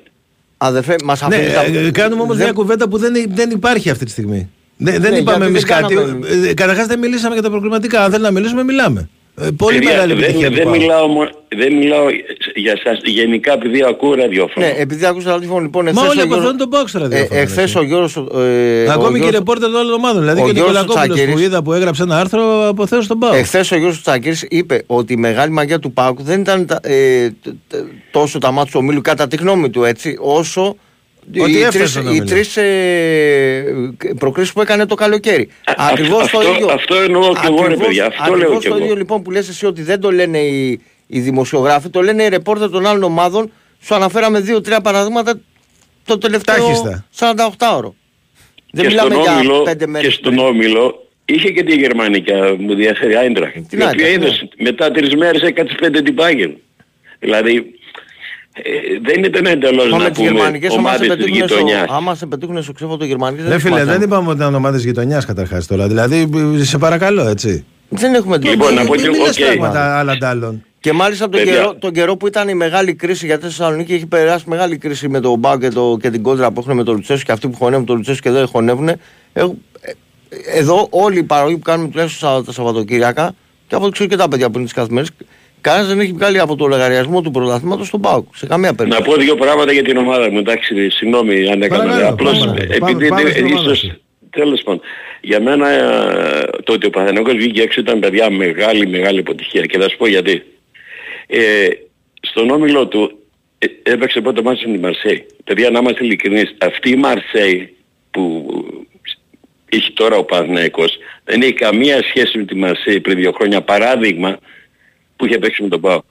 Αδερφέ, μας Ναι, αφήνει τα- ε, κάνουμε όμως δεν- μια κουβέντα που δεν, δεν υπάρχει αυτή τη στιγμή. Δεν, δεν Ναι, είπαμε γιατί εμείς δεν κάτι. κάναμε- Ε, Καταρχάς δεν μιλήσαμε για τα προκληματικά. Αν θέλει να μιλήσουμε, μιλάμε. Ε, Πολύ Παιδιά, μεγάλη δεν, επιτυχία του δεν, ΠΑΟΚ. μιλάω, μο- δεν μιλάω για σας, γενικά επειδή ακούω ραδιόφωνο. Ναι, επειδή άκουσα ραδιόφωνο, λοιπόν, Μα εχθές όλοι ο Γιώργος- αποθεώνουν τον ΠΑΟΚ στο ε, ραδιόφωνο. Εχθές έτσι. ο Γιώργος... ε, ο Ακόμη και οι Γιώργος- ρεπόρτερ των άλλων ομάδων. Δηλαδή ο και ο Γιώργος Νικολακόπουλος που Τσακύρης- είδα που έγραψε ένα άρθρο αποθέωσε τον ΠΑΟΚ. Εχθές ο Γιώργος Τσακύρης είπε ότι η μεγάλη μαγεία του Πάουκ δεν ήταν τα- ε, τ- τ- τόσο τα μάτια του ομίλου, κατά τη γνώμη του έτσι, όσο Ότι οι έφτασε τρεις, στον οι όμιλο. τρεις ε, προκρίσεις που έκανε το καλοκαίρι. Ακριβώς αυτό- το ίδιο. αυτό εννοώ και εγώ, ρε ακριβώς- παιδιά, αυτό ακριβώς λέω και το εγώ. ίδιο λοιπόν που λες εσύ ότι δεν το λένε οι, οι δημοσιογράφοι, το λένε οι ρεπόρτερ των άλλων ομάδων. Σου αναφέραμε δύο-τρία παραδείγματα το τελευταίο Τάχιστα. 48 ώρο. Δεν και μιλάμε στον για Όμιλο, πέντε μέρες. Και στον Όμιλο είχε και τη Γερμανικά μου διαφέρει Άιντραχ. Την Η οποία Άιντραχτ, είδες μετά τρεις μέρες έκατσε πέντε την Πάγεν. Δηλαδή ε, δεν ήταν εντελώς Μα να με τις πούμε γερμανικές άμα σε ομάδες της πετύχουν στο, γειτονιάς. άμα σε πετύχουν στο ξέφο το γερμανικές Ρε φίλε, δεν σημασία. είπαμε ότι ήταν ομάδες γειτονιάς καταρχάς τώρα. Δηλαδή, σε παρακαλώ, έτσι. Δεν έχουμε δει. Λοιπόν, να πω και Μην εγώ, λες οκ. πράγματα άλλα τ' άλλων. Και μάλιστα τον Παιδιά. καιρό, τον καιρό που ήταν η μεγάλη κρίση για τη Θεσσαλονίκη έχει περάσει μεγάλη κρίση με τον Μπάγκ και, το, και την κόντρα που έχουν με τον Λουτσέσου και αυτοί που χωνεύουν τον Λουτσέσου και δεν χωνεύουν. Ε, ε, εδώ όλοι οι παραγωγοί που κάνουμε τουλάχιστον Σαββα- τα Σαββατοκύριακα και από ό,τι ξέρω και τα παιδιά που είναι τι καθημερινέ, κανένας δεν έχει βγάλει από το λογαριασμό του πρωταθλήματος τον Μπάγκ. Σε καμία περίπτωση. Να πω δύο πράγματα για την ομάδα μου, εντάξει, συγγνώμη αν έκανα. Παρακαλώ, Απλώς πάμε, επειδή πάμε, πάμε στην ομάδα ίσως, σου. τέλος πάντων, Για μένα ε, το ότι ο Παναθηναϊκός βγήκε έξω ήταν παιδιά μεγάλη μεγάλη αποτυχία και θα σου πω γιατί. Ε, στον όμιλο του ε, έπαιξε πρώτο μάτι με τη Μαρσέη. Παιδιά να είμαστε ειλικρινείς, αυτή η Μαρσέη που έχει τώρα ο Παναθηναϊκός δεν έχει καμία σχέση με τη Μαρσέη πριν δύο χρόνια παράδειγμα που είχε παίξει με τον Πάο.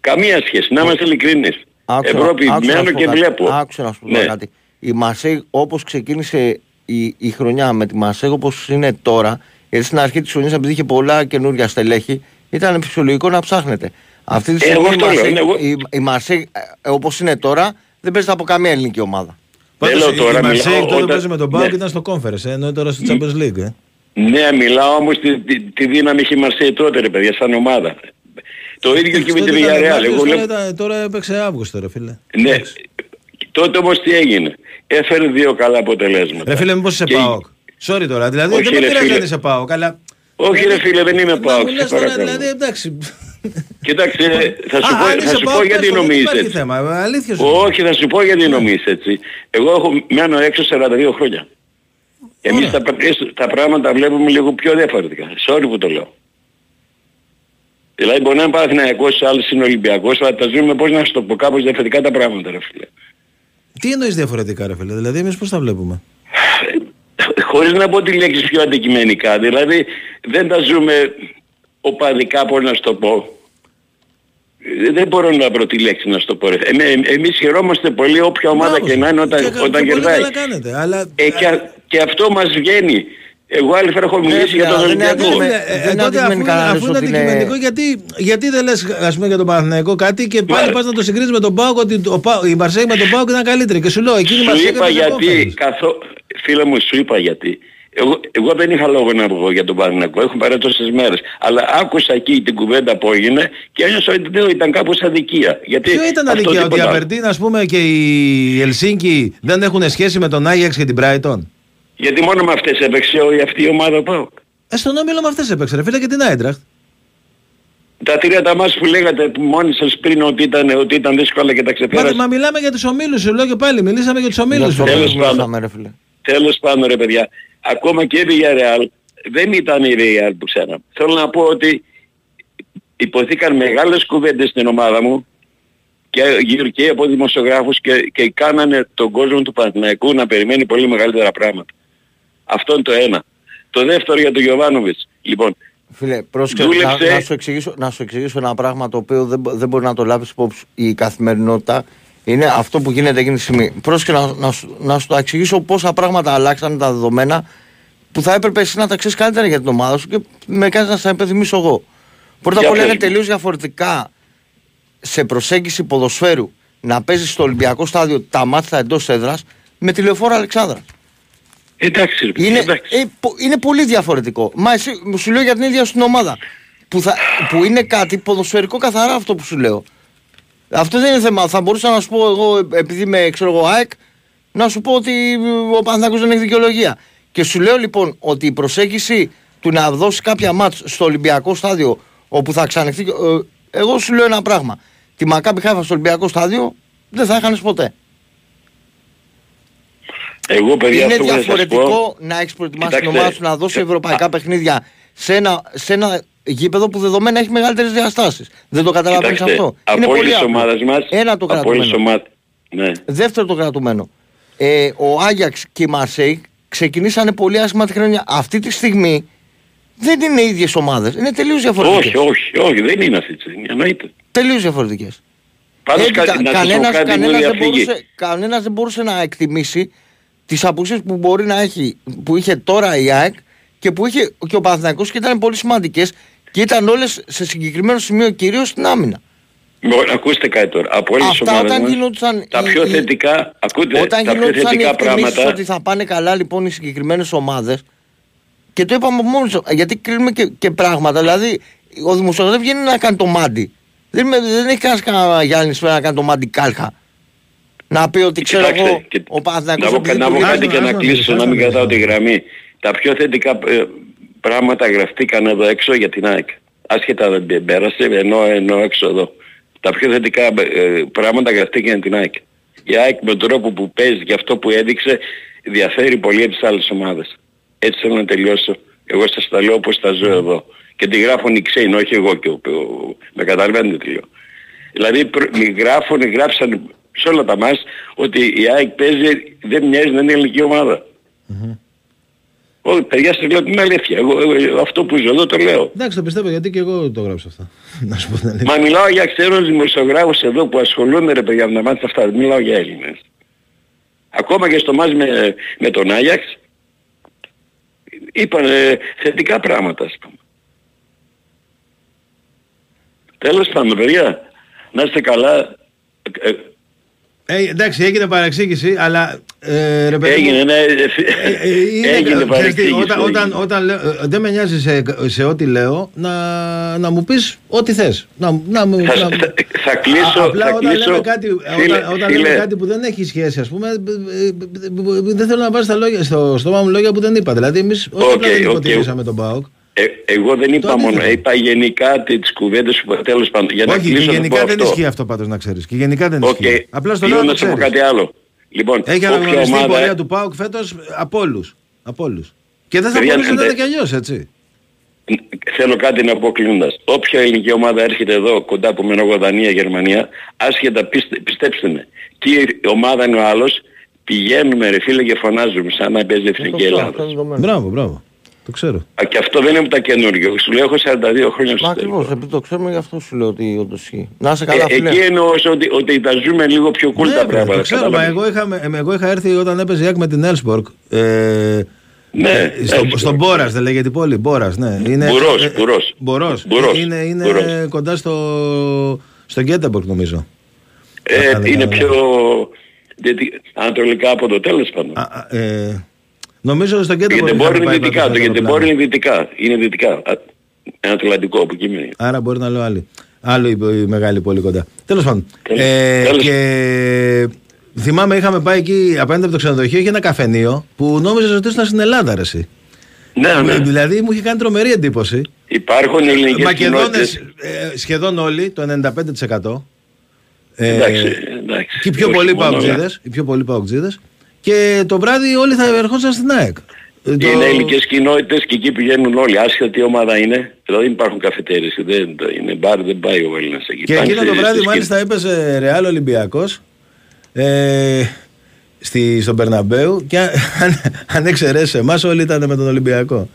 Καμία σχέση, να είμαστε ειλικρινείς. Άκουσα- Ευρώπη άκουσα να μένω σου πω και κάτι. βλέπω. Άκουσα να σου πω Ναι. κάτι. Η Μαρσέη όπως ξεκίνησε η, η χρονιά με τη Μαρσέη όπως είναι τώρα, γιατί στην αρχή της χρονιάς επειδή είχε πολλά καινούργια στελέχη, ήταν φυσιολογικό να ψάχνετε. Αυτή τη Ε, στιγμή εγώ η αυτό λέω, Μαρσέη, είναι εγώ- η, η Μαρσέη ε, όπως είναι τώρα δεν παίζεται από καμία ελληνική ομάδα. Πάντως λέω η- τώρα, η Μαρσέη μιλάω τότε που όταν- παίζει με τον Πάο ναι. και ήταν στο Conference, ε, ενώ τώρα στο Champions League. Ε. Ναι, μιλάω όμως τη, τη, τη δύναμη έχει η Μαρσέη τότε ρε παιδιά, σαν ομάδα. Το ίδιο και με τη Τότε ήταν Villarreal. Μάρτιος, Εγώ τώρα, λέω, ήταν- τώρα έπαιξε Αύγουστο, ρε φίλε. ναι, τότε όμως τι έγινε; Έφερε δύο καλά αποτελέσματα. Ρε φίλε, μήπως είσαι Και- ΠΑΟΚ; Sorry τώρα, δηλαδή Όχι, δεν με ρε πειράζει φίλε. αν είσαι ΠΑΟΚ, αλλά... Όχι ρε φίλε, δεν είμαι Να πάω. μου λες τώρα, δηλαδή, εντάξει. Κοίταξε, θα σου Α, πω, αν θα είσαι σου ΠΑΟΚ, πω πες γιατί το, δεν νομίζεις υπάρχει έτσι. θέμα, αλήθεια σου. Όχι, θα σου πω γιατί νομίζεις έτσι. Εγώ έχω μένω έξω 42 χρόνια. Εμείς τα, τα πράγματα βλέπουμε λίγο πιο διαφορετικά. Sorry που το λέω. Δηλαδή μπορεί να είναι Παναθηναϊκός, άλλος είναι Ολυμπιακός, αλλά τα ζούμε πώς να σου το πω κάπως διαφορετικά τα πράγματα ρε φίλε. Τι εννοείς διαφορετικά, ρε φίλε, δηλαδή εμείς πώς τα βλέπουμε; Χωρίς να πω τη λέξη πιο αντικειμενικά, δηλαδή δεν τα ζούμε οπαδικά πώς να σου το πω. Ε, Δεν μπορώ να βρω τη λέξη να σου το πω. ρε. Εμεί- εμείς χαιρόμαστε πολύ όποια ομάδα Μπράβο και σου. να είναι όταν, Και κα- όταν και πολύ κερδάει. καλά κάνετε, αλλά... Ε, και, α- και αυτό μας βγαίνει. Εγώ άλλη φορά έχω μιλήσει για τον δεν είναι Ολυμπιακό. αντικειμενικό. Ε, δεν είναι τότε αφού, αντικειμενικά να αφού λες είναι ότι είναι- αντικειμενικό, γιατί, γιατί δεν λες ας πούμε για τον Παναθηναϊκό κάτι και πάλι Μα- πας να το συγκρίνεις με τον Πάοκ ότι ο Πα- η Μαρσέη με τον Πάοκ ήταν καλύτερη και σου λέω εκείνη η Σου Μαρσέη είπα έκανε το γιατί, conference. καθό... φίλε μου, σου είπα γιατί. Εγώ, εγώ δεν είχα λόγο να πω για τον Παναγιακό, έχουν πάρει τόσες μέρες. Αλλά άκουσα εκεί την κουβέντα που έγινε και ένιωσα ότι δεν ήταν κάπως αδικία. Γιατί Ποιο ήταν αυτό αδικία, ότι η τίποτα άλλο. Απερτίν ας πούμε και η Ελσίνκη δεν έχουν σχέση με τον Άγιαξ και την Brighton; Γιατί μόνο με αυτές έπαιξε όλη αυτή η ομάδα πάω. Ε, στον όμιλο με αυτές έπαιξε ρε φίλε και την Άιντραχτ. Τα τρία τα μας που λέγατε που μόνοι σας πριν ότι ήταν, ότι ήταν δύσκολα και τα Μα, ξεπέρασε. μα μιλάμε για τους ομίλους, σου λέω και πάλι, μιλήσαμε για τους ομίλους. Για το Τέλος τέλος πάντων. μιλούσαμε, ρε φίλε. Τέλος πάντων ρε παιδιά, ακόμα και η Villarreal δεν ήταν η Real που ξέραμε. Θέλω να πω ότι υποθήκαν μεγάλες κουβέντες στην ομάδα μου και γύρω και από δημοσιογράφους και, και κάνανε τον κόσμο του Παναθηναϊκού να περιμένει πολύ μεγαλύτερα πράγματα. Αυτό είναι το ένα. Το δεύτερο για τον Γιωβάνοβιτς. Λοιπόν, Φίλε, πρόσεξε, να, Δούλεψε- να, σου εξηγήσω, να σου εξηγήσω ένα πράγμα το οποίο δεν, μπο- δεν μπορεί να το λάβεις υπόψη η καθημερινότητα. Είναι αυτό που γίνεται εκείνη τη στιγμή. Πρόσεξε να, να, σου- να σου το εξηγήσω πόσα πράγματα αλλάξαν τα δεδομένα που θα έπρεπε εσύ να τα ξέρεις καλύτερα για την ομάδα σου και με κάνεις να σε υπενθυμίσω εγώ. Πρώτα απ' Για όλα πες είναι μου. τελείως διαφορετικά σε προσέγγιση ποδοσφαίρου να παίζεις στο Ολυμπιακό στάδιο τα μάτια εντός έδρας με τηλεφόρο Αλεξάνδρα. Εντάξει ρε παιδιά, Είναι, εντάξει. ε, πο- είναι πολύ διαφορετικό. Μα εσύ μου σου λέω για την ίδια στην ομάδα. Που, θα, που είναι κάτι ποδοσφαιρικό καθαρά αυτό που σου λέω. Αυτό δεν είναι θέμα. Θα μπορούσα να σου πω εγώ, ε, επειδή είμαι ξέρω εγώ ΑΕΚ, να σου πω ότι ε, ο Παναθηναϊκός δεν έχει δικαιολογία. Και σου λέω λοιπόν ότι η προσέγγιση του να δώσει κάποια μάτς στο Ολυμπιακό στάδιο όπου θα ξανεχθεί. ε, εγώ σου λέω ένα πράγμα. Τη Μακάμπι Χάιφα στο Ολυμπιακό στάδιο δεν θα έχανε ποτέ. Εγώ παιδιά Είναι αυτό που θα σας διαφορετικό πω, να έχει προετοιμάσει την Κοιτάξτε, ομάδα σου να δώσει ε, ευρωπαϊκά παιχνίδια σε ένα, σε ένα γήπεδο που δεδομένα έχει μεγαλύτερες διαστάσεις. Δεν το καταλαβαίνεις κοιτάξτε, αυτό. από Είναι όλες πολύ τις απλό. ομάδες μας, Ένα το από όλες τις κρατούμενο. ομάδες, ναι. Δεύτερο το κρατούμενο. Ε, ο Άγιαξ και η Μαρσέη ξεκινήσανε πολύ άσχημα τη χρονιά. Αυτή τη στιγμή δεν είναι οι ίδιες ομάδες. Είναι τελείως διαφορετικές. Όχι, όχι, όχι, δεν είναι αυτή τη στιγμή, εννοείται. Τελείως διαφορετικές. Πάντως κάτι, να σας πω κανένας, κάτι μου κανένας, δεν διαφύγει. μπορούσε, κανένας δεν μπορούσε να εκτιμήσει τις απουσίες που μπορεί να έχει, που είχε τώρα η ΑΕΚ και που είχε και ο Παναθηναϊκός και ήταν πολύ σημαντικές και ήταν όλες σε συγκεκριμένο σημείο κυρίως στην άμυνα. Μπορεί, ακούστε κάτι τώρα. Από όλες τις Αυτά ομάδες όταν μας, γινόντουσαν τα οι- πιο οι- θετικά, ακούτε, Όταν τα πιο γινόντουσαν οι θετικά εκτιμήσεις πράγματα, ότι θα πάνε καλά λοιπόν οι συγκεκριμένες ομάδες και το είπαμε μόνος γιατί κρίνουμε και, και πράγματα. Δηλαδή ο δημοσιογράφος βγαίνει να κάνει το μάντι. Δεν, με- δεν έχει κανένας κανένα Γιάννης να κάνει το μάντι κάλχα. Να πει ότι ξέρω Κοιτάξτε, εγώ και- ο Παναθηναϊκός να πω, επειδή να πω του κάτι βγάζει- και να κλείσω, να μην κρατάω τη γραμμή. Τα πιο θετικά ε, πράγματα γραφτήκαν εδώ έξω για την ΑΕΚ. Άσχετα δεν πέρασε, ενώ, ενώ έξω εδώ. Τα πιο θετικά ε, πράγματα γραφτήκαν για την ΑΕΚ. Η ΑΕΚ με τον τρόπο που παίζει και αυτό που έδειξε διαφέρει πολύ από τις άλλες ομάδες. Έτσι θέλω να τελειώσω. Εγώ σας τα λέω όπως τα ζω εδώ. Και τη γράφουν οι ξένοι, όχι εγώ και ο, ο- με καταλαβαίνετε τι λέω. Δηλαδή προ- μη γράφουν, γράψαν σε όλα τα μας ότι η ΑΕΚ παίζει, δεν μοιάζει να είναι ελληνική ομάδα. Όχι, παιδιά σας λέω την αλήθεια. Εγώ, εγώ αυτό που ζω εδώ το λέω. Εντάξει, το πιστεύω γιατί και εγώ το γράψα αυτά. Να σου πω την αλήθεια. Μα μιλάω για ξένους δημοσιογράφους εδώ που ασχολούνται ρε παιδιά με τα μάτια αυτά. Μιλάω για Έλληνες. Ακόμα και στο μάτς με, με τον Άγιαξ είπαν ε, θετικά πράγματα ας πούμε. Τέλος πάντων παιδιά, να είστε καλά. Ε, Ε, εντάξει, έγινε παρεξήγηση, αλλά ε, ρε παιδί μου, έγινε, ναι, ε, ε, είναι- έγινε ξέρεις τι, παρεξήγηση. Όταν, όταν, όταν λέω- ε, δεν με νοιάζει σε, σε ό,τι λέω να, να μου πεις ό,τι θες. Να, να, μου- Θα- να, θα- θα κλείσω- Α, απλά θα όταν, κλείσω. λέμε κάτι, Φίλε, όταν, όταν φίλε. λέμε κάτι που δεν έχει σχέση, ας πούμε, ε, ε, ε, ε, δεν θέλω να βάζεις τα λόγια, στο στόμα μου λόγια που δεν είπα. Δηλαδή, εμείς όχι Οκ, απλά δεν οκ. υποτιμήσαμε τον ΠΑΟΚ. Ε, εγώ δεν είπα αντίθετο. μόνο, είπα γενικά τις κουβέντες που τέλος πάντων. Για να Όχι, και κλείσω να γενικά πω δεν αυτό. ισχύει αυτό πάντως να ξέρεις. Και γενικά δεν Οκ. ισχύει. Απλά στο Θέλω λέω να να το σου πω ξέρεις. κάτι άλλο. Λοιπόν, Έχει όποια αναγνωριστεί η ομάδα... πορεία του ΠΑΟΚ φέτος από όλους. Από όλους. Και δεν θα Παιδιά, μπορούσε να ναι, είναι και αλλιώς, έτσι. Θέλω κάτι να πω κλείνοντας. Όποια ελληνική ομάδα έρχεται εδώ κοντά από μένα εγώ Δανία, Γερμανία, άσχετα πιστε, πιστέψτε με. Τι η ομάδα είναι ο άλλος, πηγαίνουμε ρε φίλε και φωνάζουμε σαν να παίζει εθνική Ελλάδα. Μπράβο, μπράβο. Το ξέρω. Α, Και αυτό δεν είναι τα καινούργιο. Σου λέω έχω 42 χρόνια στο Μα ακριβώς, επειδή το ξέρουμε γι' αυτό σου λέω ότι όντως ισχύει. Να είσαι καλά Ε, φίλε. εκεί εννοώς ότι, ότι τα ζούμε λίγο πιο cool Ναι, τα βρε, πράγματα. το ξέρω, μα κατάλαβες. εγώ είχα, ε, εγώ είχα έρθει όταν έπαιζε η ΑΕΚ με την Έλσπορκ. Ε, Ναι, στο, Έλσπορκ. στον Μπόρας δεν λέγεται η πόλη. Μπόρας, ναι. Είναι, Μπουρός, ε, Μπουρός. Μπορός. Μπουρός, Είναι, είναι Μπουρός. κοντά στο, στο Γκέτεμπορκ νομίζω. Ε, Καλά, είναι καλά. πιο διότι- ανατολικά από το τέλος πάντων. Ε, νομίζω στο Το Γκέτεμπορκ. Γετεμπόρ είχαμε είναι πάει δυτικά, πάντως το με Γετεμπόρ αεροπλάνο. είναι δυτικά. Είναι δυτικά. Α, Ένα Ατλαντικό από εκεί είναι. Άρα μπορεί να λέω άλλη. Άλλο η, η μεγάλη πόλη κοντά. Τέλος πάντων. Τέλος- Ε, τέλος. και θυμάμαι είχαμε πάει εκεί απέναντι από το ξενοδοχείο είχε ένα καφενείο που νόμιζες ότι ήσουν στην Ελλάδα, ρε, εσύ. Ναι, ναι. Δηλαδή μου είχε κάνει τρομερή εντύπωση. Υπάρχουν ελληνικές Μακεδόνες κοινότητες. ε, σχεδόν όλοι, το 95%. Ε, Εντάξει, εντάξει. Και οι πιο Όχι πολλοί μόνο, παουτζίδες, οι πιο πολλοί παουτζίδες. Και το βράδυ όλοι θα ερχόντουσαν στην ΑΕΚ. Ε, το- Είναι ελληνικές κοινότητες και εκεί πηγαίνουν όλοι. Άσχετα τι ομάδα είναι. Δηλαδή δεν υπάρχουν καφετέρες. Δεν, είναι μπαρ, δεν πάει ο Έλληνας εκεί. Και Πάνε εκείνο το σε- βράδυ στις μάλιστα έπαιζε Ρεάλ Ολυμπιακός ε, στη, στον Περναμπέου και αν, αν εξαιρέσεις εμάς όλοι ήταν με τον Ολυμπιακό.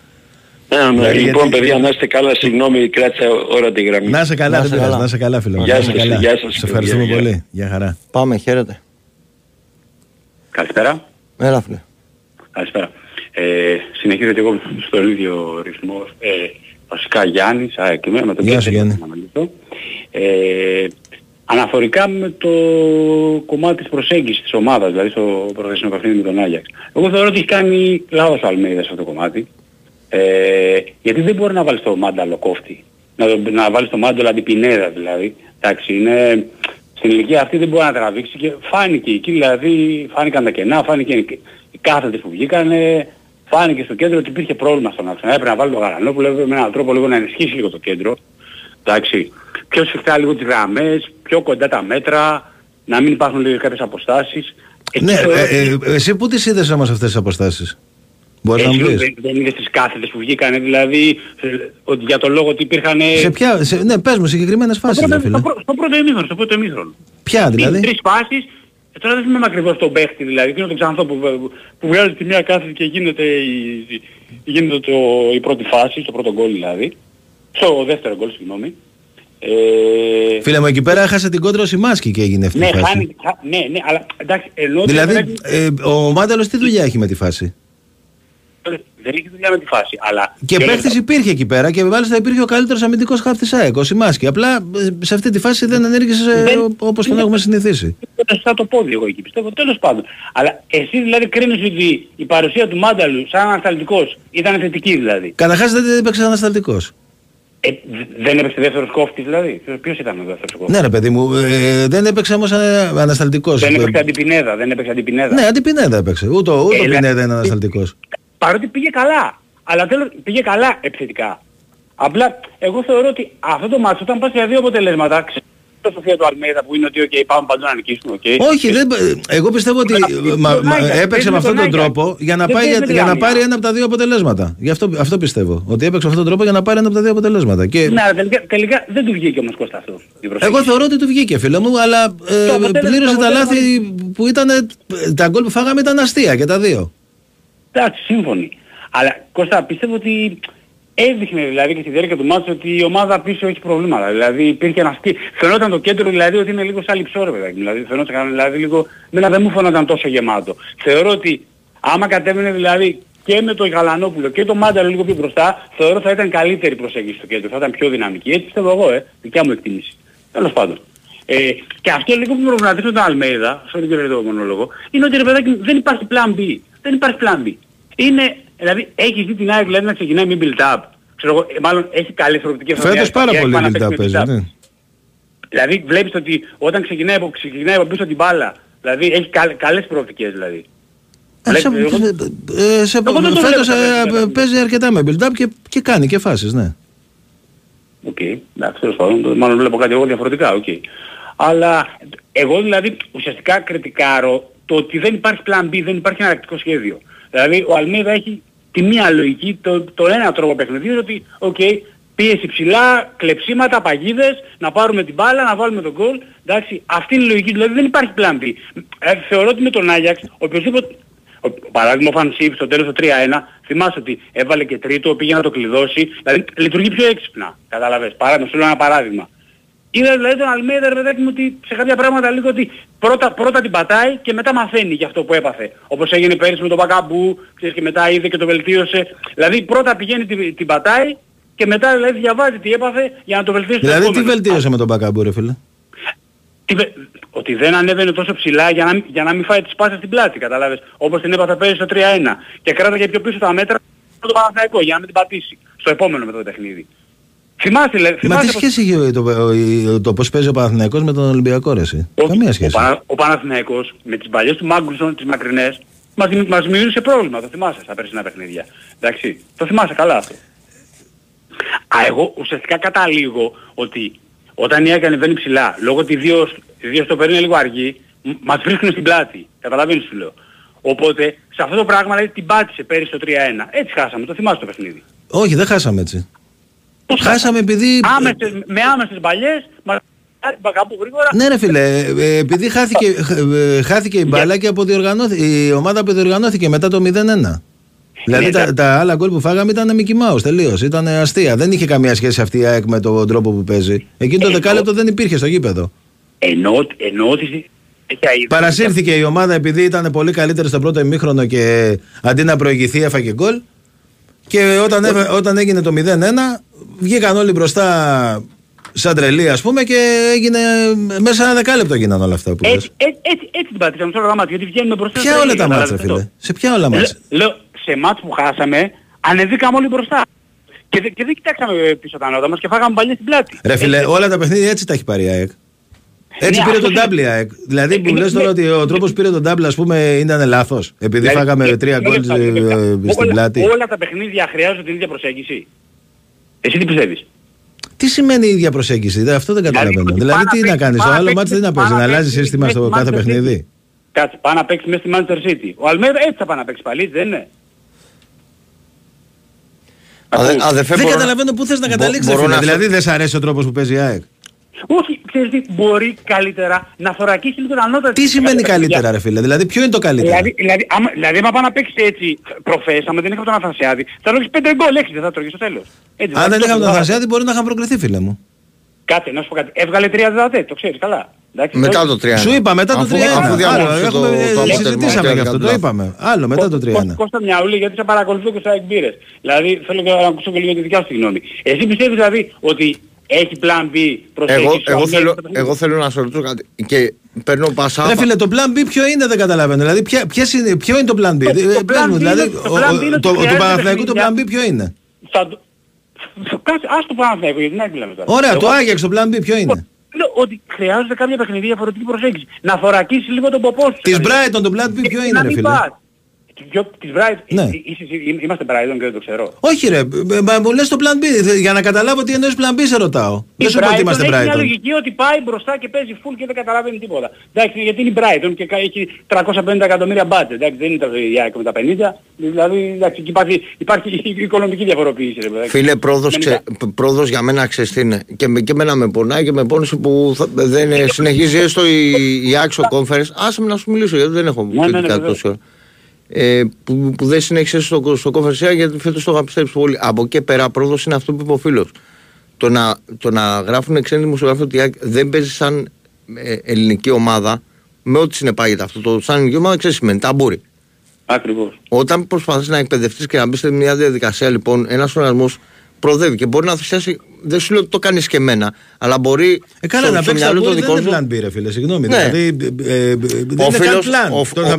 Ναι, ναι. Δηλαδή, Λοιπόν, γιατί- παιδιά, να είστε καλά. Συγγνώμη, κράτησα ώρα τη γραμμή. Να είσαι καλά, Να δεν είσαι πειράζει, καλά. να είσαι καλά φίλε. μου. Γεια Να είσαι σας, καλά. γεια σας, Σε ευχαριστούμε παιδιά, πολύ. Γεια χαρά. Πάμε, χαίρετε. Καλησπέρα. Έλα φίλε. Καλησπέρα. Ε, συνεχίζω και εγώ στον ίδιο ρυθμό. Ε, βασικά Γιάννης, α, και με, με τον Γεια Πέτρο σου, Γιάννη. να μιλήσω. Ε, αναφορικά με το κομμάτι της προσέγγισης της ομάδας, δηλαδή στο προχθεσινό παιχνίδι με τον Άγιαξ. Εγώ θεωρώ ότι έχει κάνει λάθος ο Αλμέιδα σε αυτό το κομμάτι. Ε, γιατί δεν μπορεί να βάλεις το μάνταλο κόφτη. Να, το- να βάλεις το μάνταλο αντιπινέδα δηλαδή. Εντάξει, είναι, στην ηλικία αυτή δεν μπορεί να τραβήξει και φάνηκε εκεί δηλαδή, φάνηκαν τα κενά, φάνηκε οι κάθετες που βγήκανε, φάνηκε στο κέντρο ότι υπήρχε πρόβλημα στον άξονα. Έπρεπε να βάλει τον Γαρανόπουλο με έναν τρόπο λίγο να ενισχύσει λίγο το κέντρο. Εντάξει, πιο σφιχτά λίγο τις γραμμές, πιο κοντά τα μέτρα, να μην υπάρχουν λίγο κάποιες αποστάσεις. Εκεί Ναι, θεωρώ ε, ότι- ε, εσύ πού τις είδες όμως αυτές τις αποστάσεις; Μπορείς να μου έτσι, πεις. δεν, δεν είδες τις κάθετες που βγήκανε, δηλαδή ε, ότι για τον λόγο ότι υπήρχαν... Σε ποια, σε, ναι, πες μου συγκεκριμένες στο, φάσεις, πρώτο, ρε φίλε. στο, πρω- στο πρώτο ημίχρονο, στο πρώτο ημίχρονο. Ποια δηλαδή; Τρεις φάσεις, ε, τώρα δεν θυμάμαι ακριβώς τον παίχτη δηλαδή, εκείνο τον ξανθό που, που, που βγάζει τη μία κάθετη και γίνεται, η, η- γίνεται το, η πρώτη φάση, το πρώτο γκολ δηλαδή. Στο δεύτερο γκολ, συγγνώμη. Ε, Φίλε μου, εκεί πέρα έχασε την κόντρα ο Σιμάσκι και έγινε αυτή ναι, η φάση. χάνει, χα- ναι, ναι, αλλά εντάξει, ενώ ότι Δηλαδή, πρέπει- ε, ο Μάνταλος τι δουλειά έχει με τη φάση; Δεν έχει δουλειά με τη φάση, αλλά... Και και παίχτης υπήρχε εκεί πέρα και μάλιστα υπήρχε ο καλύτερος αμυντικός χαφ της ΑΕΚ, ο Σιμάσκι. Απλά ε, σε αυτή τη φάση δεν ενέργησε ε, Δεν- όπως τον έχουμε συνηθίσει. σαν το πόδι εγώ εκεί πιστεύω, τέλος πάντων. Αλλά εσύ δηλαδή κρίνεις ότι η παρουσία του Μάνταλου σαν ανασταλτικός ήταν θετική δηλαδή. Καταρχάς δεν έπαιξε ανασταλτικός. Ε, δ- δεν έπαιξε δεύτερος κόφτης δηλαδή. Ποιος- Ποιος ήταν ο δεύτερος κόφτης; Ναι ρε παιδί μου, ε, δεν έπαιξε όμως ε, ανασταλτικός. Δεν Ε, έπαιξε αντιπινέδα, δεν έπαιξε αντιπινέδα. Ναι, αντιπινέδα έπαιξε. Ούτε, ούτε ο Ε, Πινέδα είναι ανασταλτικός. Παρότι πήγε καλά. Αλλά τέλος πήγε καλά επιθετικά. Απλά εγώ θεωρώ ότι αυτό το μάτσο όταν πας για δύο αποτελέσματα ξε- φιλοσοφία του Αλμέιδα που είναι ότι okay, πάμε παντού να νικήσουμε. Okay. Όχι, δεν, εγώ πιστεύω ότι μα, μα, έπαιξε με αυτόν τον τρόπο για να, πάει, για, για να πάρει ένα από τα δύο αποτελέσματα. Γι' αυτό, αυτό πιστεύω. Ότι έπαιξε με αυτόν τον τρόπο για να πάρει ένα από τα δύο αποτελέσματα. Και... Ναι, αλλά τελικά, τελικά δεν του βγήκε όμως Κώστα αυτό. η προσέγγιση. Εγώ θεωρώ ότι του βγήκε, φίλε μου, αλλά ε, Το αποτέλεσμα- πλήρωσε το τα αποτέλεσμα- λάθη που ήταν. Τα γκολ που φάγαμε ήταν αστεία και τα δύο. Εντάξει, σύμφωνοι. Αλλά Κώστα πιστεύω ότι έδειχνε δηλαδή και στη διάρκεια του μάτς ότι η ομάδα πίσω έχει προβλήματα. Δηλαδή υπήρχε ένας σκι... Φαινόταν το κέντρο δηλαδή ότι είναι λίγο σαν λιψό ρε παιδάκι. Δηλαδή φαινόταν δηλαδή λίγο... Μένα δεν μου φαινόταν τόσο γεμάτο. Θεωρώ ότι άμα κατέβαινε δηλαδή και με τον Γαλανόπουλο και τον Μάνταλο λίγο πιο μπροστά, θεωρώ θα ήταν καλύτερη προσέγγιση στο κέντρο, θα ήταν πιο δυναμική. Έτσι πιστεύω εγώ, ε, δικιά μου εκτίμηση. Τέλος πάντων. Ε, και αυτό λίγο που με προβληματίζει τον Αλμέιδα, sorry και το μονόλογο, είναι ότι ρε παιδάκι δεν υπάρχει plan B. Δεν υπάρχει plan B. Είναι, δηλαδή έχει δει την ΑΕΚ δηλαδή, να ξεκινάει με build-up. Ξέρω εγώ, ε, μάλλον έχει καλές προοπτικές. στο Φέτος διάστημα πάρα και έχει πολύ πάει να build-up παίξει παίζει. με ναι. Δηλαδή βλέπεις ότι όταν ξεκινάει από, ξεκινάει από πίσω την μπάλα, δηλαδή έχει καλ, καλές προοπτικές δηλαδή. Ε, σε- Βλέπεις, εγώ- ε, σε- Εγώ δεν το Φέτος βλέπω ε, τα ε, παίζει αρκετά με build-up και, και κάνει και φάσεις, ναι. Οκ, εντάξει, τέλος πάντων, το- μάλλον βλέπω κάτι εγώ διαφορετικά, οκ. Αλλά εγώ δηλαδή ουσιαστικά κριτικάρω το ότι δεν υπάρχει plan B, δεν υπάρχει εναλλακτικό σχέδιο. Δηλαδή ο Αλμέιδα έχει τη μία λογική, το, το ένα τρόπο παιχνιδιού, ότι οκ, πίεση ψηλά, κλεψίματα, παγίδες, να πάρουμε την μπάλα, να βάλουμε τον γκολ. Εντάξει, αυτή είναι η λογική, δηλαδή δεν υπάρχει plan B. Ε, θεωρώ ότι με τον Άγιαξ, οποιοδήποτε, ο, παράδειγμα ο Φαν'τ Σχιπ στο τέλος το 3-1, θυμάσαι ότι έβαλε και τρίτο, πήγε να το κλειδώσει, δηλαδή λειτουργεί πιο έξυπνα, κατάλαβες, παράδειγμα, σου λέω ένα παράδειγμα. Είδα δηλαδή τον Αλμέιδα ρε παιδάκι μου ότι σε κάποια πράγματα λίγο ότι πρώτα, πρώτα την πατάει και μετά μαθαίνει για αυτό που έπαθε. Όπως έγινε πέρυσι με τον Μπακαμπού, ξέρεις και μετά είδε και το βελτίωσε. Δηλαδή πρώτα πηγαίνει την, την πατάει και μετά δηλαδή διαβάζει τι έπαθε για να το βελτίωσε το Δηλαδή τι επόμενο. βελτίωσε με τον Μπακαμπού, ρε φίλε; Τι βε- Ότι δεν ανέβαινε τόσο ψηλά για να, μην- για να μην φάει τις πάσες στην πλάτη, κατάλαβες; Όπως την έπαθε πέρυσι στο 3-1. Και κράταγε πιο πίσω τα μέτρα το Παναθηναϊκό για να μην την πατήσει. Στο επόμενο με το παιχνίδι. Θυμάσαι, λέει, Μα θυμάσαι τι πως- σχέση έχει το, το, το πώς παίζει ο Παναθηναϊκός με τον Ολυμπιακό, ρε εσύ; Καμία Ο, σχέση. Πανα, ο Παναθηναϊκός με τις παλιές του Μάγκουλσον, τις μακρινές, μας, δημι- μας δημιούργησε πρόβλημα, το θυμάσαι στα περσινά παιχνίδια. Εντάξει, το θυμάσαι καλά αυτό. Α, εγώ ουσιαστικά καταλήγω ότι όταν η ΑΕΚ ανεβαίνει ψηλά, λόγω ότι οι δύο, οι δύο στο είναι λίγο αργοί, μ- μας βρίσκουν στην πλάτη. Καταλαβαίνεις τι λέω. Οπότε, σε αυτό το πράγμα δηλαδή την πάτησε πέρυσι το 3-1. Έτσι χάσαμε, το θυμάσαι το παιχνίδι. Όχι, δεν χάσαμε έτσι. Χάσαμε επειδή... Άμεσες, με άμεσες παλιές, μας κάπου γρήγορα. Ναι ρε φίλε, ε, επειδή χάθηκε, ε, χάθηκε η μπάλα και αποδιοργανώθηκε, η ομάδα αποδιοργανώθηκε μετά το 0-1. Δηλαδή Ναι, τα, τα- τα άλλα γκολ που φάγαμε ήταν Mickey Mouse τελείως, ήταν αστεία. Δεν είχε καμία σχέση αυτή η ΑΕΚ με τον τρόπο που παίζει. Εκείνο το Εγώ- δεκάλεπτο δεν υπήρχε στο γήπεδο. Ενώ, ενώ ότι έχει αίδα. Παρασύρθηκε η ομάδα επειδή ήταν πολύ καλύτερη στο πρώτο ημίχρονο και αντί να προηγηθεί έφαγε γκολ. Και όταν, έφα- όταν έγινε το 0-1, βγήκαν όλοι μπροστά σαν τρελοί ας πούμε και έγινε μέσα σε ένα δεκάλεπτο γίνανε όλα αυτά που λες. Έτσι, έτσι, έτσι, έτσι την πατήσαμε σε όλα τα μάτια, γιατί βγαίνουμε μπροστά. Ποια στα όλα ίδια, τα μάτσα καταλάβες φίλε; αυτό. Σε ποια όλα μάτσα; Λέ- Λέω, σε μάτς που χάσαμε, ανεβήκαμε όλοι μπροστά. Και, δε- και δεν κοιτάξαμε πίσω τα νότα μας και φάγαμε παλιές στην πλάτη. Ρε φίλε, Έτσι, όλα τα παιχνίδια έτσι τα έχει πάρει η ΑΕΚ. Έτσι Ναι, πήρε αυτό τον είναι- double η ΑΕΚ. Δηλαδή που Ε, λες ναι, τώρα ναι. ότι ο τρόπος που πήρε τον double ας πούμε ήταν λάθος. Επειδή δηλαδή, φάγαμε ε, τρία δύο γκολ λεπτά, δύο λεπτά. ε, στην Όλα- πλάτη. Όλα τα παιχνίδια χρειάζονται την ίδια προσέγγιση. Εσύ τι πιστεύεις; Τι σημαίνει η ίδια προσέγγιση, δε, αυτό δεν καταλαβαίνω. ότι Δηλαδή πάει να τι να παίξει- κάνεις, το πάει να άλλο παίξει- μάτι τι να πάει παίζει, να να αλλάζεις παίξει σύστημα με στο τη κάθε Manchester παιχνίδι. Κάτσε, πάει να παίξει μέσα στη Manchester City. Ο Αλμέδα έτσι θα πάει να παίξει πάλι, έτσι δεν είναι. Αδε- αδερφέ, Δεν μπορώ- καταλαβαίνω πού θες να μπο- καταλήξεις. μπορώ φίλε. να- Δηλαδή δεν σ' αρέσει ο τρόπος που παίζει η ΑΕΚ. Όχι, ξέρεις τι, μπορεί καλύτερα να θωρακίσει λίγο τα νότα. Τι σημαίνει καλύτερα ρε φίλε, δηλαδή ποιο είναι το καλύτερο; Δηλαδή, δηλαδή, άμα, δηλαδή, άμα πάει να παίξει έτσι προφές, άμα δεν είχαμε τον Αθανασιάδη, θα τρώγεις 5 γκολ, 6 δεν θα τρώγεις στο τέλος. Έτσι, Αν δηλαδή, δεν το- είχαμε τον το- Αθανασιάδη μπορεί να είχαν προκριθεί φίλε μου. Κάτσε, να σου πω κάτι. Έβγαλε 3 δεδατέ, το ξέρεις καλά. Εντάξει, Μετά το- το 3 Σου είπα μετά το Αφού- 3-1. αφού διαμόρφωσε Άλλο, το- έχουμε- το ε, αποτέλεσμα Συζητήσαμε και γι' αυτό, το κατά είπαμε. Άλλο μετά το 3-1. Κώστα Μιαούλη, γιατί σε παρακολουθώ και στα εκμπήρες. Δηλαδή, θέλω και να ακούσω και λίγο τη δικιά σου τη γνώμη. Εσύ πιστεύεις δηλαδή ότι έχει plan B προσέγγιση. Εγώ, ο εγώ, Αλμέιδα θέλω, στο παιχνίδι; εγώ θέλω να σε ρωτήσω κάτι και παίρνω πασά. Ρε φίλε, το plan B ποιο είναι δεν καταλαβαίνω. Δηλαδή, ποια, ποιες είναι, ποιο είναι το plan B; Το- Ε, το πες plan μου, B δηλαδή, είναι- το ο- plan B ο- είναι ότι το- του χρειάζεται Παναθηναϊκού το plan παιχνίδια. B ποιο είναι; Θα το- Κάτσε, ας το Παναθηναϊκό, γιατί δεν μιλάμε τώρα. Ωραία, Εγώ- το Άγιαξ το plan B ποιο είναι; Λέω ότι χρειάζονται κάποια παιχνίδια διαφορετική προσέγγιση. Να θωρακίσει λίγο τον ποπό σου. Της δηλαδή. Brighton το plan B ποιο Να είναι, ρε μην φίλε; Πας. Ποιο, της Brighton, Ναι. ε, είσαι εσύ- είμαστε Brighton και δεν το ξέρω. Όχι ρε, ε, μα μου λες το plan B, θε- για να καταλάβω τι εννοείς plan B σε ρωτάω. Η Δεν σου πω ότι Brighton είμαστε έχει μια Brighton. λογική ότι πάει μπροστά και παίζει full και δεν καταλαβαίνει τίποτα. Εντάξει, γιατί είναι η Brighton και κα- έχει 350 εκατομμύρια budget. Εντάξει, δεν είναι το η ΑΕΚ με τα 50. Δηλαδή, εντάξει, εκεί υπάρχει, υπάρχει η οικονομική διαφοροποίηση. Ρε, παιδάκι. Φίλε, πρόοδος, Γενικά. ξε, π- πρόοδος για μένα ξέρεις τι είναι. Και, με- και εμένα με πονάει και με πόνισε που θα- δεν ε, συνεχίζει έστω η, η Axo Conference. Άσε με να σου μιλήσω γιατί δεν έχω ναι, κριτικά βεβαίως. Τόση ώρα. Ε, που, που δεν συνέχισε στο, στο Conference γιατί φέτος το είχα πιστέψει πολύ. Από εκεί πέρα πρόοδος είναι αυτό που είπε ο φίλος. Το να, το να γράφουν ξένοι δημοσιογράφοι ότι η ΑΕΚ δεν παίζει σαν ε, ελληνική ομάδα με ό,τι συνεπάγεται αυτό. Το σαν ελληνική ομάδα ξέρεις σημαίνει ταμπούρι. Ακριβώς. Όταν προσπαθείς να εκπαιδευτείς και να μπεις σε μια διαδικασία, λοιπόν, ένας οργανισμός προοδεύει και μπορεί να θυσιάσει. Δεν σου λέω ότι το κάνεις και εμένα, αλλά μπορεί. Ε, καλά, στο- να στο παίξεις μυαλό ταμπούρι το δεν δικό είναι σου. plan B ρε φίλε, συγγνώμη. Ναι. Δηλαδή, ε, ε, ε, δεν Ο είναι καν φίλος, plan. ο, Το να-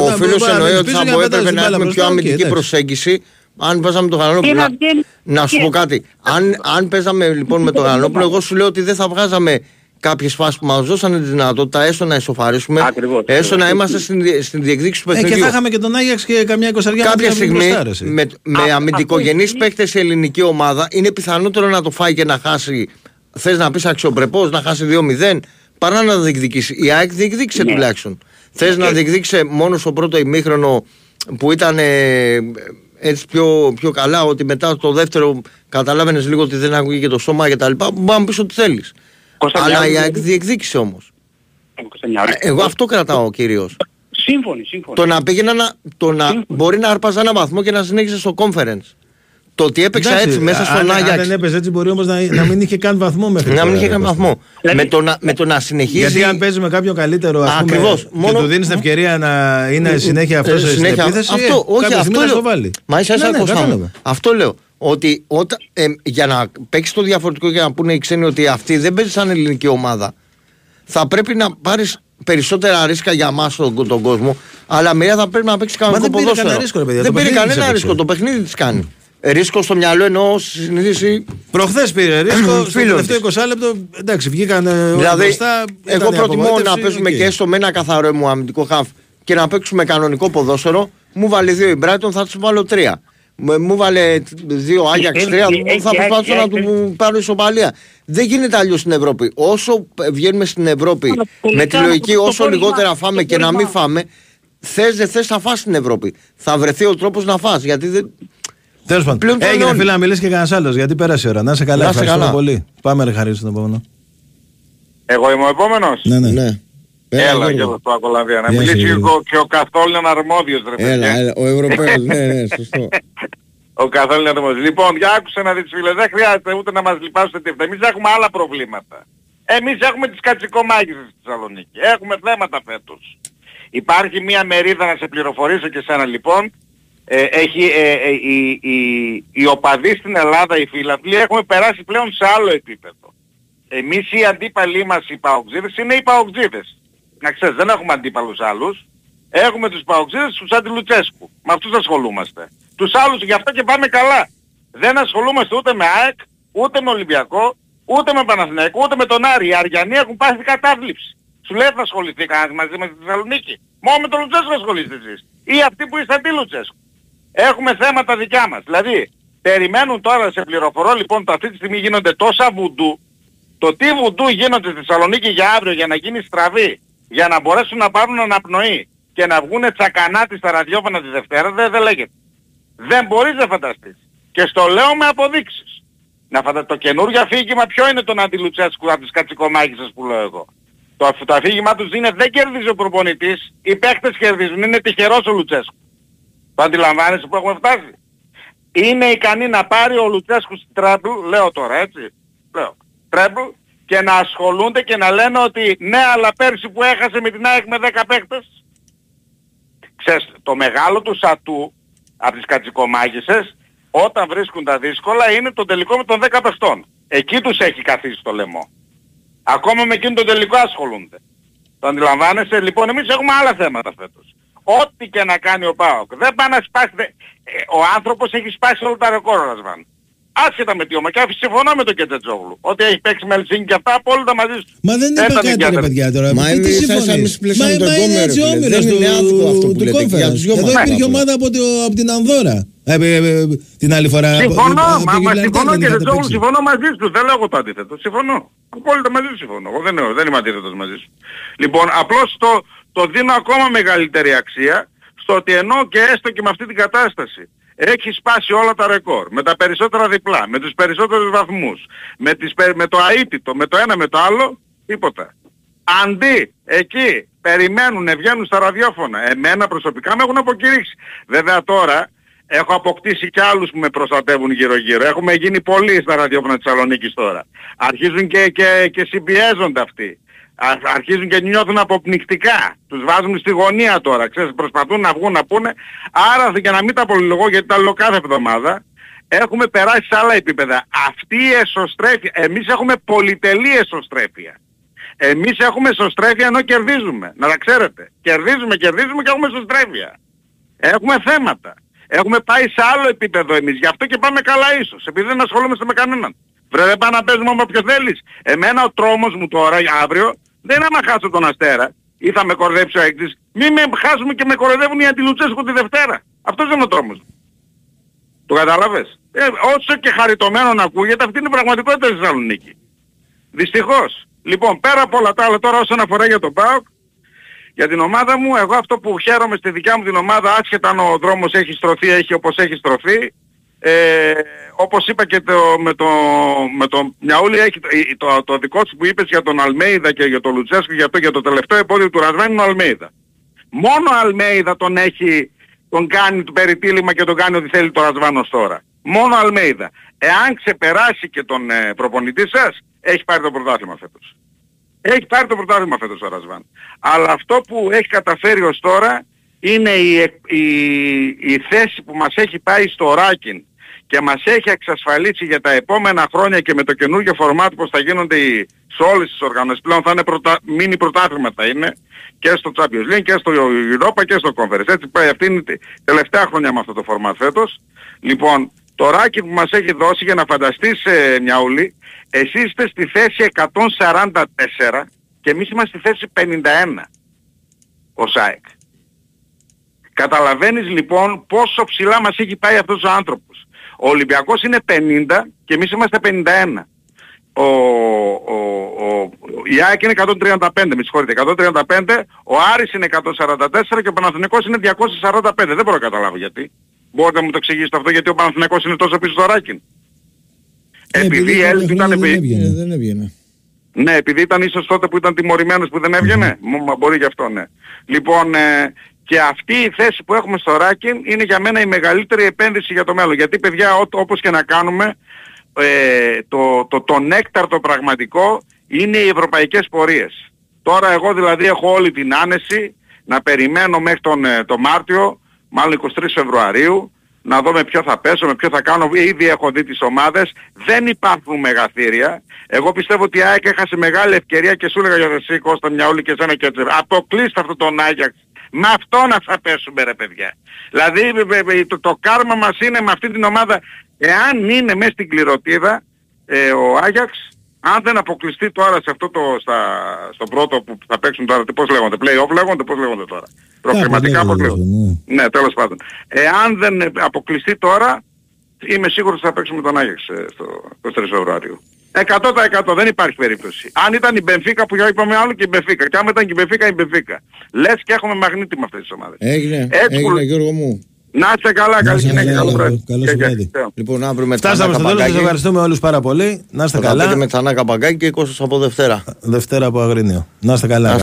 ο, ο να- φίλος να- να εννοεί ότι πίσω θα για να έπρεπε πετάς να την μπάλα έχουμε πιο μπροστά, οκ, αμυντική εντάξει. προσέγγιση. Αν παίζαμε το Γαλανόπουλο. Και να Να, βγαίνει- να σου πω κάτι. Αν, αν παίζαμε λοιπόν με το Γαλανόπουλο, εγώ σου λέω ότι δεν θα βγάζαμε κάποιες φάσεις που μας δώσανε τη δυνατότητα έστω να ισοφαρίσουμε, Ακριβώς. έστω να είμαστε στην, δι- στην διεκδίκηση του Ε, και παιχνιδιού. θα είχαμε και τον Άγιαξ και καμιά εικοσαριά να Κάποια πήγαμε στιγμή μπροστά, ρε, εσύ. με, με αμυντικογενείς παίκτες η ελληνική ομάδα είναι πιθανότερο να το φάει και να χάσει θες να πεις αξιοπρεπώς να χάσει 2-0 παρά να διεκδικήσει. Η ΑΕΚ διεκδίκησε Ναι. τουλάχιστον. Θες να διεκδίκησε μόνο στο πρώτο ημίχρονο που ήταν ε, έτσι πιο, πιο καλά ότι μετά το δεύτερο καταλάβαινες λίγο ότι δεν ακούγε το σώμα και τα λοιπά μπορεί να μου πεις ό,τι θέλεις. Κώστα, Αλλά μια η άλλη- ΑΕΚ διεκδίκησε όμως. Κώστα, μια άλλη- Εγώ αυτό κρατάω κυρίως. Σύμφωνοι, σύμφωνοι. Το να πήγαινα να, το να μπορεί να άρπαζα ένα βαθμό και να συνέχισε στο conference. Το ότι έπαιξα Εντάξει, έτσι μέσα στον αν- Αν Άγιαξ. δεν έπαιζε έτσι μπορεί όμως να, να μην είχε καν βαθμό μέχρι Να μην τώρα, είχε ρε, καν Κώστα. βαθμό. Με το, να, με το να συνεχίζει. Γιατί αν παίζει με κάποιον καλύτερο ας πούμε, Ακριβώς. και Μόνο- του δίνεις την ευκαιρία να είναι συνέχεια αυτός Ε, στην συνέχεια, επίθεση, αυτό, ε, όχι, κάποια αυτό στιγμή να λέω. στο βάλει. Μα ίσα Ναι, ίσα ναι, Κώστα μου. κατάλαβα. Αυτό λέω. Ότι όταν, ε, για να παίξει το διαφορετικό και να πούνε οι ξένοι ότι αυτή δεν παίζει σαν ελληνική ομάδα, θα πρέπει να πάρεις περισσότερα ρίσκα για εμά τον, τον κόσμο, αλλά μία θα πρέπει να παίξει κανονικό δεν πήρε ποδόσφαιρο. κανένα ρίσκο, ρε παιδιά, δεν το πήρε παιχνίδι της κανένα έπαιξε. ρίσκο. Το παιχνίδι της κάνει. Ε, Ρίσκο στο μυαλό εννοώ συνηθίσει. Προχθές πήρε ρίσκο, στο Φίλος τελευταίο 20 λεπτό. Εντάξει, βγήκαν ε, όλοι Δηλαδή, μπροστά. εγώ ήταν η προτιμώ να απογοήτευση, παίζουμε οκ. και έστω με ένα καθαρό μου αμυντικό χαφ και να παίξουμε κανονικό ποδόσφαιρο. Μου βάλε δύο η Brighton, θα τους βάλω τρία. Μου μου βάλε δύο Άγιαξ Έχει- τρία, έχει- θα έχει- προσπαθήσω να έχει- του πάρω ισοπαλία. Δεν γίνεται αλλιώς στην Ευρώπη. Όσο βγαίνουμε στην Ευρώπη Αλλά με τη τελικά λογική το όσο πόρισμα- λιγότερα το φάμε και να μην πόρισμα- φάμε, θες δεν θες θα φας στην Ευρώπη. Θα βρεθεί ο τρόπος να φας γιατί δεν. Τέλος πάντων. Πλέον το Έγινε λεώνει. φίλε να μιλήσεις και κανένας άλλος γιατί πέρασε η ώρα. Να είσαι καλά, Να είσαι ευχαριστούμε καλά. πολύ. Πάμε ρε χαρί στον επόμενο. Εγώ είμαι ο επόμενος. Ναι, ναι. Ναι. Έλα, και εδώ στο Κολανδία. Να Γεια σου, μιλήσει και Γιώργο. ο, και ο καθόλου αρμόδιος ρε παιδιά. Έλα, έλα, ο Ευρωπαίος, ναι, ναι, σωστό. Ο καθόλου είναι αρμόδιος. Λοιπόν, για άκουσε να δεις φίλε, δεν χρειάζεται ούτε να μας λυπάσετε τίποτα. Εμείς έχουμε άλλα προβλήματα. Εμείς έχουμε τις κατσικομάγισσες στη Θεσσαλονίκη. Έχουμε θέματα φέτος. Υπάρχει μια μερίδα να σε πληροφορήσω και σένα λοιπόν. Ε, έχει, ε, ε, οι, οι, οι οπαδοί στην Ελλάδα, οι φίλαθλοι, έχουμε περάσει πλέον σε άλλο επίπεδο. Εμείς οι αντίπαλοι μας οι παοξίδες είναι οι παοξίδες. Να ξέρεις, δεν έχουμε αντίπαλους άλλους. Έχουμε τους παοξίδες, τους αντιλουτσέσκου. Με αυτούς ασχολούμαστε. Τους άλλους γι' αυτό και πάμε καλά. Δεν ασχολούμαστε ούτε με ΑΕΚ, ούτε με Ολυμπιακό, ούτε με Παναθηναϊκό, ούτε με τον Άρη. Οι Αριανοί έχουν πάθει κατάθλιψη. Σου λέει θα ασχοληθεί κανένας μαζί με τη Θεσσαλονίκη. Μόνο με τον Λουτσέσκο ασχολείστε εσείς. Ή αυτοί που είστε αντί Λουτσέσκου. Έχουμε θέματα δικιά μας. Δηλαδή, περιμένουν τώρα, σε πληροφορώ λοιπόν, ότι αυτή τη στιγμή γίνονται τόσα βουντού. Το τι βουντού γίνονται στη Θεσσαλονίκη για αύριο για να γίνει στραβή, για να μπορέσουν να πάρουν αναπνοή και να βγουν τσακανάτι στα ραδιόφωνα της Δευτέρα, δεν, δεν λέγεται. Δεν μπορείς να φανταστείς. Και στο λέω με αποδείξεις. Να φαντα... Το καινούργιο αφήγημα ποιο είναι τον αντιλουτσέσκου από τις κατσικομάγισσες που λέω εγώ; Το, αφ- το αφήγημά τους είναι δεν κερδίζει ο προπονητής, οι παίχτες κερδίζουν, είναι τυχερός ο Λουτσέσκου. Το αντιλαμβάνεσαι που έχουμε φτάσει. Είναι ικανή να πάρει ο Λουτσέσκου στην τρέμπλ, λέω τώρα έτσι, λέω, τρέμπλ και να ασχολούνται και να λένε ότι ναι αλλά πέρσι που έχασε με την ΑΕΚ με 10 παίχτες, ξέρεις, το μεγάλο του σατού από τις κατσικομάγισσες όταν βρίσκουν τα δύσκολα είναι το τελικό με των 10 παιχτών. Εκεί τους έχει καθίσει το λαιμό. Ακόμα με εκείνο το τελικό ασχολούνται. Το αντιλαμβάνεσαι; Λοιπόν, εμείς έχουμε άλλα θέματα φέτος. Ό,τι και να κάνει ο ΠΑΟΚ. Δεν πάει να σπάσει... δε- ε, Ο άνθρωπος έχει σπάσει όλα τα ρεκόρ, Ρασβάν. Άσχετα με τι ομάδα. Και αφού συμφωνώ με τον Κετζετζόγλου. Ότι έχει παίξει με Ελσίνη και αυτά απόλυτα μαζί σου. Μα δεν είπα Έφτανε κάτι για ρε τα- παιδιά τώρα. Μα Τι- είναι τι σαν- σαν συμφωνείς? μη συμπλησιώνει Μα- τον μα είναι Γκόμερ, έτσι ο φίλε. όμιλος Δεν του, είναι άδικο αυτό που του λέτε, για conference. τους δυο Εδώ μας. υπήρχε ομάδα από, το, από την Ανδώρα. Ε, ε, ε, ε, την άλλη φορά. Συμφωνώ, από- από μα, το μα Γιβραλτάρ συμφωνώ δεν και είχατε δεν παίξει. συμφωνώ μαζί σου. Δεν λέω εγώ το αντίθετο. Συμφωνώ. Απόλυτα μαζί σου συμφωνώ. Εγώ δεν, δεν είμαι αντίθετος μαζί σου. Λοιπόν, απλώς το, το δίνω ακόμα μεγαλύτερη αξία στο ότι ενώ και έστω και με αυτή την κατάσταση έχει σπάσει όλα τα ρεκόρ, με τα περισσότερα διπλά, με τους περισσότερους βαθμούς, με, τις, πε- με το αίτητο, με το ένα με το άλλο, τίποτα. Αντί εκεί περιμένουν, βγαίνουν στα ραδιόφωνα. Εμένα προσωπικά με έχουν αποκηρύξει. Βέβαια τώρα έχω αποκτήσει κι άλλους που με προστατεύουν γύρω-γύρω. Έχουμε γίνει πολλοί στα ραδιόφωνα της Θεσσαλονίκης τώρα. Αρχίζουν και, και, και συμπιέζονται αυτοί. Α- Αρχίζουν και νιώθουν αποπνικτικά. Τους βάζουν στη γωνία τώρα. Ξέρεις, προσπαθούν να βγουν να πούνε. Άρα για να μην τα πολυλογώ γιατί τα λέω κάθε εβδομάδα. Έχουμε περάσει σε άλλα επίπεδα. Αυτή η εσωστρέφεια, εμείς έχουμε πολυτελή εσωστρέφεια. Εμείς έχουμε εσωστρέφεια ενώ κερδίζουμε. Να τα ξέρετε. Κερδίζουμε, κερδίζουμε και έχουμε εσωστρέφεια. Έχουμε θέματα. Έχουμε πάει σε άλλο επίπεδο εμείς. Γι' αυτό και πάμε καλά ίσως. Επειδή δεν ασχολούμαστε με κανέναν. Βρε δεν πάμε να παίζουμε με όποιο θέλεις. Εμένα ο τρόμος μου τώρα, αύριο, δεν είναι άμα χάσω τον Αστέρα ή θα με κορδέψει ο έκτης. Μην με χάσουμε και με κοροϊδεύουν οι αντιλουτσέσκου τη Δευτέρα. Αυτός είναι ο τρόμος μου. Το καταλάβες; Ε, όσο και χαριτωμένο να ακούγεται, αυτή είναι η πραγματικότητα της Θεσσαλονίκη. Δυστυχώς. Λοιπόν, πέρα από όλα τα άλλα τώρα όσον αφορά για τον ΠΑΟΚ, για την ομάδα μου, εγώ αυτό που χαίρομαι στη δικιά μου την ομάδα, άσχετα αν ο δρόμος έχει στρωθεί, έχει όπως έχει στρωθεί, ε, όπως είπα και το, με το, με το Μιαούλη, έχει, το, το, το δικό σου που είπες για τον Αλμέιδα και για τον Λουτσέσκο, για το, για το τελευταίο επόδιο του Ρασβάν είναι ο Αλμέιδα. Μόνο ο Αλμέιδα τον έχει, τον κάνει το περιτύλιγμα και τον κάνει ό,τι θέλει το Ρασβάνος τώρα. Μόνο ο Αλμέιδα. Εάν ξεπεράσει και τον ε, προπονητή σας, έχει πάρει το πρωτάθλημα φέτος. Έχει πάρει το πρωτάθλημα φέτος ο Ρασβάν. Αλλά αυτό που έχει καταφέρει ως τώρα είναι η, εκ- η, η θέση που μας έχει πάει στο Ράκιν και μας έχει εξασφαλίσει για τα επόμενα χρόνια και με το καινούργιο φορμάτ πως θα γίνονται οι, σε όλες τις οργανώσεις πλέον θα είναι πρωτα, μίνι πρωτάθλημα θα είναι και στο Champions League και στο Europa και στο Conference. Έτσι πάει αυτή είναι η τελευταία χρονιά με αυτό το φορμάτ φέτος. Λοιπόν, το ράκι που μας έχει δώσει για να φανταστείς ε, Μιαούλη, εσείς είστε στη θέση 144 και εμείς είμαστε στη θέση 51 ο ΣΑΕΚ. Καταλαβαίνεις λοιπόν πόσο ψηλά μας έχει πάει αυτός ο άνθρωπος. Ο Ολυμπιακός είναι 50 και εμείς είμαστε 51. Ο, ο, ο, η ΑΕΚ είναι 135, με συγχωρείτε, 135, ο Άρης είναι 144 και ο Παναθηναϊκός είναι 245. Δεν μπορώ να καταλάβω γιατί. Μπορείτε να μου το εξηγήσετε αυτό γιατί ο Παναθηναϊκός είναι τόσο πίσω στο Ράκιν. επειδή η το Έλληνες ήταν παιχνίδι δεν επί... έβγαινε. Δεν έβγαινε. Ναι, επειδή ήταν ίσως τότε που ήταν τιμωρημένος που δεν έβγαινε. Μ, μα μπορεί γι' αυτό, ναι. Λοιπόν, ε, και αυτή η θέση που έχουμε στο Ράκιν είναι για μένα η μεγαλύτερη επένδυση για το μέλλον. Γιατί παιδιά, ό, όπως και να κάνουμε, ε, το, το, το νέκταρ το πραγματικό είναι οι ευρωπαϊκές πορείες. Τώρα εγώ δηλαδή έχω όλη την άνεση να περιμένω μέχρι τον ε, το Μάρτιο, μάλλον 23 Φεβρουαρίου, να δω με ποιο θα πέσω, με ποιο θα κάνω. Ήδη έχω δει τις ομάδες. Δεν υπάρχουν μεγαθύρια. Εγώ πιστεύω ότι η ΑΕΚ έχασε μεγάλη ευκαιρία και σου έλεγα για εσύ Κώστα μια όλη και εσένα και έτσι. Αποκλείστε αυτό τον Άγιαξ. Με αυτό να θα πέσουμε ρε παιδιά. Δηλαδή βε- βε- το, το κάρμα μας είναι με αυτή την ομάδα. Εάν είναι μέσα στην κληροτίδα ε, ο Άγιαξ, αν δεν αποκλειστεί τώρα σε αυτό το, στα, στο πρώτο που θα παίξουν τώρα, τι- πώς λέγονται, play-off λέγονται, πώς λέγονται τώρα. Προκριματικά λέγονται, πώς λέγονται. Ναι, τέλος πάντων. Εάν δεν ε, αποκλειστεί τώρα, είμαι σίγουρος ότι θα παίξουμε τον Άγιαξ ε, στο 23 Φεβρουαρίου. 100% δεν υπάρχει περίπτωση. Αν ήταν η Μπενφίκα που για είπαμε άλλο και η Μπενφίκα. Και άμα ήταν και η Μπενφίκα η Μπενφίκα. Λες και έχουμε μαγνήτη με αυτές τις ομάδες. Έγινε, Έτσι έγινε που- Γιώργο μου. Να είστε καλά, καλή συνέχεια, καλό βράδυ. Καλό Και- σου και- βράδυ. και- Λοιπόν, αύριο με Φτάσαμε στο τέλος. Σα ευχαριστούμε όλους πάρα πολύ. Να είστε Θα τα πείτε καλά. με ξανά καπαγκάκι και Κώστας από Δευτέρα. Δευτέρα από Αγρίνιο. Να είστε καλά.